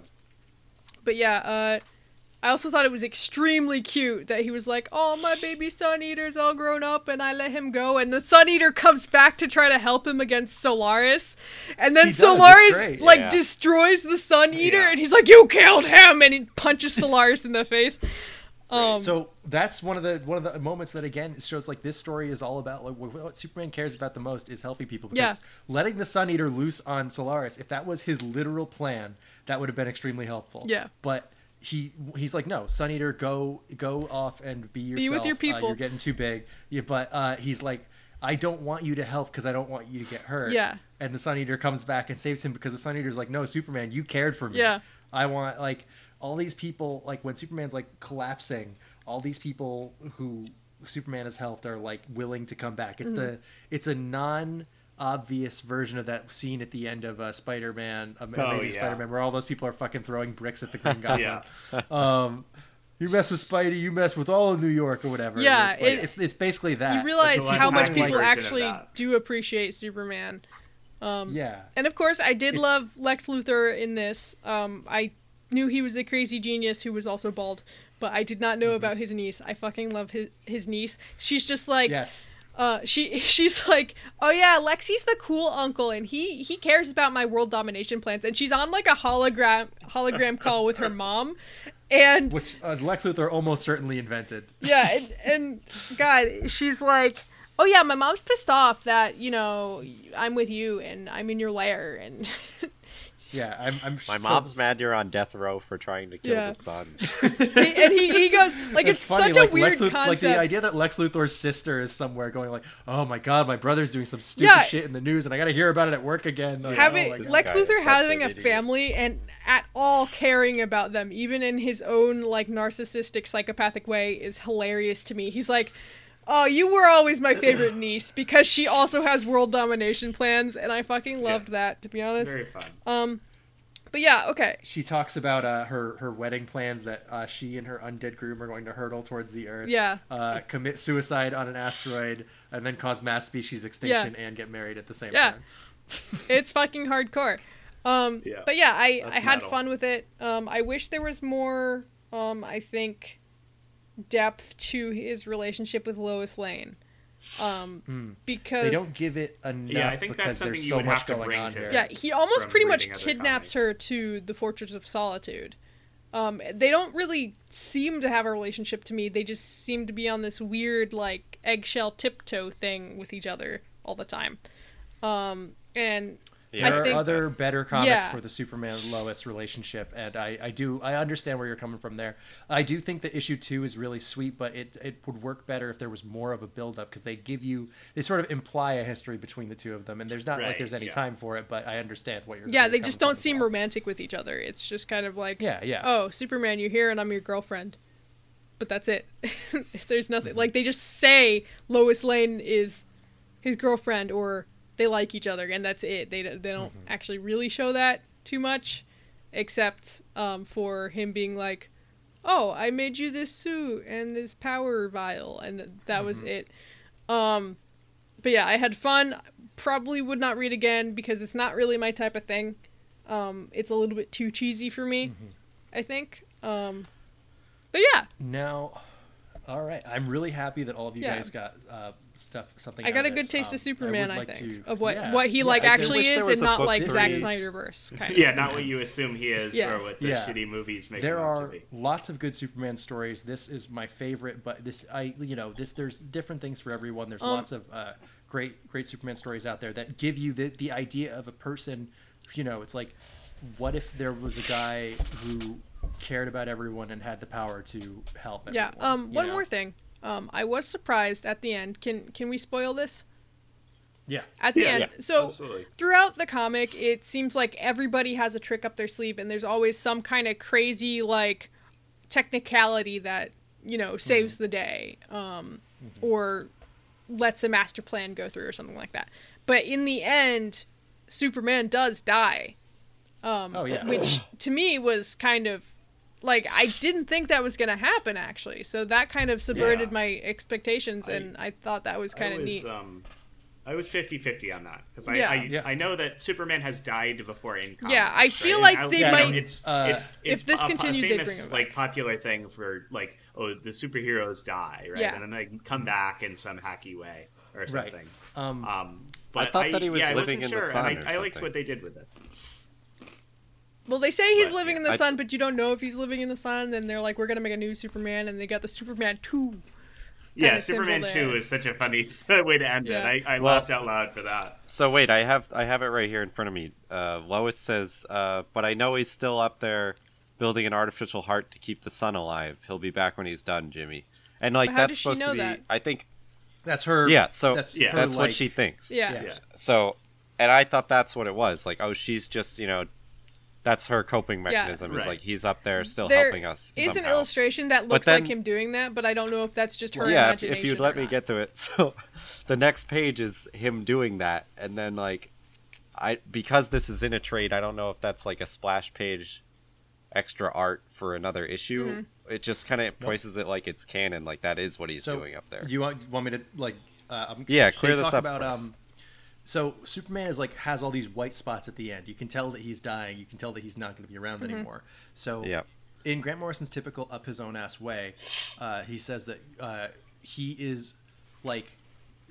but yeah, uh, I also thought it was extremely cute that he was like, "Oh, my baby Sun Eater's all grown up," and I let him go, and the Sun Eater comes back to try to help him against Solaris, and then does, Solaris like Yeah. destroys the Sun Eater, Yeah. and he's like, "You killed him," and he punches Solaris in the face. Um, so that's one of the one of the moments that again shows like this story is all about like what what Superman cares about the most is helping people. Yeah. Letting the Sun Eater loose on Solaris, if that was his literal plan, that would have been extremely helpful. Yeah. But he he's like, no, Sun Eater, go go off and be yourself. with your Uh, you're getting too big. Yeah, but uh, he's like. I don't want you to help because I don't want you to get hurt. Yeah. And the Sun Eater comes back and saves him because the Sun Eater's like, no, Superman, you cared for me. Yeah. I want like all these people like when Superman's like collapsing, all these people who Superman has helped are like willing to come back. It's the it's a non obvious version of that scene at the end of uh, Spider-Man, um, Oh, Amazing yeah. Spider-Man, where all those people are fucking throwing bricks at the Green Goblin. Yeah. Um, you mess with Spidey, you mess with all of New York or whatever. Yeah, it's, like, it- it's it's basically that. you realize how much people actually do appreciate Superman. Um, yeah. And of course, I did It's- love Lex Luthor in this. Um, I knew he was a crazy genius who was also bald, but I did not know Mm-hmm. about his niece. I fucking love his his niece. She's just like, Yes. Uh, she she's like, oh yeah, Lexi's the cool uncle, and he he cares about my world domination plans. And she's on like a hologram hologram call with her mom, and Which uh, Lex Luthor almost certainly invented. yeah, and, and God, she's like, oh yeah, my mom's pissed off that you know I'm with you and I'm in your lair, and Yeah, I'm. I'm My so- mom's mad you're on death row for trying to kill Yeah. the sun. and he, he goes like it's, such a weird Lex concept. Like the idea that Lex Luthor's sister is somewhere going like, "Oh my god, my brother's doing some stupid Yeah. shit in the news, and I got to hear about it at work again." Like, having oh. Lex Luthor having a idiot. family and at all caring about them, even in his own like narcissistic psychopathic way, is hilarious to me. He's like. Oh, you were always my favorite niece because she also has world domination plans, and I fucking loved that, to be honest. Very fun. Um, but yeah, okay. she talks about uh, her her wedding plans that uh, she and her undead groom are going to hurtle towards the Earth. Yeah. Uh, commit suicide on an asteroid and then cause mass species extinction and get married at the same Yeah. time. it's fucking hardcore. Um, Yeah, but yeah, I, that's I had metal. fun with it. Um, I wish there was more, um, I think, depth to his relationship with Lois Lane. Um, because Hmm. They don't give it enough Yeah, I think because that's something there's you so would much have to going bring on to here. yeah, Yes, he almost pretty much kidnaps comics. her to the Fortress of Solitude. Um, they don't really seem to have a relationship to me. They just seem to be on this weird like eggshell tiptoe thing with each other all the time. Um, and Yeah. I there think are other better comics Yeah. for the Superman Lois relationship, and I, I do I understand where you're coming from there. I do think that issue two is really sweet, but it it would work better if there was more of a build up because they give you they sort of imply a history between the two of them, and there's not like there's any yeah. time for it. But I understand what you're. yeah, they you're just don't seem well. romantic with each other. It's just kind of like, Yeah, yeah. oh, Superman, you're here and I'm your girlfriend. But that's it. There's Mm-hmm. nothing. Like they just say Lois Lane is his girlfriend or they like each other and that's it. They don't- they don't Mm-hmm. actually really show that too much except um, for him being like, "Oh, I made you this suit and this power vial." And th- that was Mm-hmm. it. Um but yeah, I had fun. Probably would not read again because it's not really my type of thing. Um, it's a little bit too cheesy for me, Mm-hmm. I think. Um, but yeah, Now, All right, I'm really happy that all of you Yeah. guys got uh, stuff something. I got a good this. taste Um, of Superman. I, like think to- of what yeah, what he yeah, like I actually wish there is, was and not like that Zack Snyderverse. Kind of. Yeah, not what you assume he is Yeah. or what the Yeah. shitty movies make there him are to be. lots of good Superman stories. This is my favorite, but this I you know this there's different things for everyone. There's Um, lots of uh, great great Superman stories out there that give you the the idea of a person. You know, it's like, what if there was a guy who cared about everyone and had the power to help everyone? Yeah. Um. One know? more thing. Um. I was surprised at the end. Can Can we spoil this? Yeah. At the Yeah, end. yeah, so absolutely. throughout the comic, it seems like everybody has a trick up their sleeve, and there's always some kind of crazy like technicality that you know saves Mm-hmm. the day, um, or lets a master plan go through, or something like that. But in the end, Superman does die. Um, Oh, yeah. Which to me was kind of like I didn't think that was gonna happen actually. So that kind of subverted Yeah. my expectations, I- and I thought that was kind of neat. Um, I was 50-50 on that because I, Yeah. I, Yeah. I know that Superman has died before in comics. Yeah, I feel And like I- they you know, might- It's, Uh, it's, it's if this a, continued, a famous like popular thing for like oh the superheroes die right Yeah. and then they come back in some hacky way or Right. something. Um, Um, but thought that he was yeah, I living wasn't in the sure, sun or I, I liked what they did with it. Well, they say he's But, living yeah, in the I- sun, but you don't know if he's living in the sun. And they're like, we're gonna make a new Superman, and they got the Superman two. Yeah, Superman. Two is such a funny way to end Yeah. it. I, I Well- laughed out loud for that. So wait, I have I have it right here in front of me. Uh, Lois says, uh, "But I know he's still up there building an artificial heart to keep the sun alive. He'll be back when he's done, Jimmy." And like that's supposed to be. that? I think. That's her. Yeah. So that's that's, her, what like- she thinks. Yeah. Yeah. Yeah. So, and I thought that's what it was. Like, oh, she's just you know, that's her coping Yeah. mechanism. Is Right. like he's up there still There helping us. is an illustration that But looks like him doing that, but I don't know if that's just her yeah, if, imagination. if you'd let or me not. get to it. So, the next page is him doing that, and then like, I because this is in a trade, I don't know if that's like a splash page, extra art for another issue. Mm-hmm. It just kind of places it like it's canon, like that is what he's so doing up there. You want want me to like? Uh, I'm Yeah, clear this talk up about for us. um. So Superman is like has all these white spots at the end. You can tell that he's dying. You can tell that he's not going to be around Mm-hmm. anymore. So Yep. in Grant Morrison's typical up his own ass way, uh, he says that uh, he is like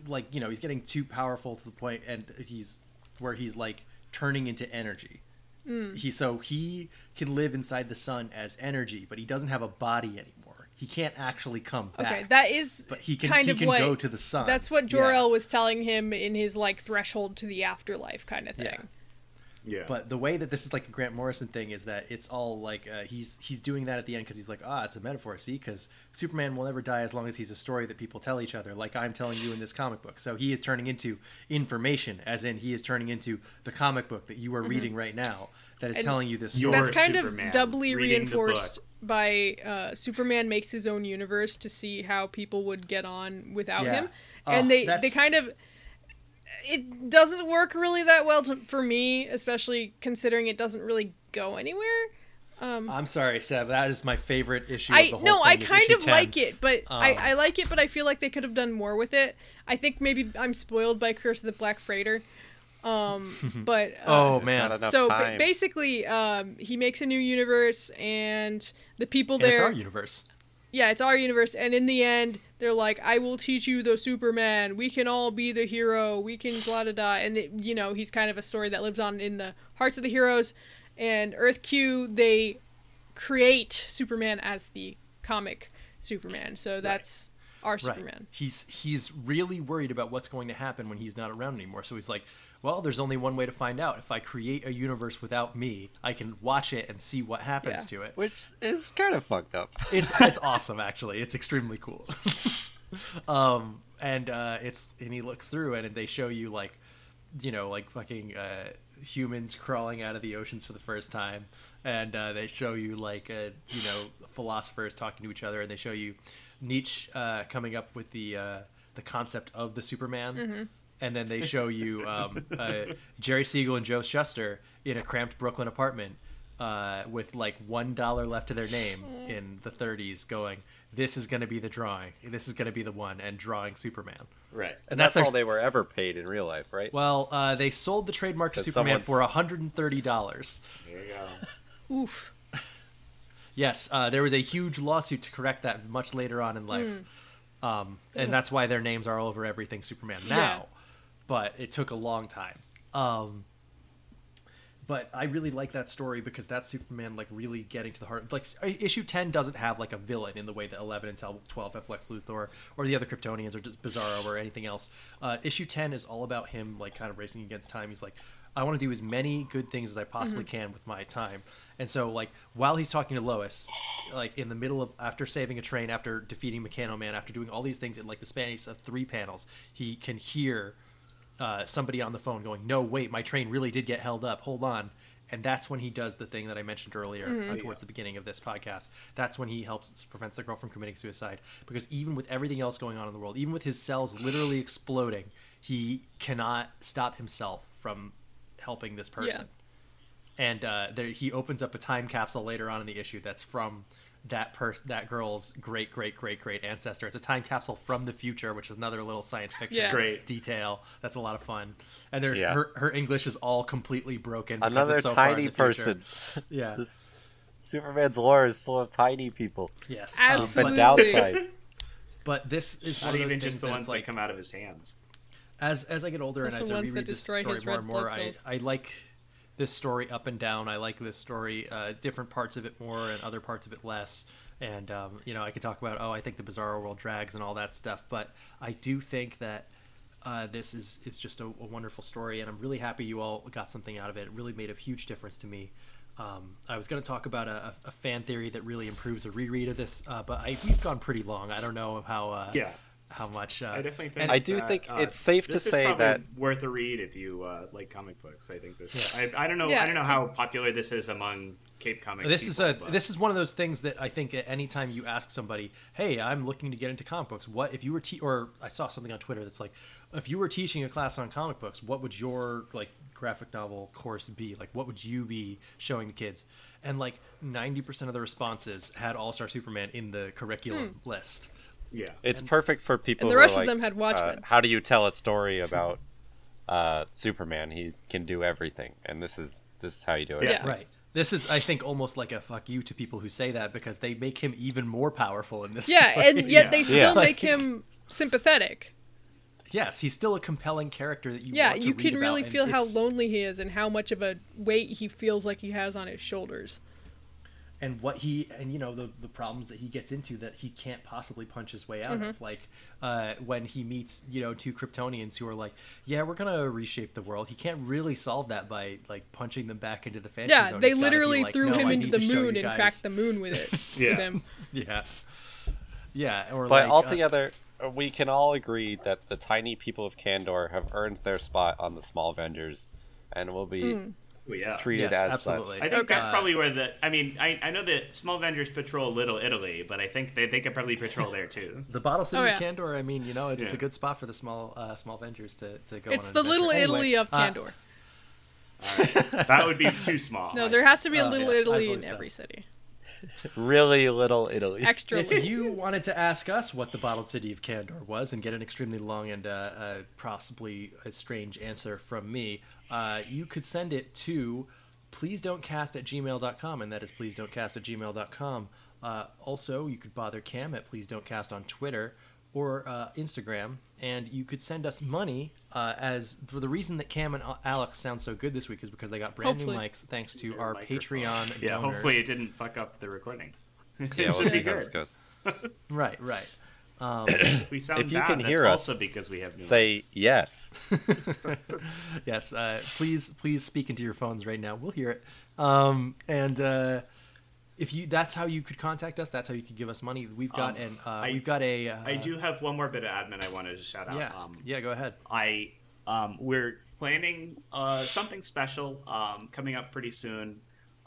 like you know he's getting too powerful to the point, and he's where he's like turning into energy. Mm. He so he can live inside the sun as energy, but he doesn't have a body anymore. He can't actually come back. Okay, that is But he can- kind he of can what, go to the sun. That's what Yeah. Jor El was telling him in his like threshold to the afterlife kind of thing. Yeah. Yeah. But the way that this is like a Grant Morrison thing is that it's all like uh, he's he's doing that at the end because he's like ah it's a metaphor see because Superman will never die as long as he's a story that people tell each other like I'm telling you in this comic book so he is turning into information as in he is turning into the comic book that you are reading right now that is And telling you this Your story. That's kind Superman of doubly reinforced by uh, Superman makes his own universe to see how people would get on without Yeah. him, Oh, and they they that's- kind of it doesn't work really that well to, for me, especially considering it doesn't really go anywhere. Um, I'm sorry Seb that is my favorite issue. I of the whole no, I thing is kind of 10. like it, but I, Um, I like it, but I feel like they could have done more with it. I think maybe I'm spoiled by Curse of the Black Freighter. Um, but uh, Oh man, not so ba- time. basically, um, he makes a new universe, and the people and it's our universe. Yeah, it's our universe. And in the end, they're like, "I will teach you the Superman. We can all be the hero. We can blah da da." And it, you know, he's kind of a story that lives on in the hearts of the heroes. And Earth Q, they create Superman as the comic Superman. So that's our Superman. Right. He's he's really worried about what's going to happen when he's not around anymore. So he's like, well, there's only one way to find out. If I create a universe without me, I can watch it and see what happens Yeah. to it. which is kind of fucked up. It's it's awesome actually. It's extremely cool. um and uh it's and he looks through and they show you like you know like fucking uh humans crawling out of the oceans for the first time and uh they show you like uh you know philosophers talking to each other and they show you Nietzsche uh coming up with the uh the concept of the Superman and then they show you um, uh, Jerry Siegel and Joe Shuster in a cramped Brooklyn apartment uh, with like one dollar left to their name in the 30s, going, "This is going to be the drawing. This is going to be the one," and drawing Superman. right. And that's that's, all their- they were ever paid in real life, right? Well, uh, they sold the trademark to Superman someone's- for 130 dollars. There you go. Oof. Yes, uh, there was a huge lawsuit to correct that much later on in life, um, and that's why their names are all over everything Superman now. Yeah. But it took a long time. Um, but I really like that story because that's Superman like really getting to the heart. Like issue ten doesn't have like a villain in the way that eleven and twelve have Lex Luthor or the other Kryptonians or just Bizarro or anything else. Uh, issue ten is all about him like kind of racing against time. He's like, I want to do as many good things as I possibly can with my time. And so like while he's talking to Lois, like in the middle of after saving a train, after defeating Mechano Man, after doing all these things in like the space of three panels, he can hear uh, somebody on the phone going, "No, wait, my train really did get held up. Hold on." And that's when he does the thing that I mentioned earlier uh, towards the beginning of this podcast. That's when he helps prevents the girl from committing suicide. Because even with everything else going on in the world, even with his cells literally exploding, he cannot stop himself from helping this person. And uh, there, he opens up a time capsule later on in the issue that's from that person, that girl's great, great, great, great ancestor. It's a time capsule from the future, which is another little science fiction Yeah. Great. detail. That's a lot of fun. And there's Yeah. her, her English is all completely broken. because Another it's so tiny the future. person. Yeah. This Superman's lore is full of tiny people. Yes. um, Absolutely. But downsized. But this is one Not of those even things just the that's ones like that come out of his hands. as as I get older and as I ones that reread this story more and more, I. I like this story up and down. I like this story, uh, different parts of it more and other parts of it less. And um, you know, I could talk about oh, I think the Bizarro World drags and all that stuff, but I do think that uh, this is is just a, a wonderful story, and I'm really happy you all got something out of it. It really made a huge difference to me. Um, I was going to talk about a, a fan theory that really improves a reread of this, uh, but I, we've gone pretty long. I don't know how uh, Yeah. How much. Uh, I definitely think. and- I do that, think uh, it's safe to is say that- worth a read if you uh, like comic books. I think this. Yes. I, I don't know. Yeah. I don't know how popular this is among Cape Comics. this is a but- this is one of those things that I think at any time you ask somebody, "Hey, I'm looking to get into comic books. What if you were te-, or I saw something on Twitter that's like, if you were teaching a class on comic books, what would your like graphic novel course be? Like, what would you be showing the kids?" And like 90% of the responses had All Star Superman in the curriculum list. Yeah. It's perfect for people. And the who are rest of like, them had uh, Watchmen. how do you tell a story about uh, Superman? He can do everything, and this is this is how you do it. Yeah. Right. This is, I think, almost like a fuck you to people who say that because they make him even more powerful in this. Yeah, story. and yet Yeah. they still Yeah. make him sympathetic. yes, he's still a compelling character that you. Yeah, want to you read can about, really feel how lonely he is and how much of a weight he feels like he has on his shoulders. And what he and you know the the problems that he gets into that he can't possibly punch his way out Mm-hmm. of like uh, when he meets you know two kryptonians who are like yeah we're gonna reshape the world he can't really solve that by like punching them back into the fantasy Yeah, zone. they He's gotta be literally like, threw "No, him I into the moon and cracked the moon with it. Yeah. With him. yeah yeah or But like, uh, altogether, uh, we can all agree that the tiny people of Kandor have earned their spot on the Small Avengers, and will be Hmm. Well, yeah. treated yes, as absolutely I think that's Uh, probably where the. I mean, I, I know that Small vendors patrol Little Italy, but I think they, they could probably patrol there too. the bottle city Oh, of. Kandor. I mean, you know, it's, it's Yeah. a good spot for the small, uh, small Avengers to, to go. It's on the little adventure. Italy Anyway, of uh, Kandor. That would be too small. no, there has to be a Oh, little yes, Italy in believe so. every city. Really little Italy. Extra if little. you wanted to ask us what the bottled city of Kandor was and get an extremely long and uh, uh, possibly a strange answer from me, uh, you could send it to please don't cast at gmail.com, and that is please don't cast at gmail.com. Uh, also, you could bother Cam at please don't cast on Twitter or uh, Instagram, and you could send us money uh, as for the reason that Cam and Alex sound so good this week is because they got brand Hopefully. new mics thanks to Their our microphone. Patreon Yeah, donors. hopefully it didn't fuck up the recording. yeah, it we'll should see be how this good. goes. Right, right. Um, If we sound If you bad, can that's hear us, also because we have new Say mics. yes. yes, uh, please, please speak into your phones right now. We'll hear it. Um, and uh, if you, that's how you could contact us. That's how you could give us money. We've got Um, an, uh, I- we've got a. Uh, I do have one more bit of admin I wanted to shout out. Yeah, Um, yeah. Go ahead. I um, we're planning uh, something special um, coming up pretty soon.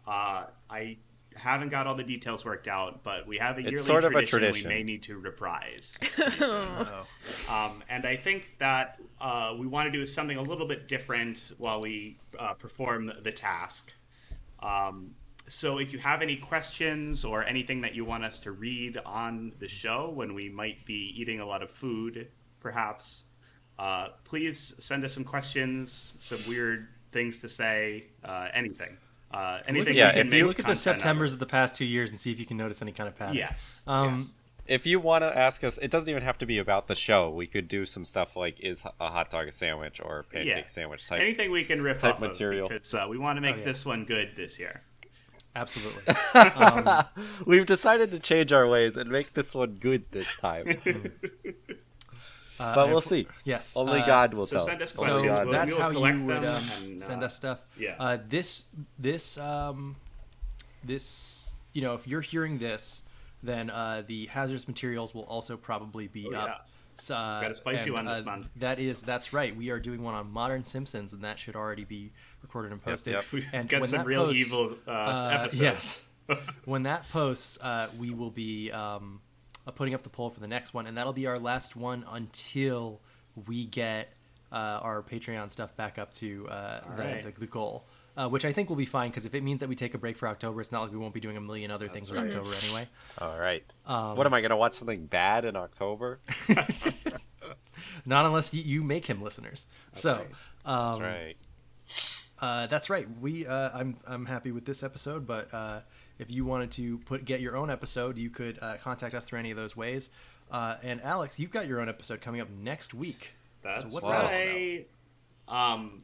Uh, I haven't got all the details worked out, but we have a It's yearly sort of a tradition, tradition. we may need to reprise. pretty soon. Uh-oh. Um, and I think that uh, we want to do something a little bit different while we uh, perform the task. Um, so if you have any questions or anything that you want us to read on the show when we might be eating a lot of food, perhaps, uh, please send us some questions, some weird things to say, uh, anything. Uh, anything Yeah, if you look at the content of. September's of the past two years and see if you can notice any kind of pattern. Yes. Um, yes. If you want to ask us, it doesn't even have to be about the show. We could do some stuff like is a hot dog a sandwich or a pancake Yeah. sandwich type. Anything we can riff type off material. of because uh, we want to make Oh, yeah. this one good this year. Absolutely. um, We've decided to change our ways and make this one good this time. uh, but we'll see. Yes. Only uh, God will so tell. send us Only So. God We'll- that's we'll how you would them um, and, send uh, us stuff. yeah. Uh, this this um, this you know if you're hearing this, then uh, the hazardous materials will also probably be Oh, up. yeah. So, uh, Got a spicy and, one this uh, month. That is that's right. We are doing one on Modern Simpsons, and that should already be recorded and posted. yep. We've And got some real posts- evil uh, uh, episodes. Yes. when that posts, uh, we will be um, uh, putting up the poll for the next one, and that'll be our last one until we get uh, our Patreon stuff back up to uh, the, right. the, the goal. Uh, which I think will be fine because if it means that we take a break for October, it's not like we won't be doing a million other things in. October anyway. All right. Um, what am I going to watch something bad in October? Not unless you, you make him listeners. so right. um, That's right. Uh, that's right. We uh, I'm I'm happy with this episode, but uh, if you wanted to put get your own episode, you could uh, contact us through any of those ways. Uh, and Alex, you've got your own episode coming up next week. That's what's that. Um,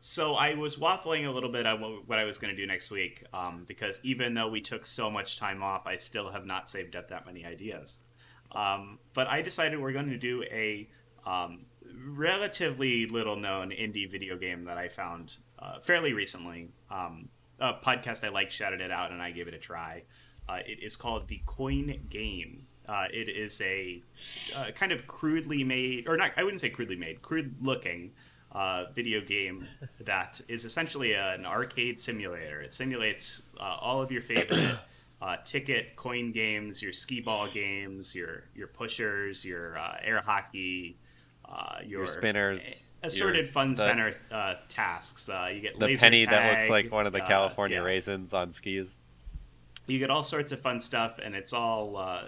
so I was waffling a little bit on what, what I was going to do next week um, because even though we took so much time off, I still have not saved up that many ideas. Um, but I decided we're going to do a um, relatively little known indie video game that I found uh, fairly recently. Um, a podcast I like shouted it out, and I gave it a try. Uh, it is called The Coin Game. Uh, it is a uh, kind of crudely made, or not, I wouldn't say crudely made, crude looking uh, video game that is essentially an arcade simulator. It simulates uh, all of your favorite uh, ticket coin games, your skee ball games, your your pushers, your uh, air hockey, uh, your, Your spinners, assorted your- fun the- center uh, tasks. Uh, you get The penny that looks like one of the uh, California yeah. raisins on skis. You get all sorts of fun stuff, and it's all uh,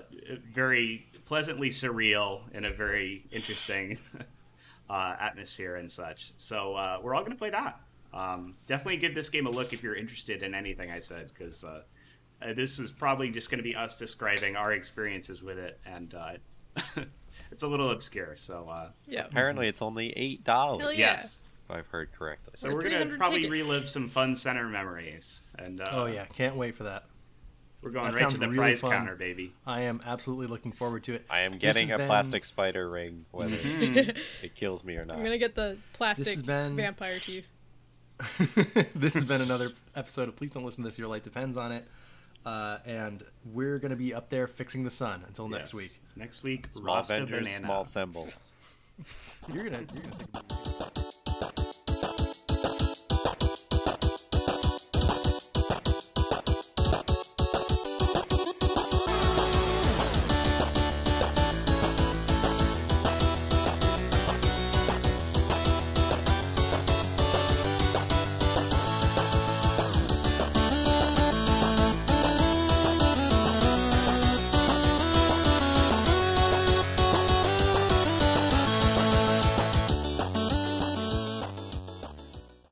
very pleasantly surreal in a very interesting uh, atmosphere and such. So uh, we're all going to play that. Um, definitely give this game a look if you're interested in anything I said, because this is probably just going to be us describing our experiences with it, and uh, it's a little obscure. So uh, Yeah. Apparently, it's only eight dollars. Yeah. yes. If I've heard correctly. So Or we're going to probably tickets. relive some fun center memories, and uh, oh yeah, can't wait for that. we're going That right to the really prize fun. counter, baby. I am absolutely looking forward to it. I am getting a been- plastic spider ring, whether Mm-hmm. it kills me or not. I'm gonna get the plastic been- vampire teeth. this has been another episode of Please Don't Listen to This. Your life depends on it. Uh, and we're going to be up there fixing the sun until yes. next week. Next week, small Rasta Avengers, Banana. small symbol. you're gonna, you're gonna think about.